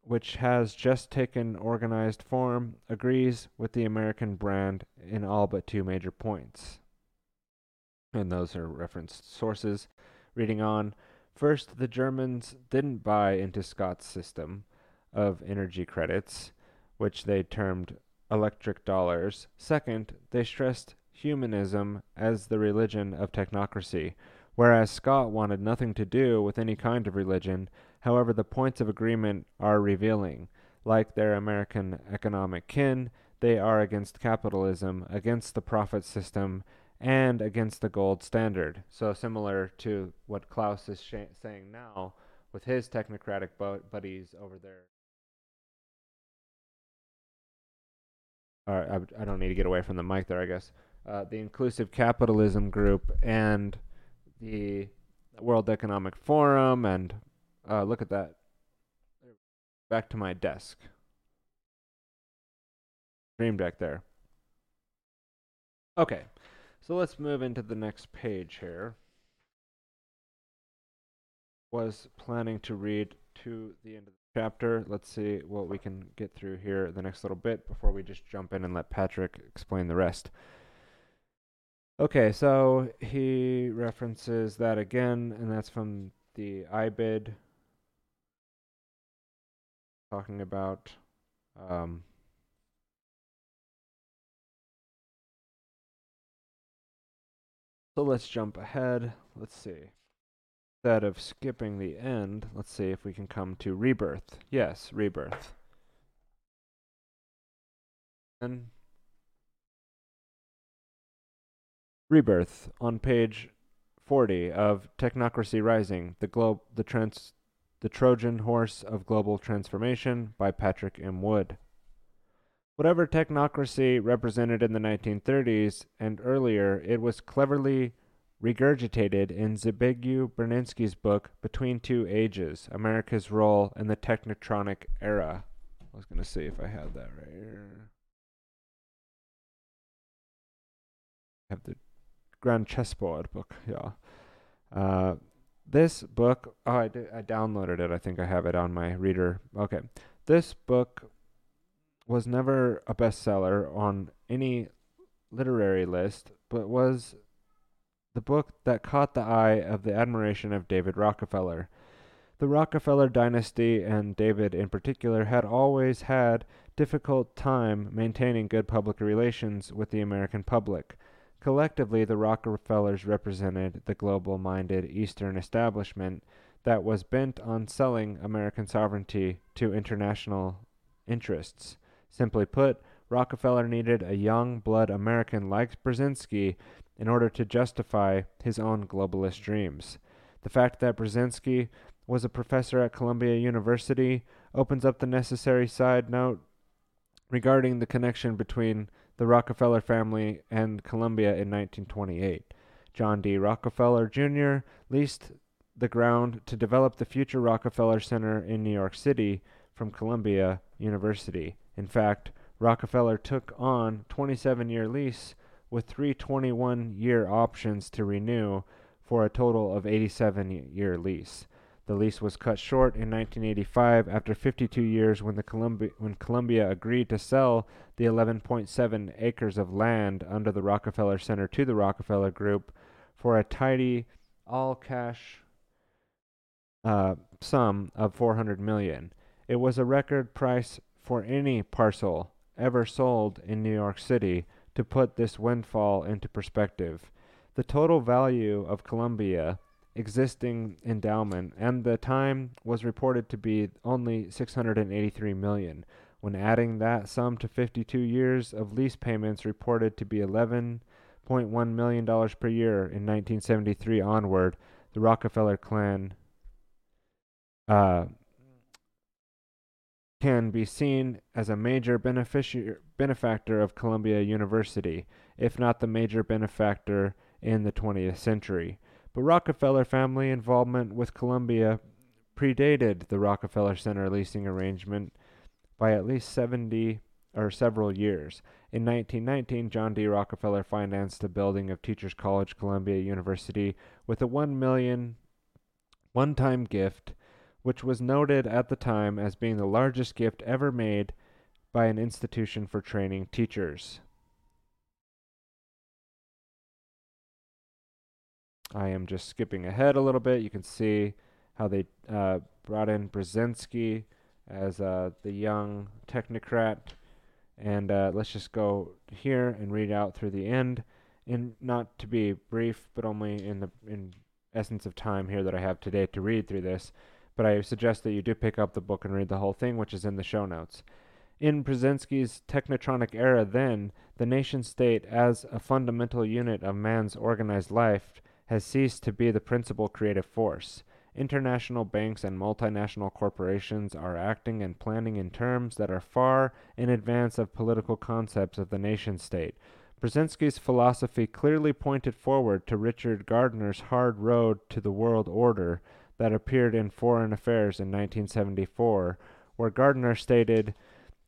which has just taken organized form, agrees with the American brand in all but two major points. And those are referenced sources. Reading on, first, the Germans didn't buy into Scott's system of energy credits, which they termed electric dollars. Second, they stressed humanism as the religion of technocracy, whereas Scott wanted nothing to do with any kind of religion. However, the points of agreement are revealing. Like their American economic kin, they are against capitalism, against the profit system, and against the gold standard. So, similar to what Klaus is sh- saying now with his technocratic buddies over there. Or I, I, don't need to get away from the mic there, I guess. Uh, the inclusive capitalism group and the World Economic Forum, and uh, look at that. Back to my desk. Dream Deck there. Okay, so let's move into the next page here. Was planning to read to the end of the chapter. Let's see what we can get through here the next little bit before we just jump in and let Patrick explain the rest. Okay, so he references that again, and that's from the IBID, talking about um, So let's jump ahead. Let's see. Instead of skipping the end, let's see if we can come to rebirth. Yes, rebirth. And rebirth on page 40 of Technocracy Rising, the globe the trans the Trojan Horse of Global Transformation by Patrick M. Wood. Whatever technocracy represented in the 1930s and earlier, it was cleverly regurgitated in Zbigniew Brzezinski's book Between Two Ages America's Role in the Technotronic Era. I was going to see if I had that right here. I have the Grand Chessboard book, yeah. Uh, this book, oh, I, did, I downloaded it. I think I have it on my reader. Okay. This book was never a bestseller on any literary list, but was the book that caught the eye of the admiration of David Rockefeller. The Rockefeller dynasty and David in particular had always had difficult time maintaining good public relations with the American public. Collectively, the Rockefellers represented the global-minded Eastern establishment that was bent on selling American sovereignty to international interests. Simply put, Rockefeller needed a young blood American like Brzezinski in order to justify his own globalist dreams. The fact that Brzezinski was a professor at Columbia University opens up the necessary side note regarding the connection between the Rockefeller family and Columbia in 1928. John D. Rockefeller Jr. leased the ground to develop the future Rockefeller Center in New York City from Columbia University. In fact, Rockefeller took on 27-year lease with three 21-year options to renew for a total of 87-year lease. The lease was cut short in 1985 after 52 years when the Columbia, when Columbia agreed to sell the 11.7 acres of land under the Rockefeller Center to the Rockefeller Group for a tidy all-cash uh, sum of 400 million. It was a record price for any parcel ever sold in New York City to put this windfall into perspective. The total value of Columbia existing endowment and the time was reported to be only 683 million. When adding that sum to 52 years of lease payments reported to be 11.1 million dollars per year in 1973 onward, the Rockefeller clan uh, can be seen as a major benefactor of Columbia University, if not the major benefactor in the 20th century. But Rockefeller family involvement with Columbia predated the Rockefeller Center leasing arrangement by at least 70 or several years. In 1919, John D. Rockefeller financed the building of Teachers College, Columbia University, with a 1 million one-time gift which was noted at the time as being the largest gift ever made by an institution for training teachers. I am just skipping ahead a little bit. You can see how they uh, brought in Brzezinski as uh, the young technocrat. And uh, let's just go here and read out through the end. In not to be brief, but only in the in essence of time here that I have today to read through this but I suggest that you do pick up the book and read the whole thing, which is in the show notes. In Brzezinski's technotronic era, then, the nation state, as a fundamental unit of man's organized life, has ceased to be the principal creative force. International banks and multinational corporations are acting and planning in terms that are far in advance of political concepts of the nation state. Brzezinski's philosophy clearly pointed forward to Richard Gardner's hard road to the world order that appeared in Foreign Affairs in 1974, where Gardner stated,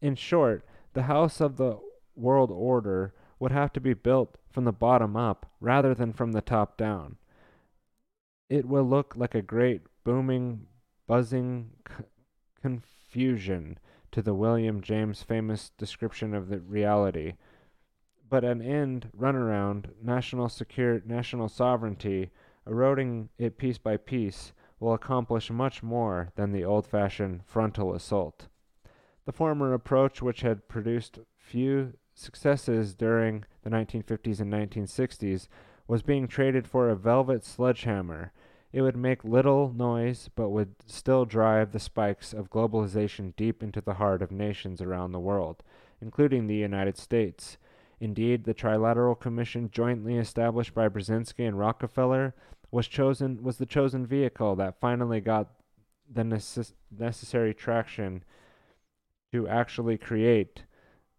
In short, the house of the world order would have to be built from the bottom up rather than from the top down. It will look like a great booming, buzzing c- confusion to the William James famous description of the reality. But an end runaround, national secure national sovereignty, eroding it piece by piece, will accomplish much more than the old fashioned frontal assault. The former approach, which had produced few successes during the 1950s and 1960s, was being traded for a velvet sledgehammer. It would make little noise, but would still drive the spikes of globalization deep into the heart of nations around the world, including the United States. Indeed, the Trilateral Commission, jointly established by Brzezinski and Rockefeller, was chosen was the chosen vehicle that finally got the necess- necessary traction to actually create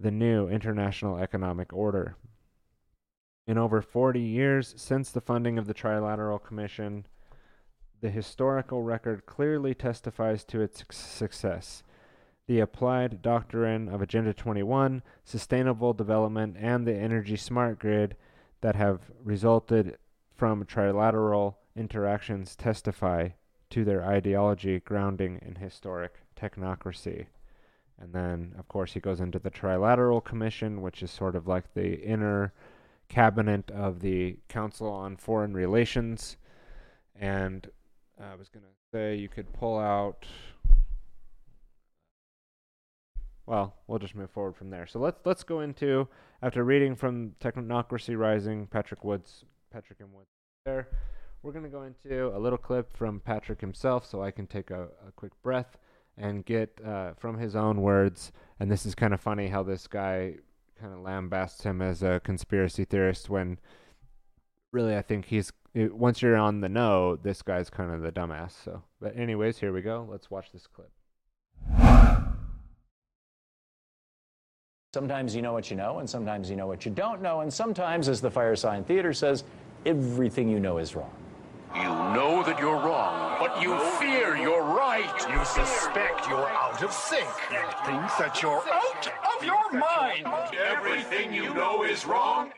the new international economic order. In over 40 years since the funding of the Trilateral Commission, the historical record clearly testifies to its success. The applied doctrine of Agenda 21, sustainable development, and the energy smart grid that have resulted from trilateral interactions testify to their ideology grounding in historic technocracy. And then, of course, he goes into the Trilateral Commission, which is sort of like the inner cabinet of the Council on Foreign Relations. And I was going to say you could pull out. Well, we'll just move forward from there. So let's let's go into after reading from Technocracy Rising, Patrick Woods, Patrick and Woods. There, we're going to go into a little clip from Patrick himself, so I can take a, a quick breath and get uh, from his own words. And this is kind of funny how this guy kind of lambasts him as a conspiracy theorist when really I think he's once you're on the know, this guy's kind of the dumbass. So, but anyways, here we go. Let's watch this clip. Sometimes you know what you know, and sometimes you know what you don't know, and sometimes, as the Firesign Theater says, everything you know is wrong. You know that you're wrong, but you fear you're right. You suspect you're out of sync. You think that you're out of your mind. Everything you know is wrong.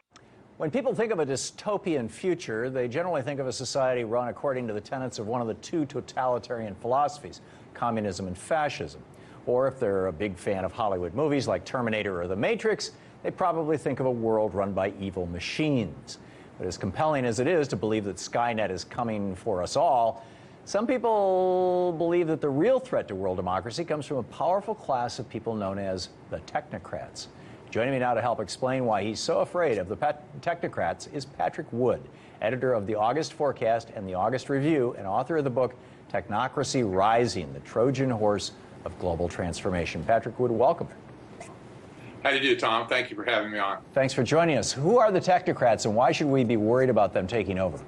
When people think of a dystopian future, they generally think of a society run according to the tenets of one of the two totalitarian philosophies communism and fascism. Or if they're a big fan of Hollywood movies like Terminator or The Matrix, they probably think of a world run by evil machines. But as compelling as it is to believe that Skynet is coming for us all, some people believe that the real threat to world democracy comes from a powerful class of people known as the technocrats. Joining me now to help explain why he's so afraid of the technocrats is Patrick Wood, editor of the August Forecast and the August Review, and author of the book Technocracy Rising, the Trojan Horse of Global Transformation. Patrick Wood, welcome. How do you do, Tom? Thank you for having me on. Thanks for joining us. Who are the technocrats and why should we be worried about them taking over?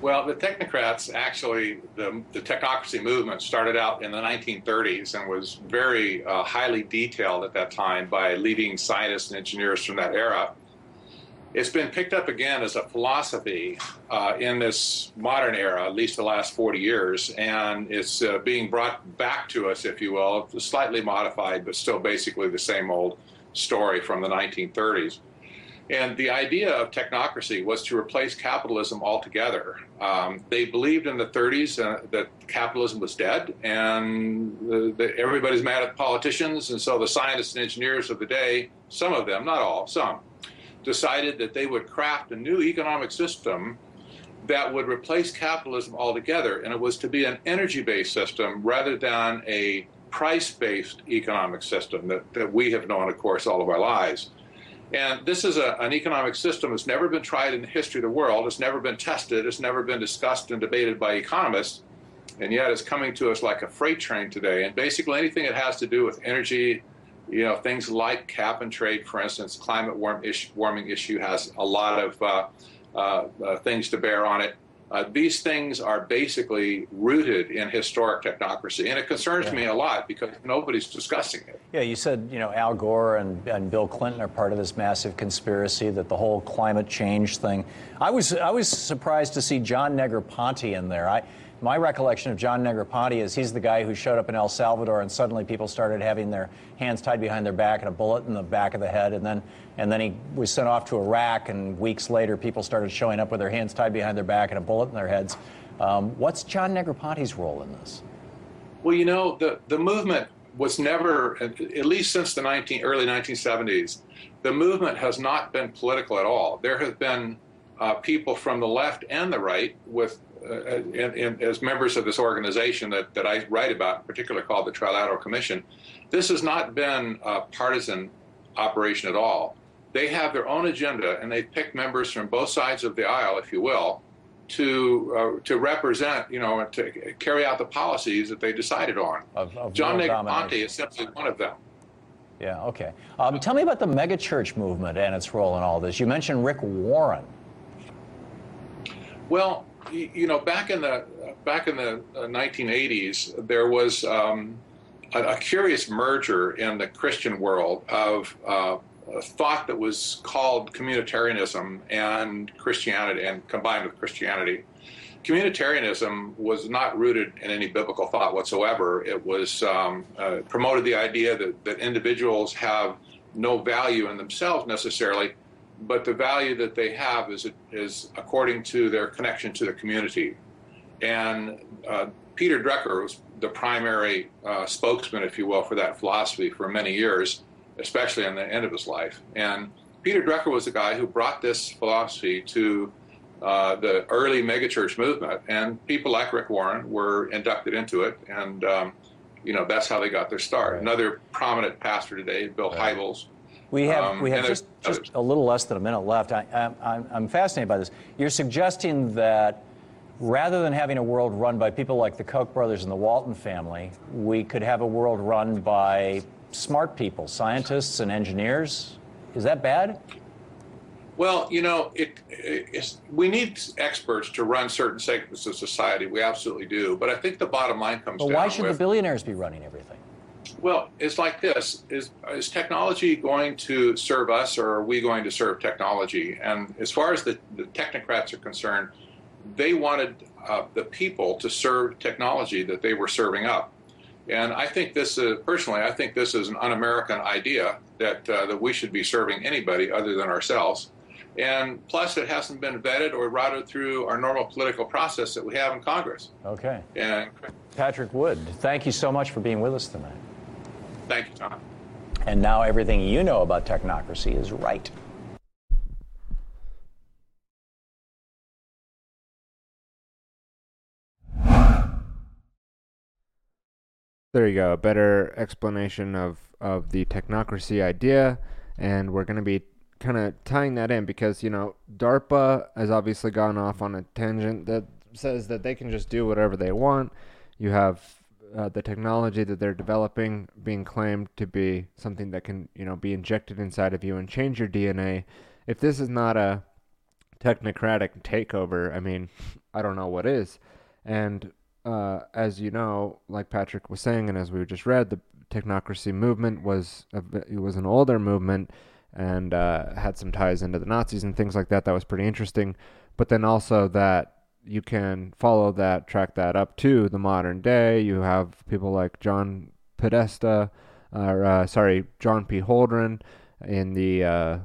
Well, the technocrats actually, the, the technocracy movement started out in the 1930s and was very uh, highly detailed at that time by leading scientists and engineers from that era. It's been picked up again as a philosophy uh, in this modern era, at least the last 40 years, and it's uh, being brought back to us, if you will, slightly modified, but still basically the same old story from the 1930s. And the idea of technocracy was to replace capitalism altogether. Um, they believed in the 30s uh, that capitalism was dead, and the, the, everybody's mad at politicians, and so the scientists and engineers of the day, some of them, not all, some, decided that they would craft a new economic system that would replace capitalism altogether, and it was to be an energy based system rather than a price based economic system that, that we have known, of course, all of our lives. And this is a, an economic system that's never been tried in the history of the world. It's never been tested. It's never been discussed and debated by economists. And yet it's coming to us like a freight train today. And basically, anything that has to do with energy, you know, things like cap and trade, for instance, climate warm issue, warming issue has a lot of uh, uh, uh, things to bear on it. Uh, these things are basically rooted in historic technocracy, and it concerns Yeah. me a lot because nobody's discussing it. Yeah, you said, you know, Al Gore and, and Bill Clinton are part of this massive conspiracy that the whole climate change thing. I was I was surprised to see John Negroponte in there. I my recollection of John Negroponte is he's the guy who showed up in El Salvador and suddenly people started having their hands tied behind their back and a bullet in the back of the head and then and then he was sent off to Iraq and weeks later people started showing up with their hands tied behind their back and a bullet in their heads. Um, what's John Negroponte's role in this? Well, you know, the, the movement was never, at least since the 19, early 1970s, the movement has not been political at all. There have been uh, people from the left and the right with uh, in, in, as members of this organization that, that I write about, in particular called the Trilateral Commission. This has not been a partisan operation at all. They have their own agenda, and they pick members from both sides of the aisle, if you will, to uh, to represent, you know, to carry out the policies that they decided on. Of, of John Negroponte is simply one of them. Yeah, okay. Um, tell me about the megachurch movement and its role in all this. You mentioned Rick Warren. Well, you know, back in the back in the uh, 1980s, there was um, a, a curious merger in the Christian world of uh, a thought that was called communitarianism and Christianity, and combined with Christianity. Communitarianism was not rooted in any biblical thought whatsoever. It was um, uh, promoted the idea that, that individuals have no value in themselves necessarily, but the value that they have is is according to their connection to the community. And uh, Peter Drucker was the primary uh, spokesman, if you will, for that philosophy for many years, especially in the end of his life. And Peter Drucker was the guy who brought this philosophy to uh, the early megachurch movement, and people like Rick Warren were inducted into it, and um, you know that's how they got their start. Another prominent pastor today, Bill Hybels. We have Um, we have just, just a little less than a minute left. I, I'm- I'm, I'm fascinated by this. You're suggesting that rather than having a world run by people like the Koch brothers and the Walton family, we could have a world run by smart people, scientists and engineers. Is that bad? Well, you know, it, we need experts to run certain segments of society. We absolutely do. But I think the bottom line comes But down why should with the billionaires be running everything? Well, it's like this: is is technology going to serve us, or are we going to serve technology? And as far as the, the technocrats are concerned, they wanted uh, the people to serve technology that they were serving up. And I think this is personally, I think this is an un-American idea that uh, that we should be serving anybody other than ourselves. And plus, it hasn't been vetted or routed through our normal political process that we have in Congress. Okay. And Patrick Wood, thank you so much for being with us tonight. Thank you, Tom. And now everything you know about technocracy is right. There you go. A better explanation of, of the technocracy idea. And we're going to be kind of tying that in because, you know, DARPA has obviously gone off on a tangent that says that they can just do whatever they want. You have uh, the technology that they're developing being claimed to be something that can, you know, be injected inside of you and change your DNA. If this is not a technocratic takeover, I mean, I don't know what is. And uh, as you know, like Patrick was saying, and as we just read, the technocracy movement was a, it was an older movement and uh, had some ties into the Nazis and things like that. That was pretty interesting. But then also that you can follow that, track that up to the modern day. You have people like John Podesta, or uh, sorry, John P. Holdren in the uh,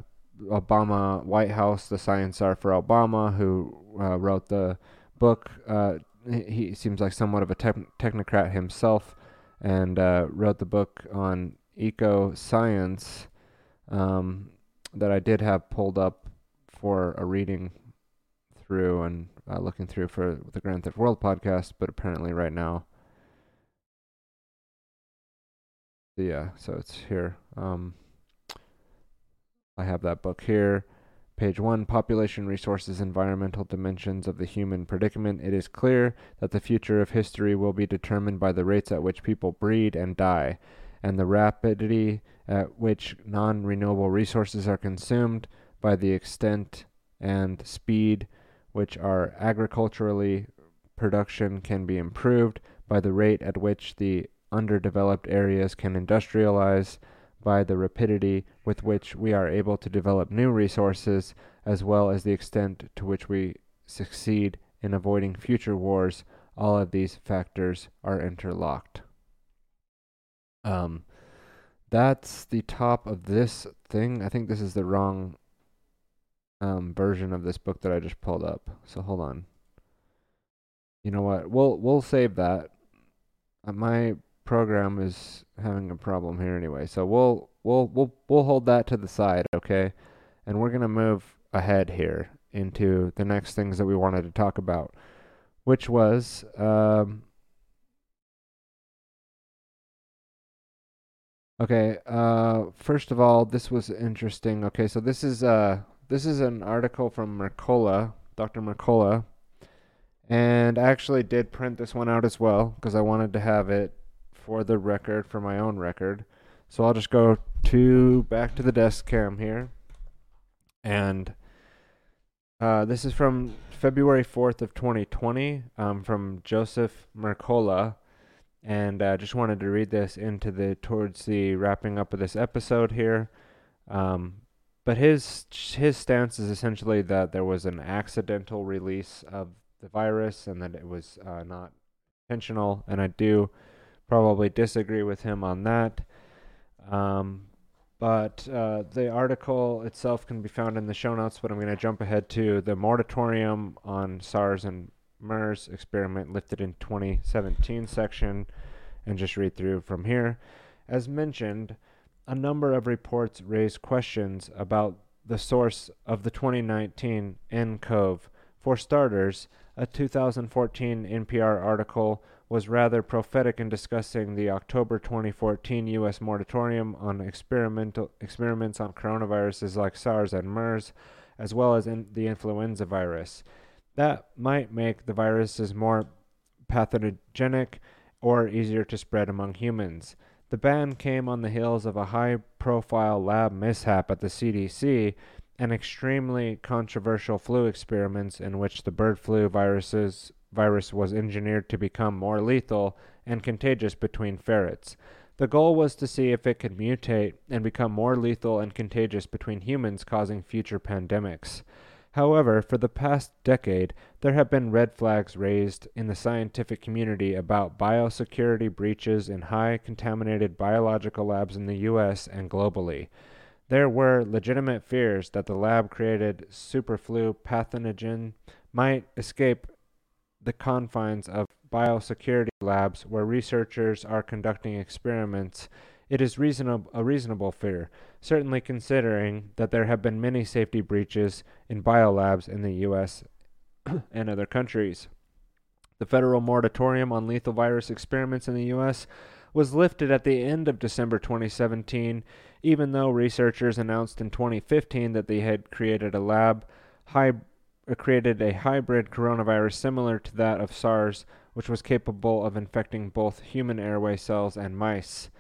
Obama White House, The Science Are for Obama, who uh, wrote the book. Uh, he seems like somewhat of a tech technocrat himself, and uh, wrote the book on eco science um, that I did have pulled up for a reading through and uh, looking through for the Grand Theft World podcast, but apparently right now. Yeah, so it's here. Um, I have that book here. Page 1 Population, Resources, Environmental Dimensions of the Human Predicament. It is clear that the future of history will be determined by the rates at which people breed and die, and the rapidity at which non renewable resources are consumed, by the extent and speed which are agriculturally production can be improved by the rate at which the underdeveloped areas can industrialize, by the rapidity with which we are able to develop new resources, as well as the extent to which we succeed in avoiding future wars, all of these factors are interlocked. Um, that's the top of this thing. I think this is the wrong um, version of this book that I just pulled up. So hold on. You know what? We'll we'll save that. Uh, my program is having a problem here anyway. So we'll we'll we'll we'll hold that to the side, okay? And we're gonna move ahead here into the next things that we wanted to talk about, which was um, okay. Uh, first of all, this was interesting. Okay, so this is uh this is an article from Mercola, Dr. Mercola, and I actually did print this one out as well because I wanted to have it for the record, for my own record. So I'll just go to back to the desk cam here. And uh, this is from February 4th of 2020 um, from Joseph Mercola. And I uh, just wanted to read this into the towards the wrapping up of this episode here. Um, but his his stance is essentially that there was an accidental release of the virus and that it was uh, not intentional. And I do probably disagree with him on that. Um, but uh, the article itself can be found in the show notes, but I'm going to jump ahead to the moratorium on SARS and MERS experiment lifted in 2017 section and just read through from here. As mentioned, a number of reports raise questions about the source of the 2019 nCoV. For starters, a 2014 NPR article was rather prophetic in discussing the October 2014 U.S. moratorium on experimental experiments on coronaviruses like SARS and MERS, as well as in the influenza virus. That might make the viruses more pathogenic or easier to spread among humans. The ban came on the heels of a high profile lab mishap at the CDC and extremely controversial flu experiments in which the bird flu viruses virus was engineered to become more lethal and contagious between ferrets. The goal was to see if it could mutate and become more lethal and contagious between humans, causing future pandemics. However, for the past decade, there have been red flags raised in the scientific community about biosecurity breaches in high contaminated biological labs in the US and globally. There were legitimate fears that the lab created superflu pathogen might escape the confines of biosecurity labs where researchers are conducting experiments, it is reasonable, a reasonable fear, certainly considering that there have been many safety breaches in biolabs in the U.S. and other countries. The federal moratorium on lethal virus experiments in the U.S. was lifted at the end of December 2017, even though researchers announced in 2015 that they had created a lab high uh, created a hybrid coronavirus similar to that of SARS, which was capable of infecting both human airway cells and mice.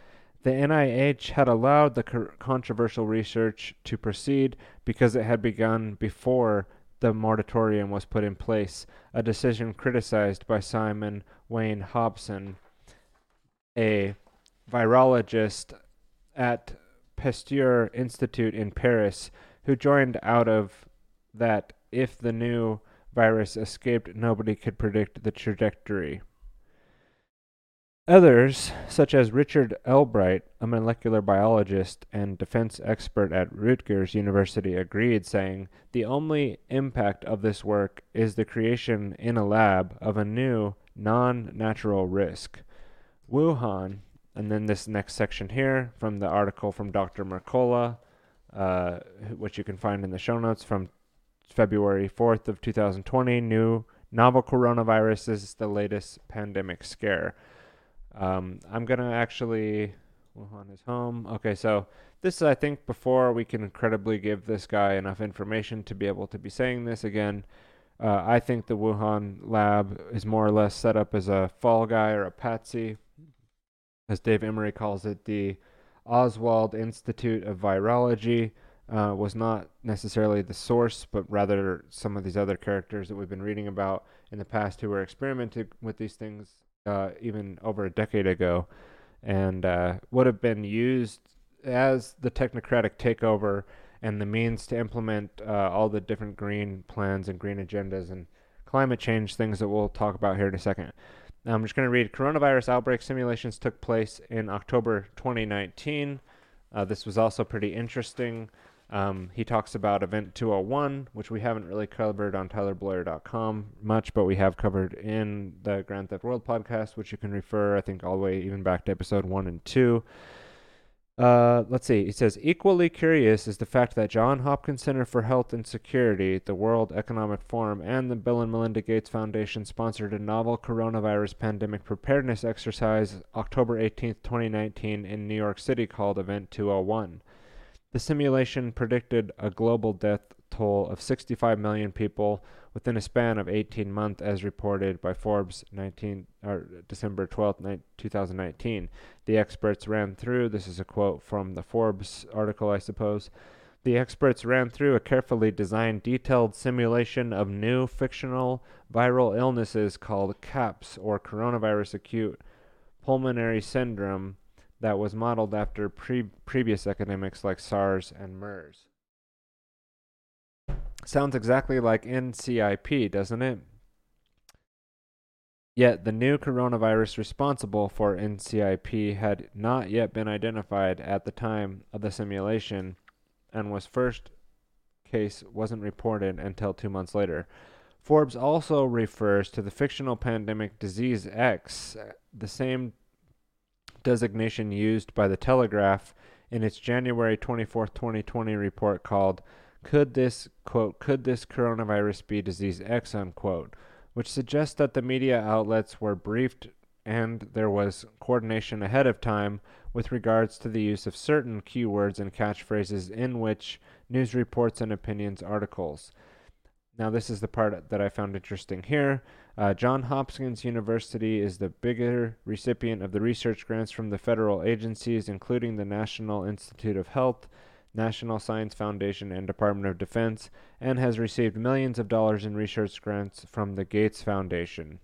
The NIH had allowed the controversial research to proceed because it had begun before the moratorium was put in place, a decision criticized by Simon Wain-Hobson, a virologist at Pasteur Institute in Paris, who joined out of that if the new virus escaped, nobody could predict the trajectory. Others, such as Richard Ebright, a molecular biologist and defense expert at Rutgers University, agreed, saying, The only impact of this work is the creation in a lab of a new, non natural risk. Wuhan, and then this next section here from the article from Dr. Mercola, uh, which you can find in the show notes from February 4th of 2020, new novel coronavirus is the latest pandemic scare. Um, I'm gonna actually Wuhan is home. Okay, so this is, I think, before we can credibly give this guy enough information to be able to be saying this again. Uh, I think the Wuhan lab is more or less set up as a fall guy or a patsy, as Dave Emory calls it, the Oswald Institute of Virology uh, was not necessarily the source, but rather some of these other characters that we've been reading about in the past who were experimenting with these things uh, even over a decade ago and uh, would have been used as the technocratic takeover and the means to implement uh, all the different green plans and green agendas and climate change things that we'll talk about here in a second. I'm just going to read coronavirus outbreak simulations took place in October 2019. Uh, this was also pretty interesting. Um, he talks about Event 201, which we haven't really covered on TylerBloyer.com much, but we have covered in the Grand Theft World podcast, which you can refer, I think, all the way even back to episode 1 and 2. Uh, let's see. He says equally curious is the fact that John Hopkins Center for Health and Security, the World Economic Forum, and the Bill and Melinda Gates Foundation sponsored a novel coronavirus pandemic preparedness exercise October 18, 2019, in New York City called Event 201. The simulation predicted a global death toll of 65 million people within a span of 18 months, as reported by Forbes 19, or December 12, 2019. The experts ran through, this is a quote from the Forbes article, I suppose. The experts ran through a carefully designed, detailed simulation of new fictional viral illnesses called CAPS, or Coronavirus Acute Pulmonary Syndrome, that was modeled after pre- previous epidemics like SARS and MERS. Sounds exactly like NCIP, doesn't it? Yet the new coronavirus responsible for NCIP had not yet been identified at the time of the simulation and was first case wasn't reported until 2 months later. Forbes also refers to the fictional pandemic disease X, uh, the same designation used by the Telegraph in its January 24, 2020 report called Could This, quote, Could This Coronavirus Be Disease X, unquote, which suggests that the media outlets were briefed and there was coordination ahead of time with regards to the use of certain keywords and catchphrases in which news reports and opinions articles. Now, this is the part that I found interesting here. Uh, John Hopkins University is the bigger recipient of the research grants from the federal agencies, including the National Institute of Health, National Science Foundation, and Department of Defense, and has received millions of dollars in research grants from the Gates Foundation.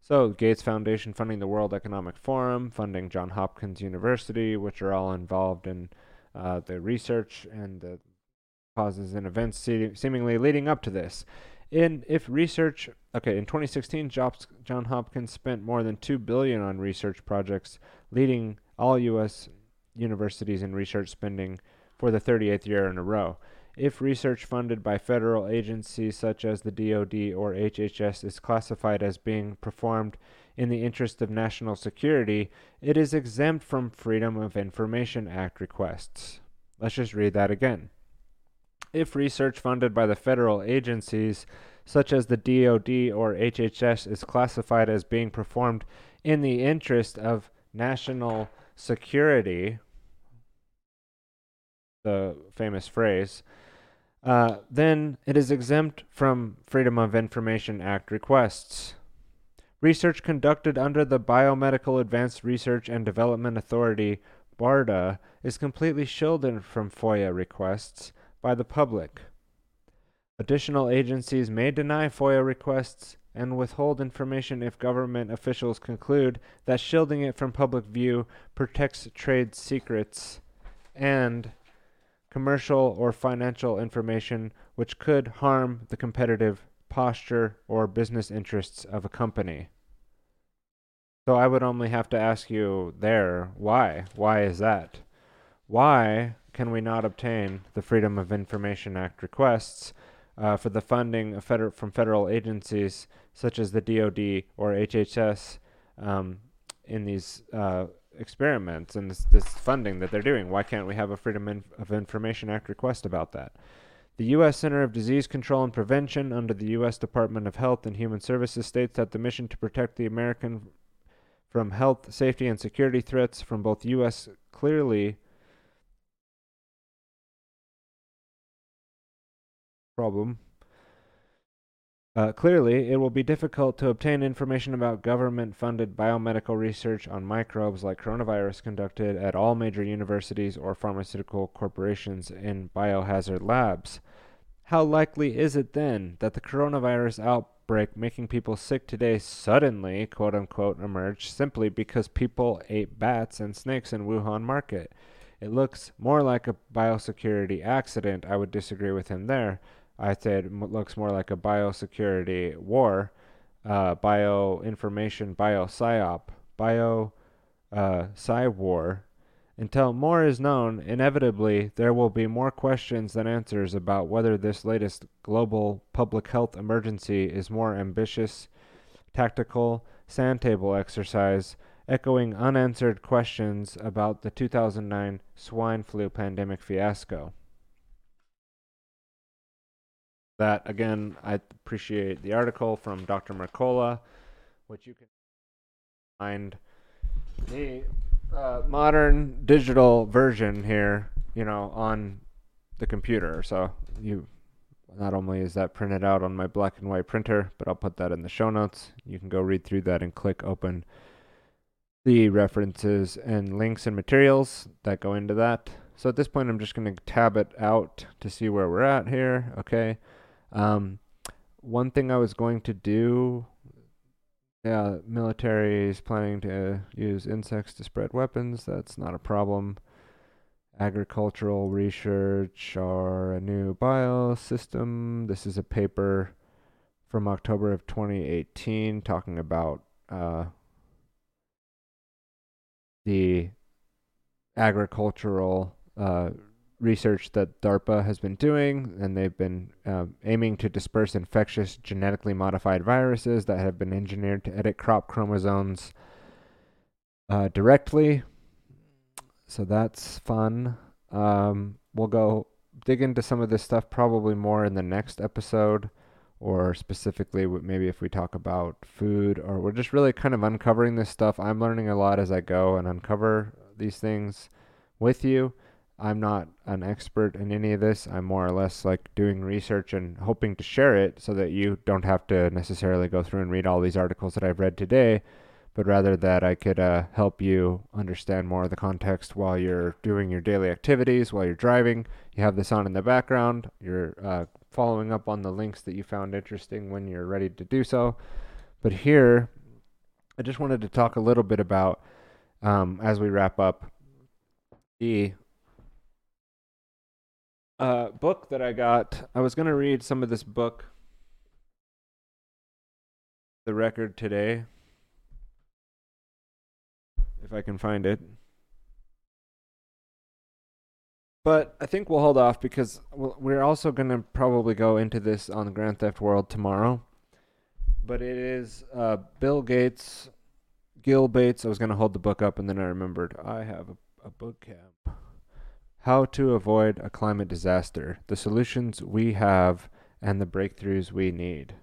So, Gates Foundation funding the World Economic Forum, funding John Hopkins University, which are all involved in uh, the research and the causes and events seemingly leading up to this. In if research, okay, in 2016, Jobs, John Hopkins spent more than two billion on research projects, leading all U.S. universities in research spending for the 38th year in a row. If research funded by federal agencies such as the DoD or HHS is classified as being performed in the interest of national security, it is exempt from Freedom of Information Act requests. Let's just read that again if research funded by the federal agencies, such as the DoD or HHS, is classified as being performed in the interest of national security, the famous phrase, uh, then it is exempt from Freedom of Information Act requests. Research conducted under the Biomedical Advanced Research and Development Authority, BARDA, is completely shielded from FOIA requests by the public. Additional agencies may deny FOIA requests and withhold information if government officials conclude that shielding it from public view protects trade secrets and commercial or financial information which could harm the competitive posture or business interests of a company. So I would only have to ask you there, why? Why is that? Why can we not obtain the Freedom of Information Act requests uh, for the funding feder- from federal agencies such as the DoD or HHS um, in these uh, experiments and this, this, funding that they're doing? Why can't we have a Freedom of Information Act request about that? The U.S. Center of Disease Control and Prevention under the U.S. Department of Health and Human Services states that the mission to protect the American from health, safety, and security threats from both U.S. clearly problem Uh, clearly, it will be difficult to obtain information about government funded biomedical research on microbes like coronavirus conducted at all major universities or pharmaceutical corporations in biohazard labs. How likely is it then that the coronavirus outbreak making people sick today suddenly, quote unquote, emerged simply because people ate bats and snakes in Wuhan market? It looks more like a biosecurity accident. I would disagree with him there. I said looks more like a biosecurity war, uh, bioinformation, biopsyop, bio uh, psy war. Until more is known, inevitably there will be more questions than answers about whether this latest global public health emergency is more ambitious, tactical, sand table exercise, echoing unanswered questions about the 2009 swine flu pandemic fiasco that again, I appreciate the article from Dr. Mercola, which you can find the uh, modern digital version here, you know, on the computer. So you not only is that printed out on my black and white printer, but I'll put that in the show notes. You can go read through that and click open the references and links and materials that go into that. So at this point, I'm just going to tab it out to see where we're at here. Okay. Um, one thing I was going to do, yeah, military is planning to use insects to spread weapons. That's not a problem. Agricultural research or a new biosystem. This is a paper from October of 2018 talking about uh, the agricultural uh, research that DARPA has been doing, and they've been uh, aiming to disperse infectious genetically modified viruses that have been engineered to edit crop chromosomes uh, directly. So that's fun. Um, we'll go dig into some of this stuff probably more in the next episode, or specifically maybe if we talk about food, or we're just really kind of uncovering this stuff. I'm learning a lot as I go and uncover these things with you. I'm not an expert in any of this. I'm more or less like doing research and hoping to share it so that you don't have to necessarily go through and read all these articles that I've read today, but rather that I could uh, help you understand more of the context while you're doing your daily activities, while you're driving. You have this on in the background. You're uh, following up on the links that you found interesting when you're ready to do so. But here, I just wanted to talk a little bit about, um, as we wrap up, the uh, book that I got. I was going to read some of this book, The Record today, if I can find it. But I think we'll hold off because we're also going to probably go into this on Grand Theft World tomorrow. But it is uh, Bill Gates, Gil Bates. I was going to hold the book up and then I remembered I have a, a book cap. How to avoid a climate disaster, the solutions we have, and the breakthroughs we need.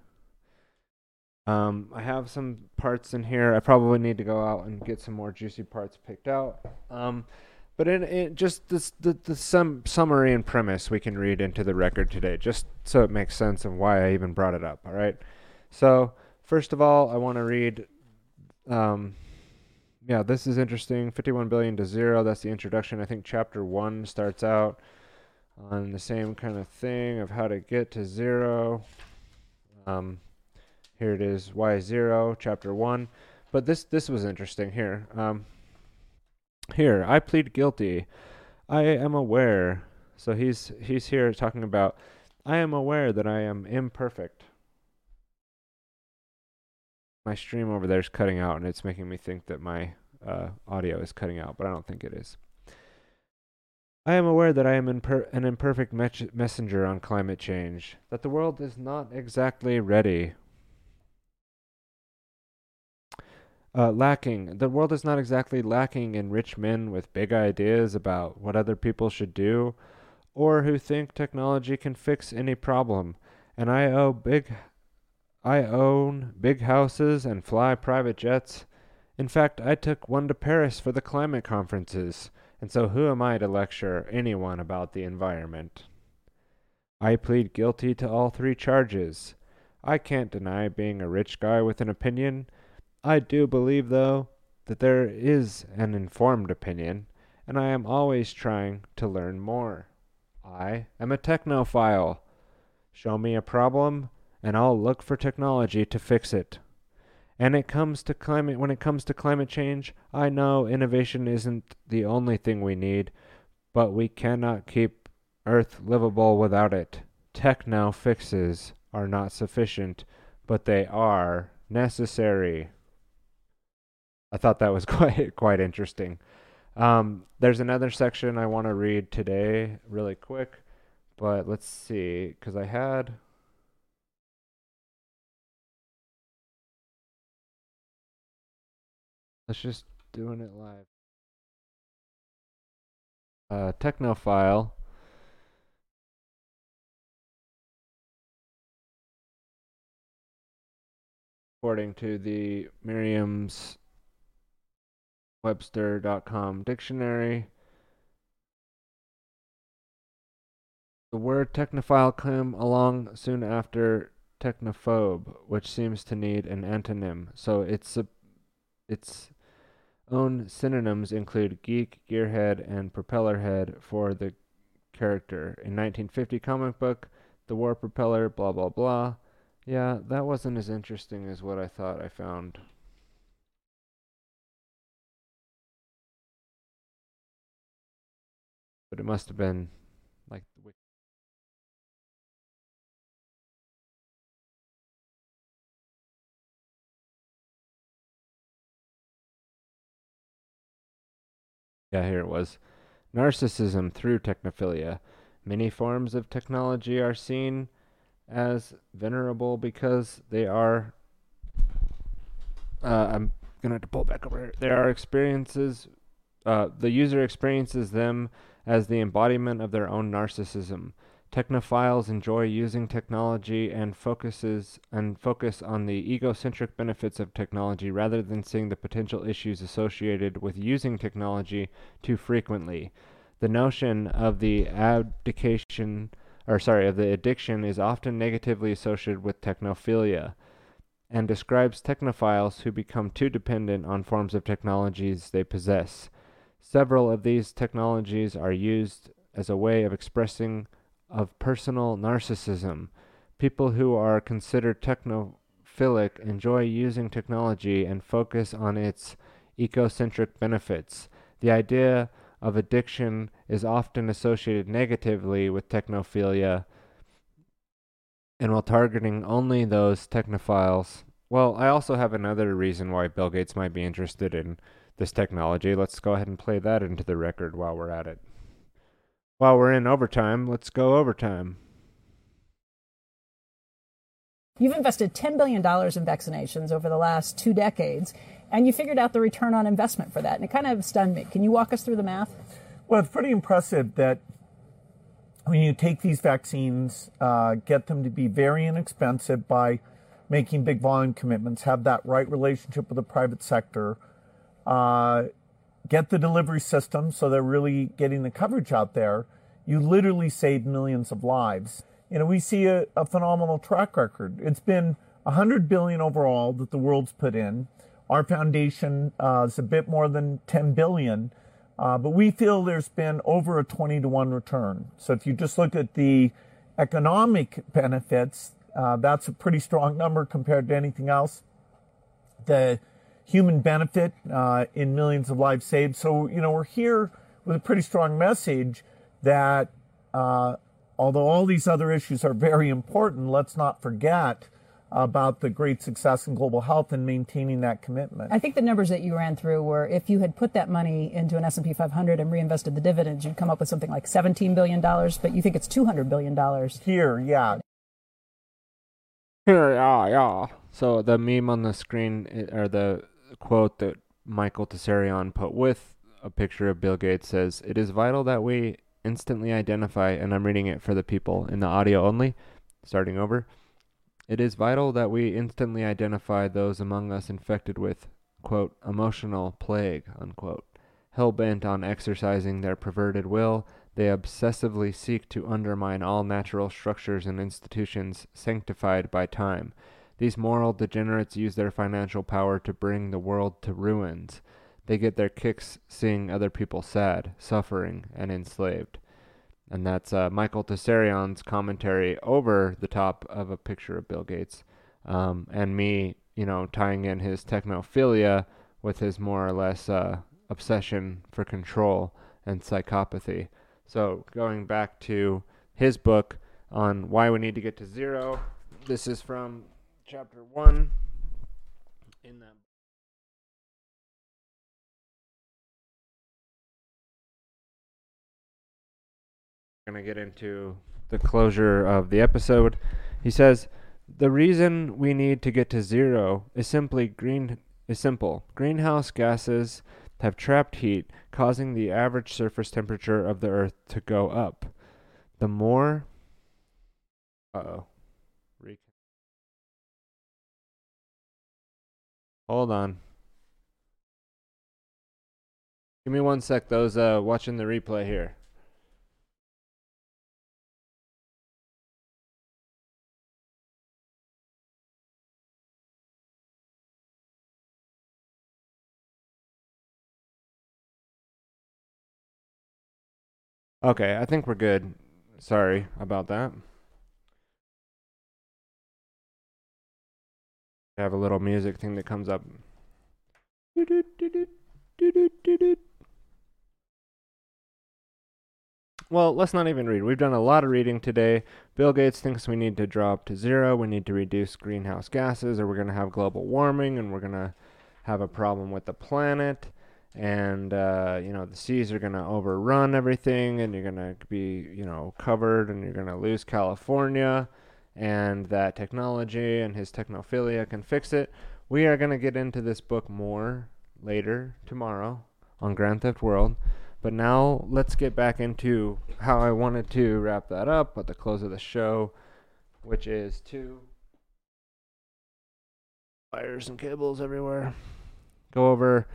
Um, I have some parts in here. I probably need to go out and get some more juicy parts picked out. Um, but in, in just this, the the sum, summary and premise we can read into the record today, just so it makes sense of why I even brought it up. All right. So first of all, I want to read um, yeah, this is interesting. 51 billion to zero. That's the introduction. I think chapter one starts out on the same kind of thing of how to get to zero. Um, here it is, y zero, chapter one. But this this was interesting here. Um, here, I plead guilty. I am aware. So he's he's here talking about. I am aware that I am imperfect. My stream over there is cutting out, and it's making me think that my uh, audio is cutting out, but I don't think it is. I am aware that I am imper- an imperfect me- messenger on climate change, that the world is not exactly ready. Uh, lacking. The world is not exactly lacking in rich men with big ideas about what other people should do, or who think technology can fix any problem. And I owe big, I own big houses and fly private jets. In fact, I took one to Paris for the climate conferences, and so who am I to lecture anyone about the environment? I plead guilty to all three charges. I can't deny being a rich guy with an opinion. I do believe, though, that there is an informed opinion, and I am always trying to learn more. I am a technophile. Show me a problem, and I'll look for technology to fix it. And it comes to climate when it comes to climate change, I know innovation isn't the only thing we need, but we cannot keep Earth livable without it. Techno fixes are not sufficient, but they are necessary. I thought that was quite quite interesting. Um, there's another section I want to read today, really quick, but let's see, because I had. Let's just doing it live. Uh, Technophile. According to the Merriam's Webster.com dictionary, the word technophile came along soon after technophobe, which seems to need an antonym. So it's a, its own synonyms include geek, gearhead, and propellerhead for the character. In 1950 comic book, the war propeller, blah blah blah. Yeah, that wasn't as interesting as what I thought I found. But it must have been like Yeah, here it was. Narcissism through technophilia. Many forms of technology are seen as venerable because they are. Uh, I'm gonna have to pull back over here. There are experiences. Uh, the user experiences them as the embodiment of their own narcissism. Technophiles enjoy using technology and focuses and focus on the egocentric benefits of technology rather than seeing the potential issues associated with using technology too frequently. The notion of the abdication or sorry, of the addiction is often negatively associated with technophilia and describes technophiles who become too dependent on forms of technologies they possess. Several of these technologies are used as a way of expressing of personal narcissism. People who are considered technophilic enjoy using technology and focus on its ecocentric benefits. The idea of addiction is often associated negatively with technophilia, and while targeting only those technophiles. Well, I also have another reason why Bill Gates might be interested in this technology. Let's go ahead and play that into the record while we're at it. While we're in overtime, let's go overtime. You've invested $10 billion in vaccinations over the last two decades, and you figured out the return on investment for that. And it kind of stunned me. Can you walk us through the math? Well, it's pretty impressive that when you take these vaccines, uh, get them to be very inexpensive by making big volume commitments, have that right relationship with the private sector, uh, get the delivery system so they're really getting the coverage out there, you literally save millions of lives. You know, we see a, a phenomenal track record. It's been 100 billion overall that the world's put in. Our foundation uh, is a bit more than 10 billion, uh, but we feel there's been over a 20 to 1 return. So if you just look at the economic benefits, uh, that's a pretty strong number compared to anything else. The human benefit uh, in millions of lives saved. So, you know, we're here with a pretty strong message that uh, although all these other issues are very important, let's not forget about the great success in global health and maintaining that commitment. I think the numbers that you ran through were if you had put that money into an S&P 500 and reinvested the dividends, you'd come up with something like 17 billion dollars, but you think it's 200 billion dollars. Here, yeah. Here, yeah, yeah. So the meme on the screen or the quote that Michael Tsarion put with a picture of Bill Gates says, "It is vital that we instantly identify and I'm reading it for the people in the audio only, starting over. It is vital that we instantly identify those among us infected with, quote, emotional plague, unquote, Hell bent on exercising their perverted will, they obsessively seek to undermine all natural structures and institutions sanctified by time. These moral degenerates use their financial power to bring the world to ruins. They get their kicks seeing other people sad, suffering, and enslaved. And that's uh, Michael Tsarion's commentary over the top of a picture of Bill Gates, um, and me, you know, tying in his technophilia with his more or less uh, obsession for control and psychopathy. So going back to his book on why we need to get to zero, this is from chapter one in that. Going to get into the closure of the episode. He says, "The reason we need to get to zero is simply green is simple. Greenhouse gases have trapped heat, causing the average surface temperature of the Earth to go up. The more. Uh Hold on. Give me one sec, those uh, watching the replay here. Okay, I think we're good. Sorry about that. Have a little music thing that comes up. Well, let's not even read. We've done a lot of reading today. Bill Gates thinks we need to drop to zero. We need to reduce greenhouse gases, or we're going to have global warming, and we're going to have a problem with the planet and uh, you know the seas are going to overrun everything and you're going to be you know covered and you're going to lose california and that technology and his technophilia can fix it. We are going to get into this book more later tomorrow on grand theft world. But now let's get back into how i wanted to wrap that up at the close of the show which is to wires and cables everywhere. Go over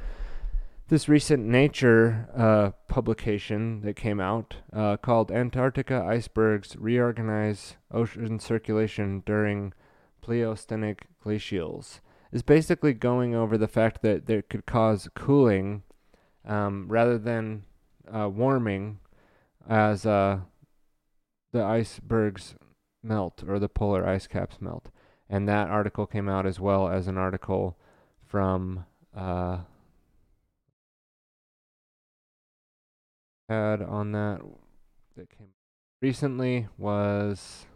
this recent Nature uh, publication that came out uh, called Antarctica Icebergs Reorganize Ocean Circulation During Pleistocene Glacials is basically going over the fact that it could cause cooling um, rather than uh, warming as uh, the icebergs melt or the polar ice caps melt. And that article came out as well as an article from had on that that came recently was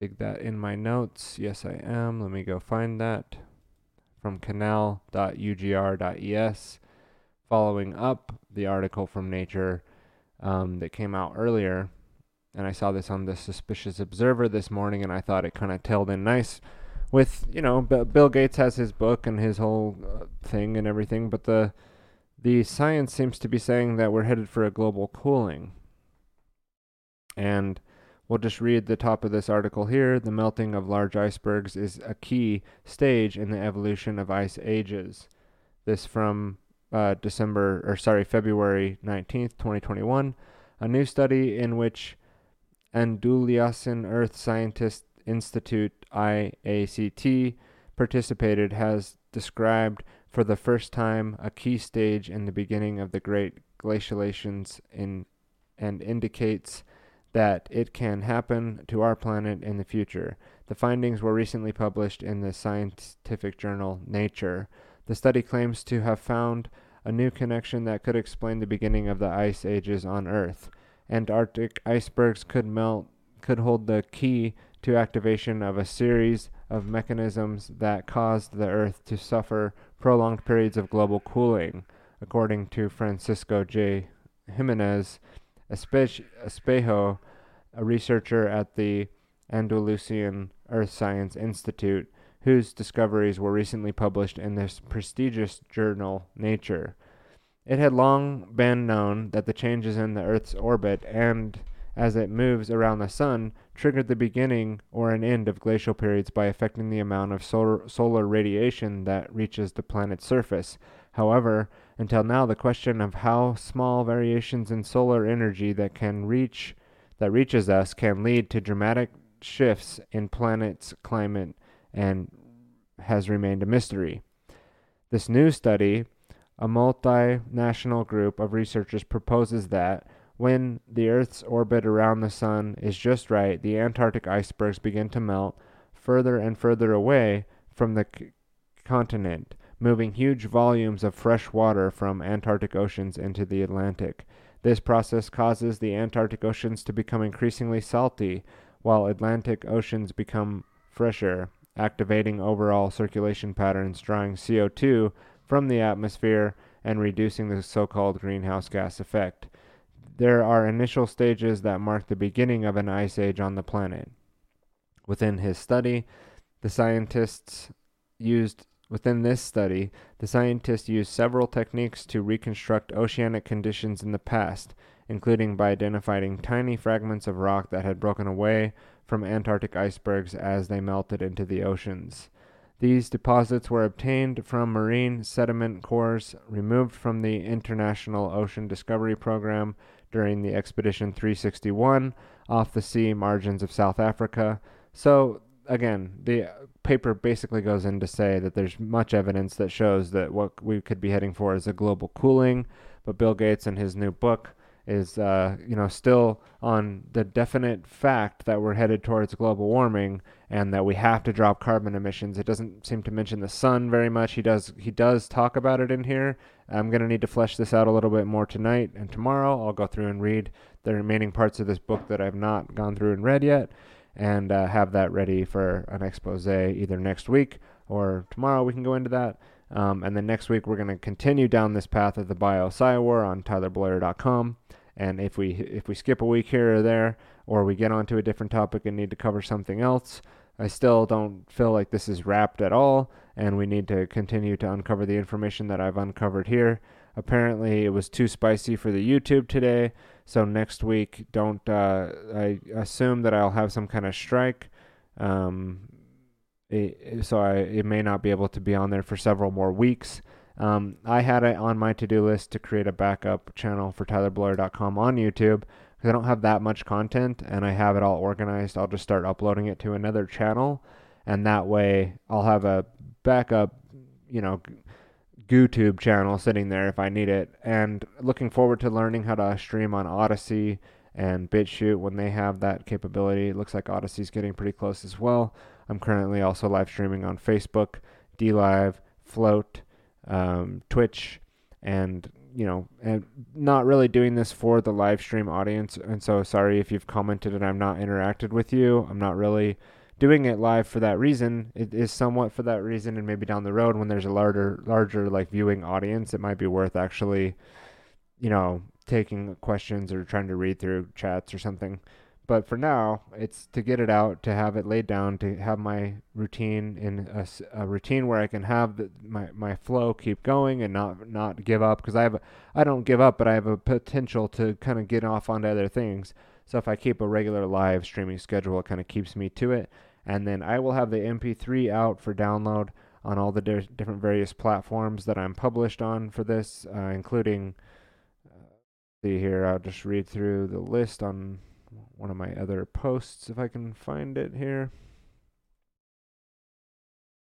dig that in my notes. Yes, I am. Let me go find that from canal.ugr.es. Following up the article from Nature um, that came out earlier, and I saw this on the Suspicious Observer this morning, and I thought it kind of tailed in nice with you know B- Bill Gates has his book and his whole uh, thing and everything, but the the science seems to be saying that we're headed for a global cooling. And we'll just read the top of this article here. The melting of large icebergs is a key stage in the evolution of ice ages. This from uh, December or sorry February 19th, 2021. A new study in which Andalusian Earth Scientist Institute IACT participated has described for the first time a key stage in the beginning of the great glaciations in, and indicates that it can happen to our planet in the future. The findings were recently published in the scientific journal Nature. The study claims to have found a new connection that could explain the beginning of the ice ages on Earth. Antarctic icebergs could melt could hold the key to activation of a series of mechanisms that caused the Earth to suffer prolonged periods of global cooling, according to Francisco J. Jimenez Espejo, a researcher at the Andalusian Earth Science Institute, whose discoveries were recently published in this prestigious journal, Nature. It had long been known that the changes in the Earth's orbit and as it moves around the sun triggered the beginning or an end of glacial periods by affecting the amount of solar, solar radiation that reaches the planet's surface. However, until now, the question of how small variations in solar energy that can reach that reaches us can lead to dramatic shifts in planet's climate and has remained a mystery. This new study, a multinational group of researchers proposes that when the Earth's orbit around the Sun is just right, the Antarctic icebergs begin to melt further and further away from the c- continent, moving huge volumes of fresh water from Antarctic oceans into the Atlantic. This process causes the Antarctic oceans to become increasingly salty, while Atlantic oceans become fresher, activating overall circulation patterns, drawing CO2 from the atmosphere and reducing the so called greenhouse gas effect. There are initial stages that mark the beginning of an ice age on the planet. Within his study, the scientists used within this study, the scientists used several techniques to reconstruct oceanic conditions in the past, including by identifying tiny fragments of rock that had broken away from Antarctic icebergs as they melted into the oceans. These deposits were obtained from marine sediment cores removed from the International Ocean Discovery Program during the Expedition 361 off the sea margins of South Africa. So, again, the paper basically goes in to say that there's much evidence that shows that what we could be heading for is a global cooling, but Bill Gates in his new book is uh, you know still on the definite fact that we're headed towards global warming and that we have to drop carbon emissions. It doesn't seem to mention the sun very much. He does he does talk about it in here. I'm going to need to flesh this out a little bit more tonight and tomorrow. I'll go through and read the remaining parts of this book that I've not gone through and read yet and uh, have that ready for an expose either next week or tomorrow. We can go into that. Um, and then next week, we're going to continue down this path of the bio war on tylerbloyer.com. And if we if we skip a week here or there, or we get onto a different topic and need to cover something else, I still don't feel like this is wrapped at all, and we need to continue to uncover the information that I've uncovered here. Apparently, it was too spicy for the YouTube today, so next week, don't uh, I assume that I'll have some kind of strike. Um, it, so I it may not be able to be on there for several more weeks. Um, I had it on my to-do list to create a backup channel for TylerBloyer.com on YouTube because I don't have that much content and I have it all organized. I'll just start uploading it to another channel, and that way I'll have a backup, you know, GooTube channel sitting there if I need it. And looking forward to learning how to stream on Odysee and BitChute when they have that capability. It looks like Odysee's getting pretty close as well. I'm currently also live streaming on Facebook, DLive, Float, um, Twitch, and you know, and not really doing this for the live stream audience. And so, sorry if you've commented and I've not interacted with you. I'm not really doing it live for that reason. It is somewhat for that reason, and maybe down the road when there's a larger, larger like viewing audience, it might be worth actually, you know, taking questions or trying to read through chats or something. But for now, it's to get it out, to have it laid down, to have my routine in a, a routine where I can have the, my my flow keep going and not not give up because I have a, I don't give up, but I have a potential to kind of get off onto other things. So if I keep a regular live streaming schedule, it kind of keeps me to it. And then I will have the MP3 out for download on all the di- different various platforms that I'm published on for this, uh, including. Uh, see here, I'll just read through the list on one of my other posts if I can find it here.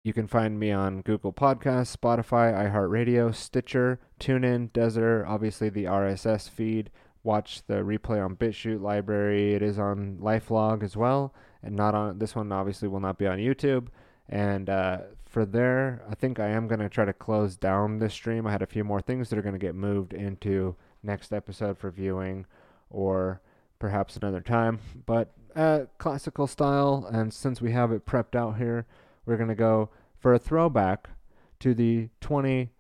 You can find me on Google Podcasts, Spotify, iHeartRadio, Stitcher, TuneIn, Deezer, obviously the RSS feed. Watch the replay on BitChute LBRY. It is on LifeLog as well, and not on this one. Obviously, will not be on YouTube. And uh, for there, I think I am going to try to close down this stream. I had a few more things that are going to get moved into next episode for viewing, or perhaps another time. But uh, classical style, and since we have it prepped out here, we're going to go for a throwback to the 2018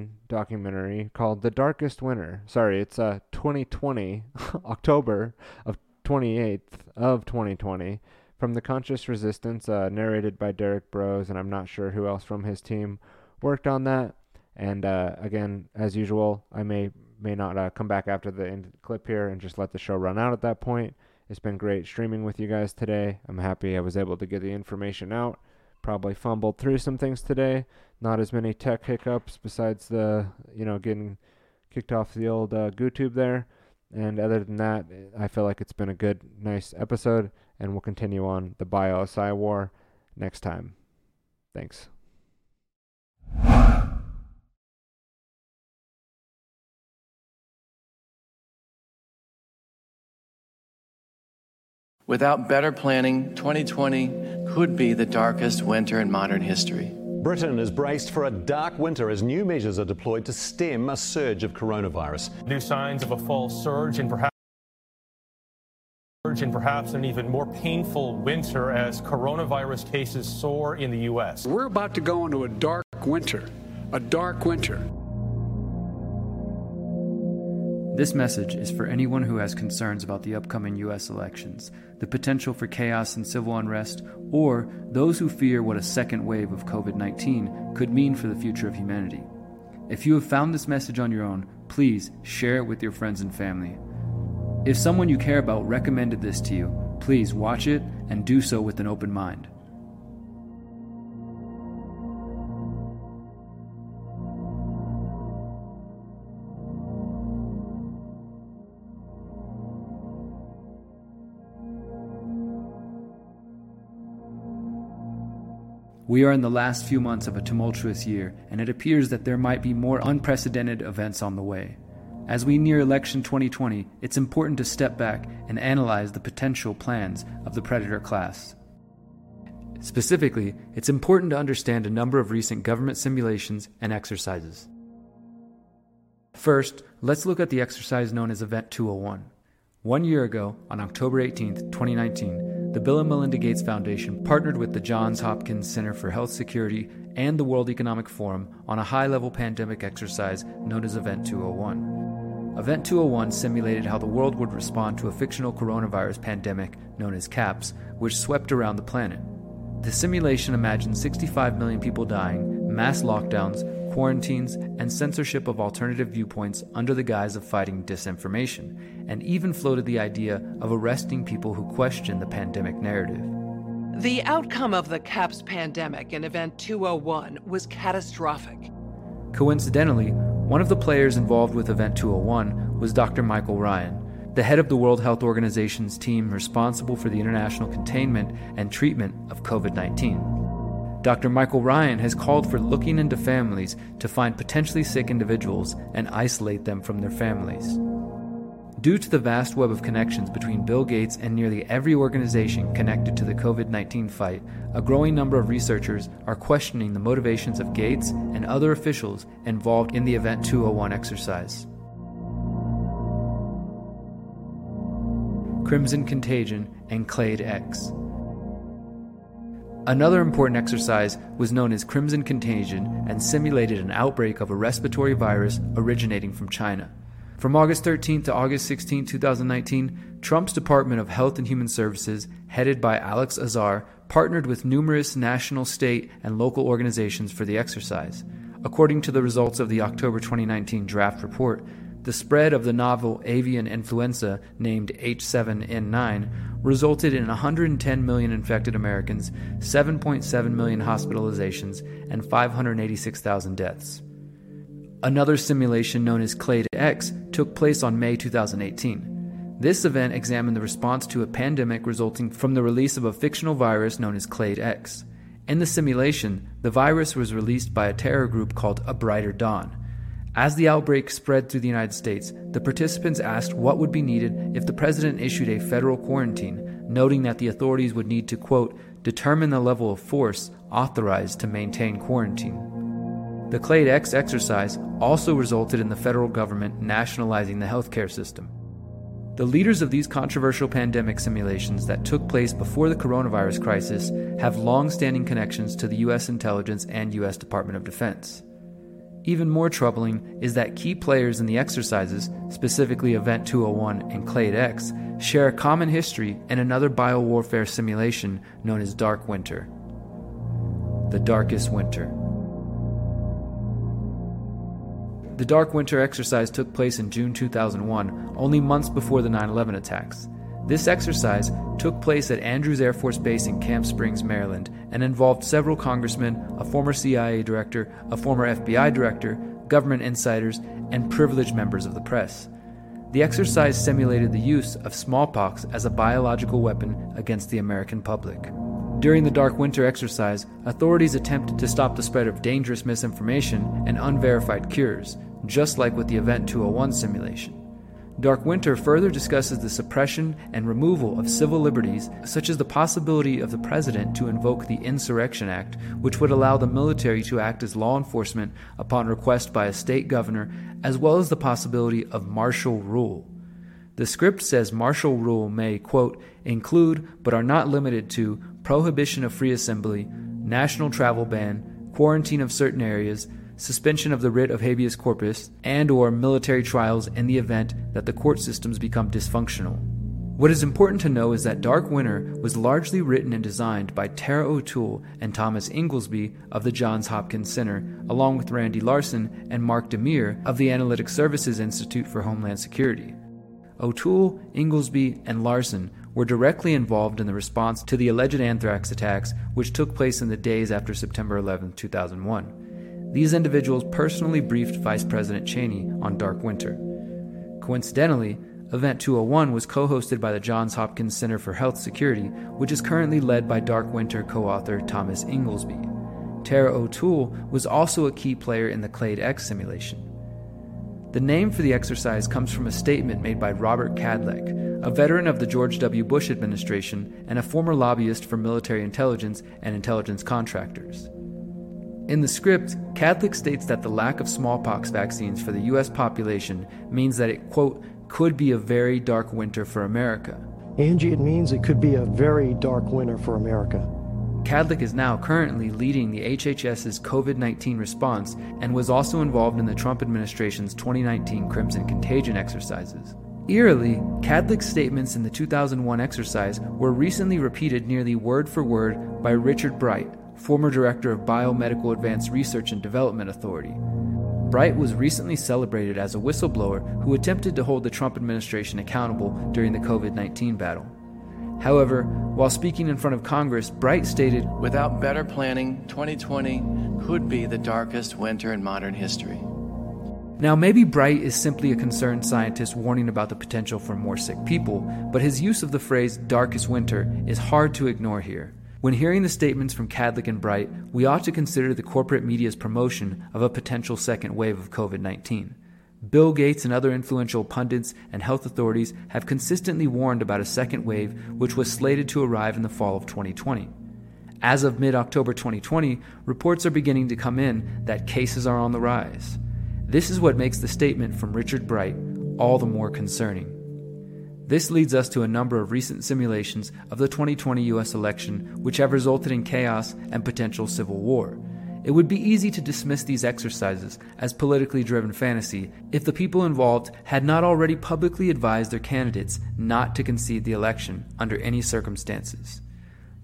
um, documentary called The Darkest Winter. Sorry, it's uh, 2020, October of 28th of 2020, from The Conscious Resistance, uh, narrated by Derrick Broze, and I'm not sure who else from his team worked on that. And uh, again, as usual, I may may not uh, come back after the end clip here and just let the show run out at that point. It's been great streaming with you guys today. I'm happy I was able to get the information out. Probably fumbled through some things today. Not as many tech hiccups besides the, you know, getting kicked off the old uh, GooTube there. And other than that, I feel like it's been a good, nice episode, and we'll continue on the BioPsy war next time. Thanks. Without better planning, 2020 could be the darkest winter in modern history. Britain is braced for a dark winter as new measures are deployed to stem a surge of coronavirus. New signs of a fall surge and perhaps and perhaps an even more painful winter as coronavirus cases soar in the U.S. We're about to go into a dark winter, a dark winter. This message is for anyone who has concerns about the upcoming U.S. elections, the potential for chaos and civil unrest, or those who fear what a second wave of COVID 19 could mean for the future of humanity. If you have found this message on your own, please share it with your friends and family. If someone you care about recommended this to you, please watch it and do so with an open mind. We are in the last few months of a tumultuous year, and it appears that there might be more unprecedented events on the way. As we near election 2020, it's important to step back and analyze the potential plans of the predator class. Specifically, it's important to understand a number of recent government simulations and exercises. First, let's look at the exercise known as Event 201. One year ago, on October 18, 2019, the Bill and Melinda Gates Foundation partnered with the Johns Hopkins Center for Health Security and the World Economic Forum on a high level pandemic exercise known as Event 201. Event 201 simulated how the world would respond to a fictional coronavirus pandemic known as CAPS, which swept around the planet. The simulation imagined 65 million people dying, mass lockdowns, quarantines, and censorship of alternative viewpoints under the guise of fighting disinformation, and even floated the idea of arresting people who question the pandemic narrative. The outcome of the CAPS pandemic in Event 201 was catastrophic. Coincidentally, one of the players involved with Event 201 was Dr. Michael Ryan, the head of the World Health Organization's team responsible for the international containment and treatment of COVID 19. Dr. Michael Ryan has called for looking into families to find potentially sick individuals and isolate them from their families. Due to the vast web of connections between Bill Gates and nearly every organization connected to the COVID 19 fight, a growing number of researchers are questioning the motivations of Gates and other officials involved in the Event 201 exercise. Crimson Contagion and Clade X. Another important exercise was known as Crimson Contagion and simulated an outbreak of a respiratory virus originating from China. From August 13 to August 16, 2019, Trump's Department of Health and Human Services, headed by Alex Azar, partnered with numerous national, state, and local organizations for the exercise. According to the results of the October 2019 draft report, the spread of the novel avian influenza named H7N9 resulted in 110 million infected Americans, 7.7 million hospitalizations, and 586,000 deaths. Another simulation known as Clade X took place on May 2018. This event examined the response to a pandemic resulting from the release of a fictional virus known as Clade X. In the simulation, the virus was released by a terror group called A Brighter Dawn as the outbreak spread through the United States, the participants asked what would be needed if the president issued a federal quarantine, noting that the authorities would need to, quote, determine the level of force authorized to maintain quarantine. The Clade X exercise also resulted in the federal government nationalizing the healthcare system. The leaders of these controversial pandemic simulations that took place before the coronavirus crisis have long standing connections to the U.S. intelligence and U.S. Department of Defense. Even more troubling is that key players in the exercises, specifically Event 201 and Clade X, share a common history in another biowarfare simulation known as Dark Winter. The Darkest Winter. The Dark Winter exercise took place in June 2001, only months before the 9 11 attacks. This exercise took place at Andrews Air Force Base in Camp Springs, Maryland, and involved several congressmen, a former CIA director, a former FBI director, government insiders, and privileged members of the press. The exercise simulated the use of smallpox as a biological weapon against the American public. During the Dark Winter exercise, authorities attempted to stop the spread of dangerous misinformation and unverified cures, just like with the Event 201 simulation. Dark Winter further discusses the suppression and removal of civil liberties, such as the possibility of the president to invoke the Insurrection Act, which would allow the military to act as law enforcement upon request by a state governor, as well as the possibility of martial rule. The script says martial rule may, quote, include, but are not limited to, prohibition of free assembly, national travel ban, quarantine of certain areas, suspension of the writ of habeas corpus, and or military trials in the event that the court systems become dysfunctional. What is important to know is that Dark Winter was largely written and designed by Tara O'Toole and Thomas Inglesby of the Johns Hopkins Center, along with Randy Larsen and Mark DeMier of the Analytic Services Institute for Homeland Security. O'Toole, Inglesby, and Larsen were directly involved in the response to the alleged anthrax attacks which took place in the days after September 11, 2001. These individuals personally briefed Vice President Cheney on Dark Winter. Coincidentally, Event 201 was co hosted by the Johns Hopkins Center for Health Security, which is currently led by Dark Winter co author Thomas Inglesby. Tara O'Toole was also a key player in the Clade X simulation. The name for the exercise comes from a statement made by Robert Kadlec, a veteran of the George W. Bush administration and a former lobbyist for military intelligence and intelligence contractors. In the script, Kadlec states that the lack of smallpox vaccines for the U.S. population means that it, quote, could be a very dark winter for America. Angie, it means it could be a very dark winter for America. Kadlec is now currently leading the HHS's COVID 19 response and was also involved in the Trump administration's 2019 Crimson Contagion exercises. Eerily, Kadlec's statements in the 2001 exercise were recently repeated nearly word for word by Richard Bright, former director of Biomedical Advanced Research and Development Authority. Bright was recently celebrated as a whistleblower who attempted to hold the Trump administration accountable during the COVID 19 battle. However, while speaking in front of Congress, Bright stated Without better planning, 2020 could be the darkest winter in modern history. Now, maybe Bright is simply a concerned scientist warning about the potential for more sick people, but his use of the phrase darkest winter is hard to ignore here. When hearing the statements from Kadlec and Bright, we ought to consider the corporate media's promotion of a potential second wave of COVID 19. Bill Gates and other influential pundits and health authorities have consistently warned about a second wave which was slated to arrive in the fall of 2020. As of mid October 2020, reports are beginning to come in that cases are on the rise. This is what makes the statement from Richard Bright all the more concerning. This leads us to a number of recent simulations of the 2020 US election, which have resulted in chaos and potential civil war. It would be easy to dismiss these exercises as politically driven fantasy if the people involved had not already publicly advised their candidates not to concede the election under any circumstances.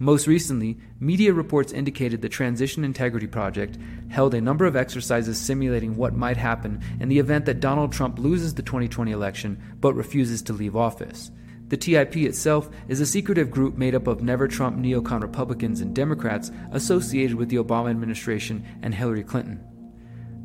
Most recently, media reports indicated the Transition Integrity Project held a number of exercises simulating what might happen in the event that Donald Trump loses the 2020 election but refuses to leave office. The TIP itself is a secretive group made up of never Trump neocon Republicans and Democrats associated with the Obama administration and Hillary Clinton.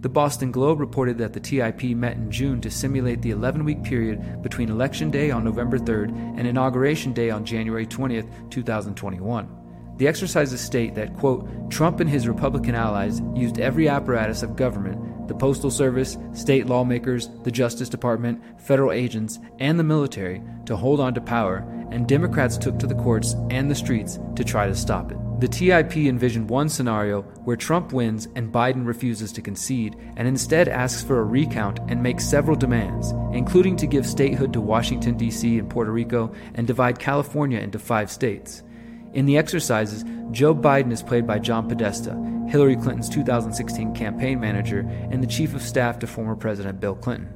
The Boston Globe reported that the TIP met in June to simulate the 11 week period between Election Day on November 3rd and Inauguration Day on January 20th, 2021. The exercises state that, quote, Trump and his Republican allies used every apparatus of government the Postal Service, state lawmakers, the Justice Department, federal agents, and the military to hold on to power, and Democrats took to the courts and the streets to try to stop it. The TIP envisioned one scenario where Trump wins and Biden refuses to concede and instead asks for a recount and makes several demands, including to give statehood to Washington, D.C. and Puerto Rico and divide California into five states. In the exercises, Joe Biden is played by John Podesta, Hillary Clinton's 2016 campaign manager and the chief of staff to former President Bill Clinton.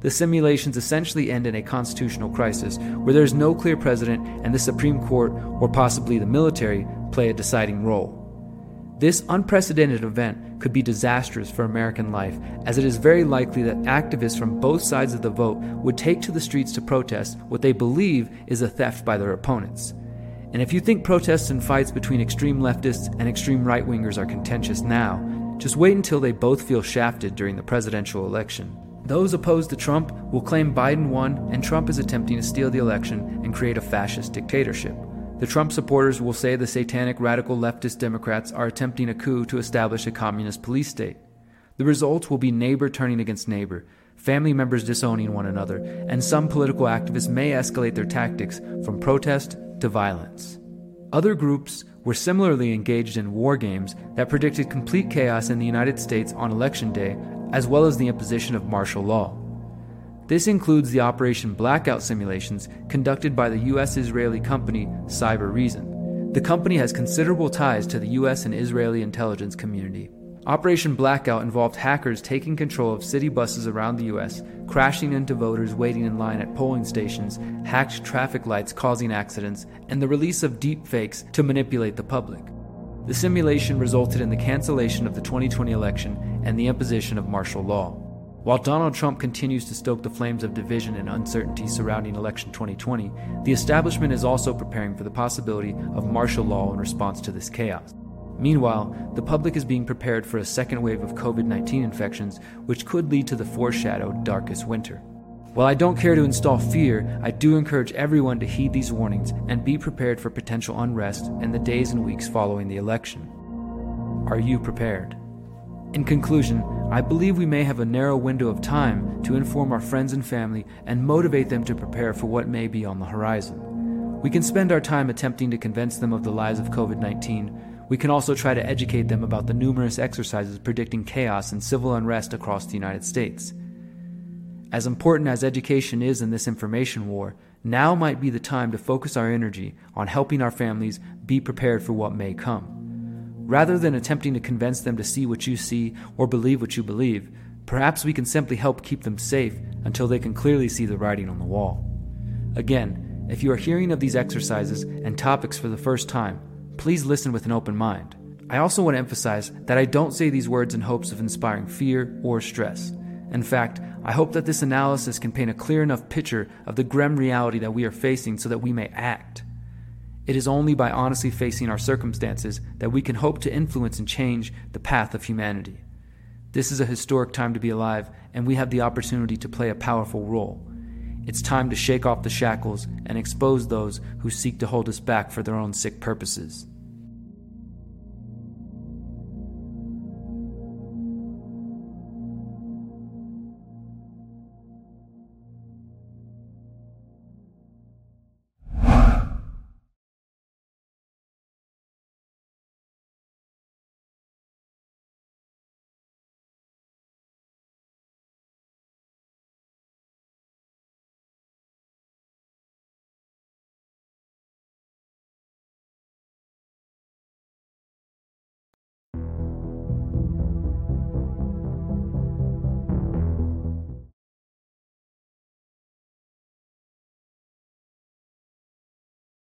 The simulations essentially end in a constitutional crisis where there is no clear president and the Supreme Court, or possibly the military, play a deciding role. This unprecedented event could be disastrous for American life, as it is very likely that activists from both sides of the vote would take to the streets to protest what they believe is a theft by their opponents. And if you think protests and fights between extreme leftists and extreme right wingers are contentious now, just wait until they both feel shafted during the presidential election. Those opposed to Trump will claim Biden won and Trump is attempting to steal the election and create a fascist dictatorship. The Trump supporters will say the satanic radical leftist Democrats are attempting a coup to establish a communist police state. The result will be neighbor turning against neighbor, family members disowning one another, and some political activists may escalate their tactics from protest to violence. Other groups were similarly engaged in war games that predicted complete chaos in the United States on Election Day, as well as the imposition of martial law. This includes the Operation Blackout simulations conducted by the US Israeli company Cybereason. The company has considerable ties to the US and Israeli intelligence community. Operation Blackout involved hackers taking control of city buses around the US, crashing into voters waiting in line at polling stations, hacked traffic lights causing accidents, and the release of deep fakes to manipulate the public. The simulation resulted in the cancellation of the 2020 election and the imposition of martial law. While Donald Trump continues to stoke the flames of division and uncertainty surrounding election 2020, the establishment is also preparing for the possibility of martial law in response to this chaos. Meanwhile, the public is being prepared for a second wave of COVID 19 infections, which could lead to the foreshadowed darkest winter. While I don't care to install fear, I do encourage everyone to heed these warnings and be prepared for potential unrest in the days and weeks following the election. Are you prepared? In conclusion, I believe we may have a narrow window of time to inform our friends and family and motivate them to prepare for what may be on the horizon. We can spend our time attempting to convince them of the lies of COVID 19 we can also try to educate them about the numerous exercises predicting chaos and civil unrest across the United States. As important as education is in this information war, now might be the time to focus our energy on helping our families be prepared for what may come. Rather than attempting to convince them to see what you see or believe what you believe, perhaps we can simply help keep them safe until they can clearly see the writing on the wall. Again, if you are hearing of these exercises and topics for the first time, please listen with an open mind. I also want to emphasize that I don't say these words in hopes of inspiring fear or stress. In fact, I hope that this analysis can paint a clear enough picture of the grim reality that we are facing so that we may act. It is only by honestly facing our circumstances that we can hope to influence and change the path of humanity. This is a historic time to be alive, and we have the opportunity to play a powerful role. It's time to shake off the shackles and expose those who seek to hold us back for their own sick purposes.